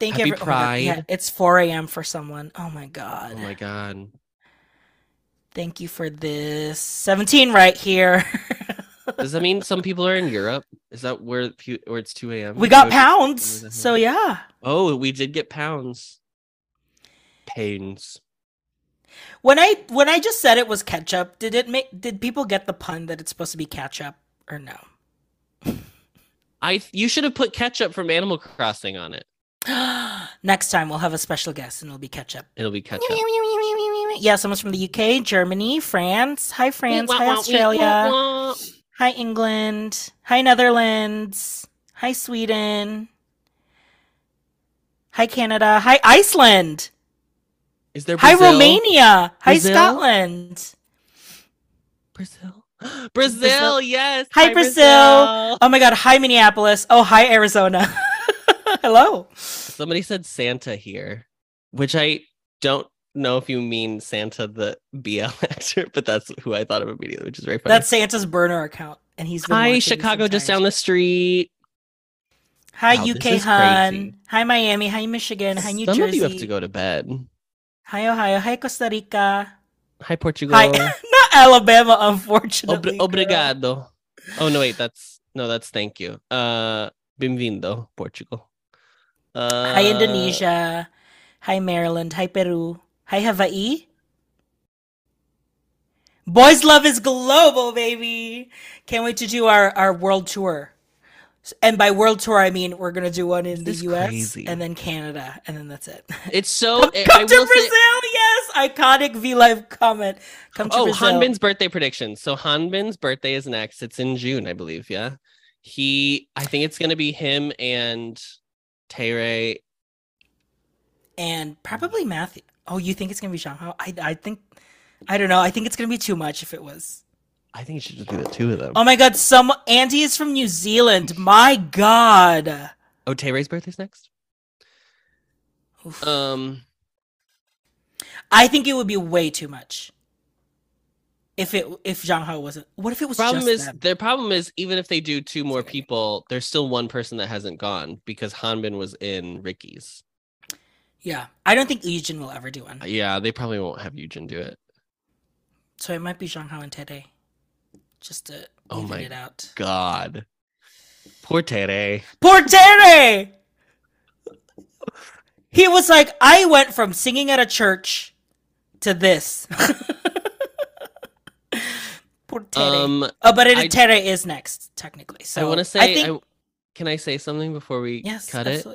thank you. every- oh God, Yeah, Pride. it's 4 a.m. for someone. Oh my God. Oh my god. Thank you for this. 17 right here. <laughs> Does that mean some people are in Europe? Is that where where it's 2 a.m.? we got pounds. So yeah. Oh, we did get pounds. Pains. When I when I just said it was ketchup, did it make did people get the pun that it's supposed to be ketchup or no? I you should have put ketchup from Animal Crossing on it. <gasps> Next time we'll have a special guest and it'll be ketchup. It'll be ketchup. <laughs> Yeah, someone's from the UK, Germany, France. Hi France. Hi Australia. Hi England. Hi Netherlands. Hi Sweden. Hi Canada. Hi Iceland. Is there Hi Brazil? Romania. Hi Scotland. <gasps> Brazil. Brazil, yes. Hi, Brazil. Oh my god, hi Minneapolis. Oh, hi Arizona. <laughs> Hello. Somebody said Santa here, which I don't know if you mean Santa the BL actor, <laughs> but that's who I thought of immediately, which is very funny. That's Santa's burner account. And he's Hi, Chicago, just down the street. Hi, Wow, UK Han. crazy. Hi, Miami. Hi, Michigan. Hi, New Some Jersey. of you have to go to bed. Hi, Ohio. Hi, Costa Rica. Hi, Portugal. Hi, <laughs> not Alabama, unfortunately. Ob- obrigado. Oh no, wait, that's no, that's thank you. Uh, bem-vindo, Portugal. Uh, Hi, Indonesia. Hi, Maryland. Hi, Peru. Hi, Hawaii. Boys Love is global, baby. Can't wait to do our, our world tour. And by world tour, I mean we're gonna do one in the This is U.S. crazy. and then Canada, and then that's it. <laughs> It's so. Come, I- come I to will Brazil, say- yes! Iconic V Live comment. Come to oh, Brazil. Hanbin's birthday prediction. So Hanbin's birthday is next. It's in June, I believe. Yeah, he. I think it's gonna be him and Tay and probably Matthew. Oh, you think it's gonna be Zhang Hao? I I think I don't know. I think it's gonna be too much if it was. I think you should just do the two of them. Oh my God! Some Andy is from New Zealand. My God. oh, Tay birthday's next. Oof. Um, I think it would be way too much. If it if Zhang Hao wasn't, what if it was problem just is them? their problem is even if they do two more people, there's still one person that hasn't gone because Hanbin was in Ricky's. Yeah, I don't think Yujin will ever do one. Yeah, they probably won't have Yujin do it. So it might be Zhang Hao and Taerae. Just to Oh even my it out. God. Poor Taerae. Poor Taerae! He was like, I went from singing at a church to this. <laughs> Poor Taerae. Um, oh, but it, I- Taerae is next, technically. So I want to I say, think, I- can I say something before we yes, cut it?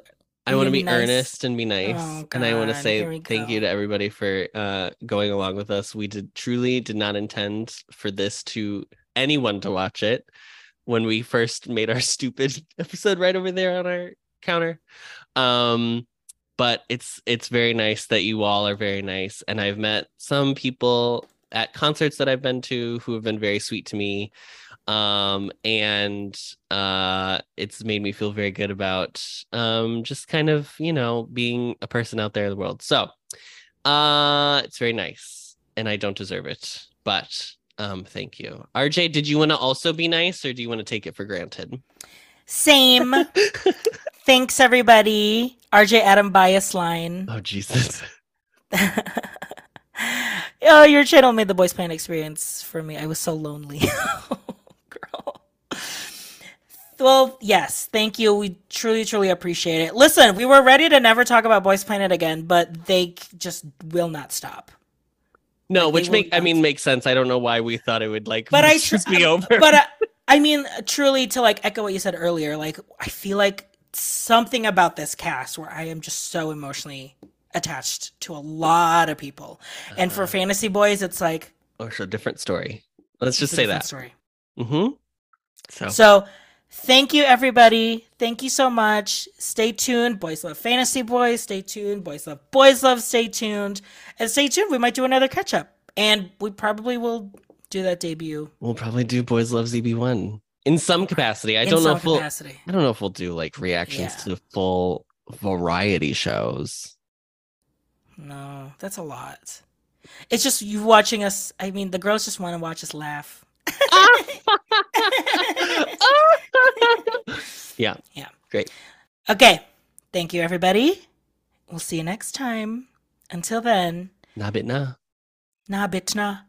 I want to be nice. earnest and be nice, Oh, and I want to say thank you to everybody for uh, going along with us. We did truly did not intend for this to anyone to watch it when we first made our <laughs> stupid episode right over there on our counter. Um, but it's it's very nice that you all are very nice, and I've met some people at concerts that I've been to who have been very sweet to me um and uh it's made me feel very good about um just kind of you know being a person out there in the world so uh it's very nice and i don't deserve it but um thank you rj did you want to also be nice or do you want to take it for granted Same. <laughs> Thanks, everybody. RJ Adam bias line. oh jesus <laughs> oh, your channel made the Boys Planet experience for me. I was so lonely. <laughs> Well, yes, thank you. We truly, truly appreciate it. Listen, we were ready to never talk about Boys Planet again, but they just will not stop. no Like, which make i mean makes sense i don't know why we thought it would like But I <laughs> just tr- be <laughs> over But uh, I mean, truly, to like echo what you said earlier, like I feel like something about this cast where I am just so emotionally attached to a lot of people, and for Uh-huh. Fantasy Boys, it's like or it's a different story let's just it's a say different that story. mm-hmm so So, thank you, everybody. Thank you so much. Stay tuned. Boys love Fantasy Boys. Stay tuned. Boys love Boys love. Stay tuned. And stay tuned. We might do another catch up. And we probably will do that debut We'll probably do Boys Love ZB1 in some capacity. I in don't know if we'll capacity. I don't know if we'll do like reactions Yeah. to full variety shows. No, that's a lot. It's just you watching us. I mean, the girls just want to watch us laugh. Ah! <laughs> <laughs> yeah. Yeah. Great. Okay. Thank you, everybody. We'll see you next time. Until then, Nah bit nah. na bitna.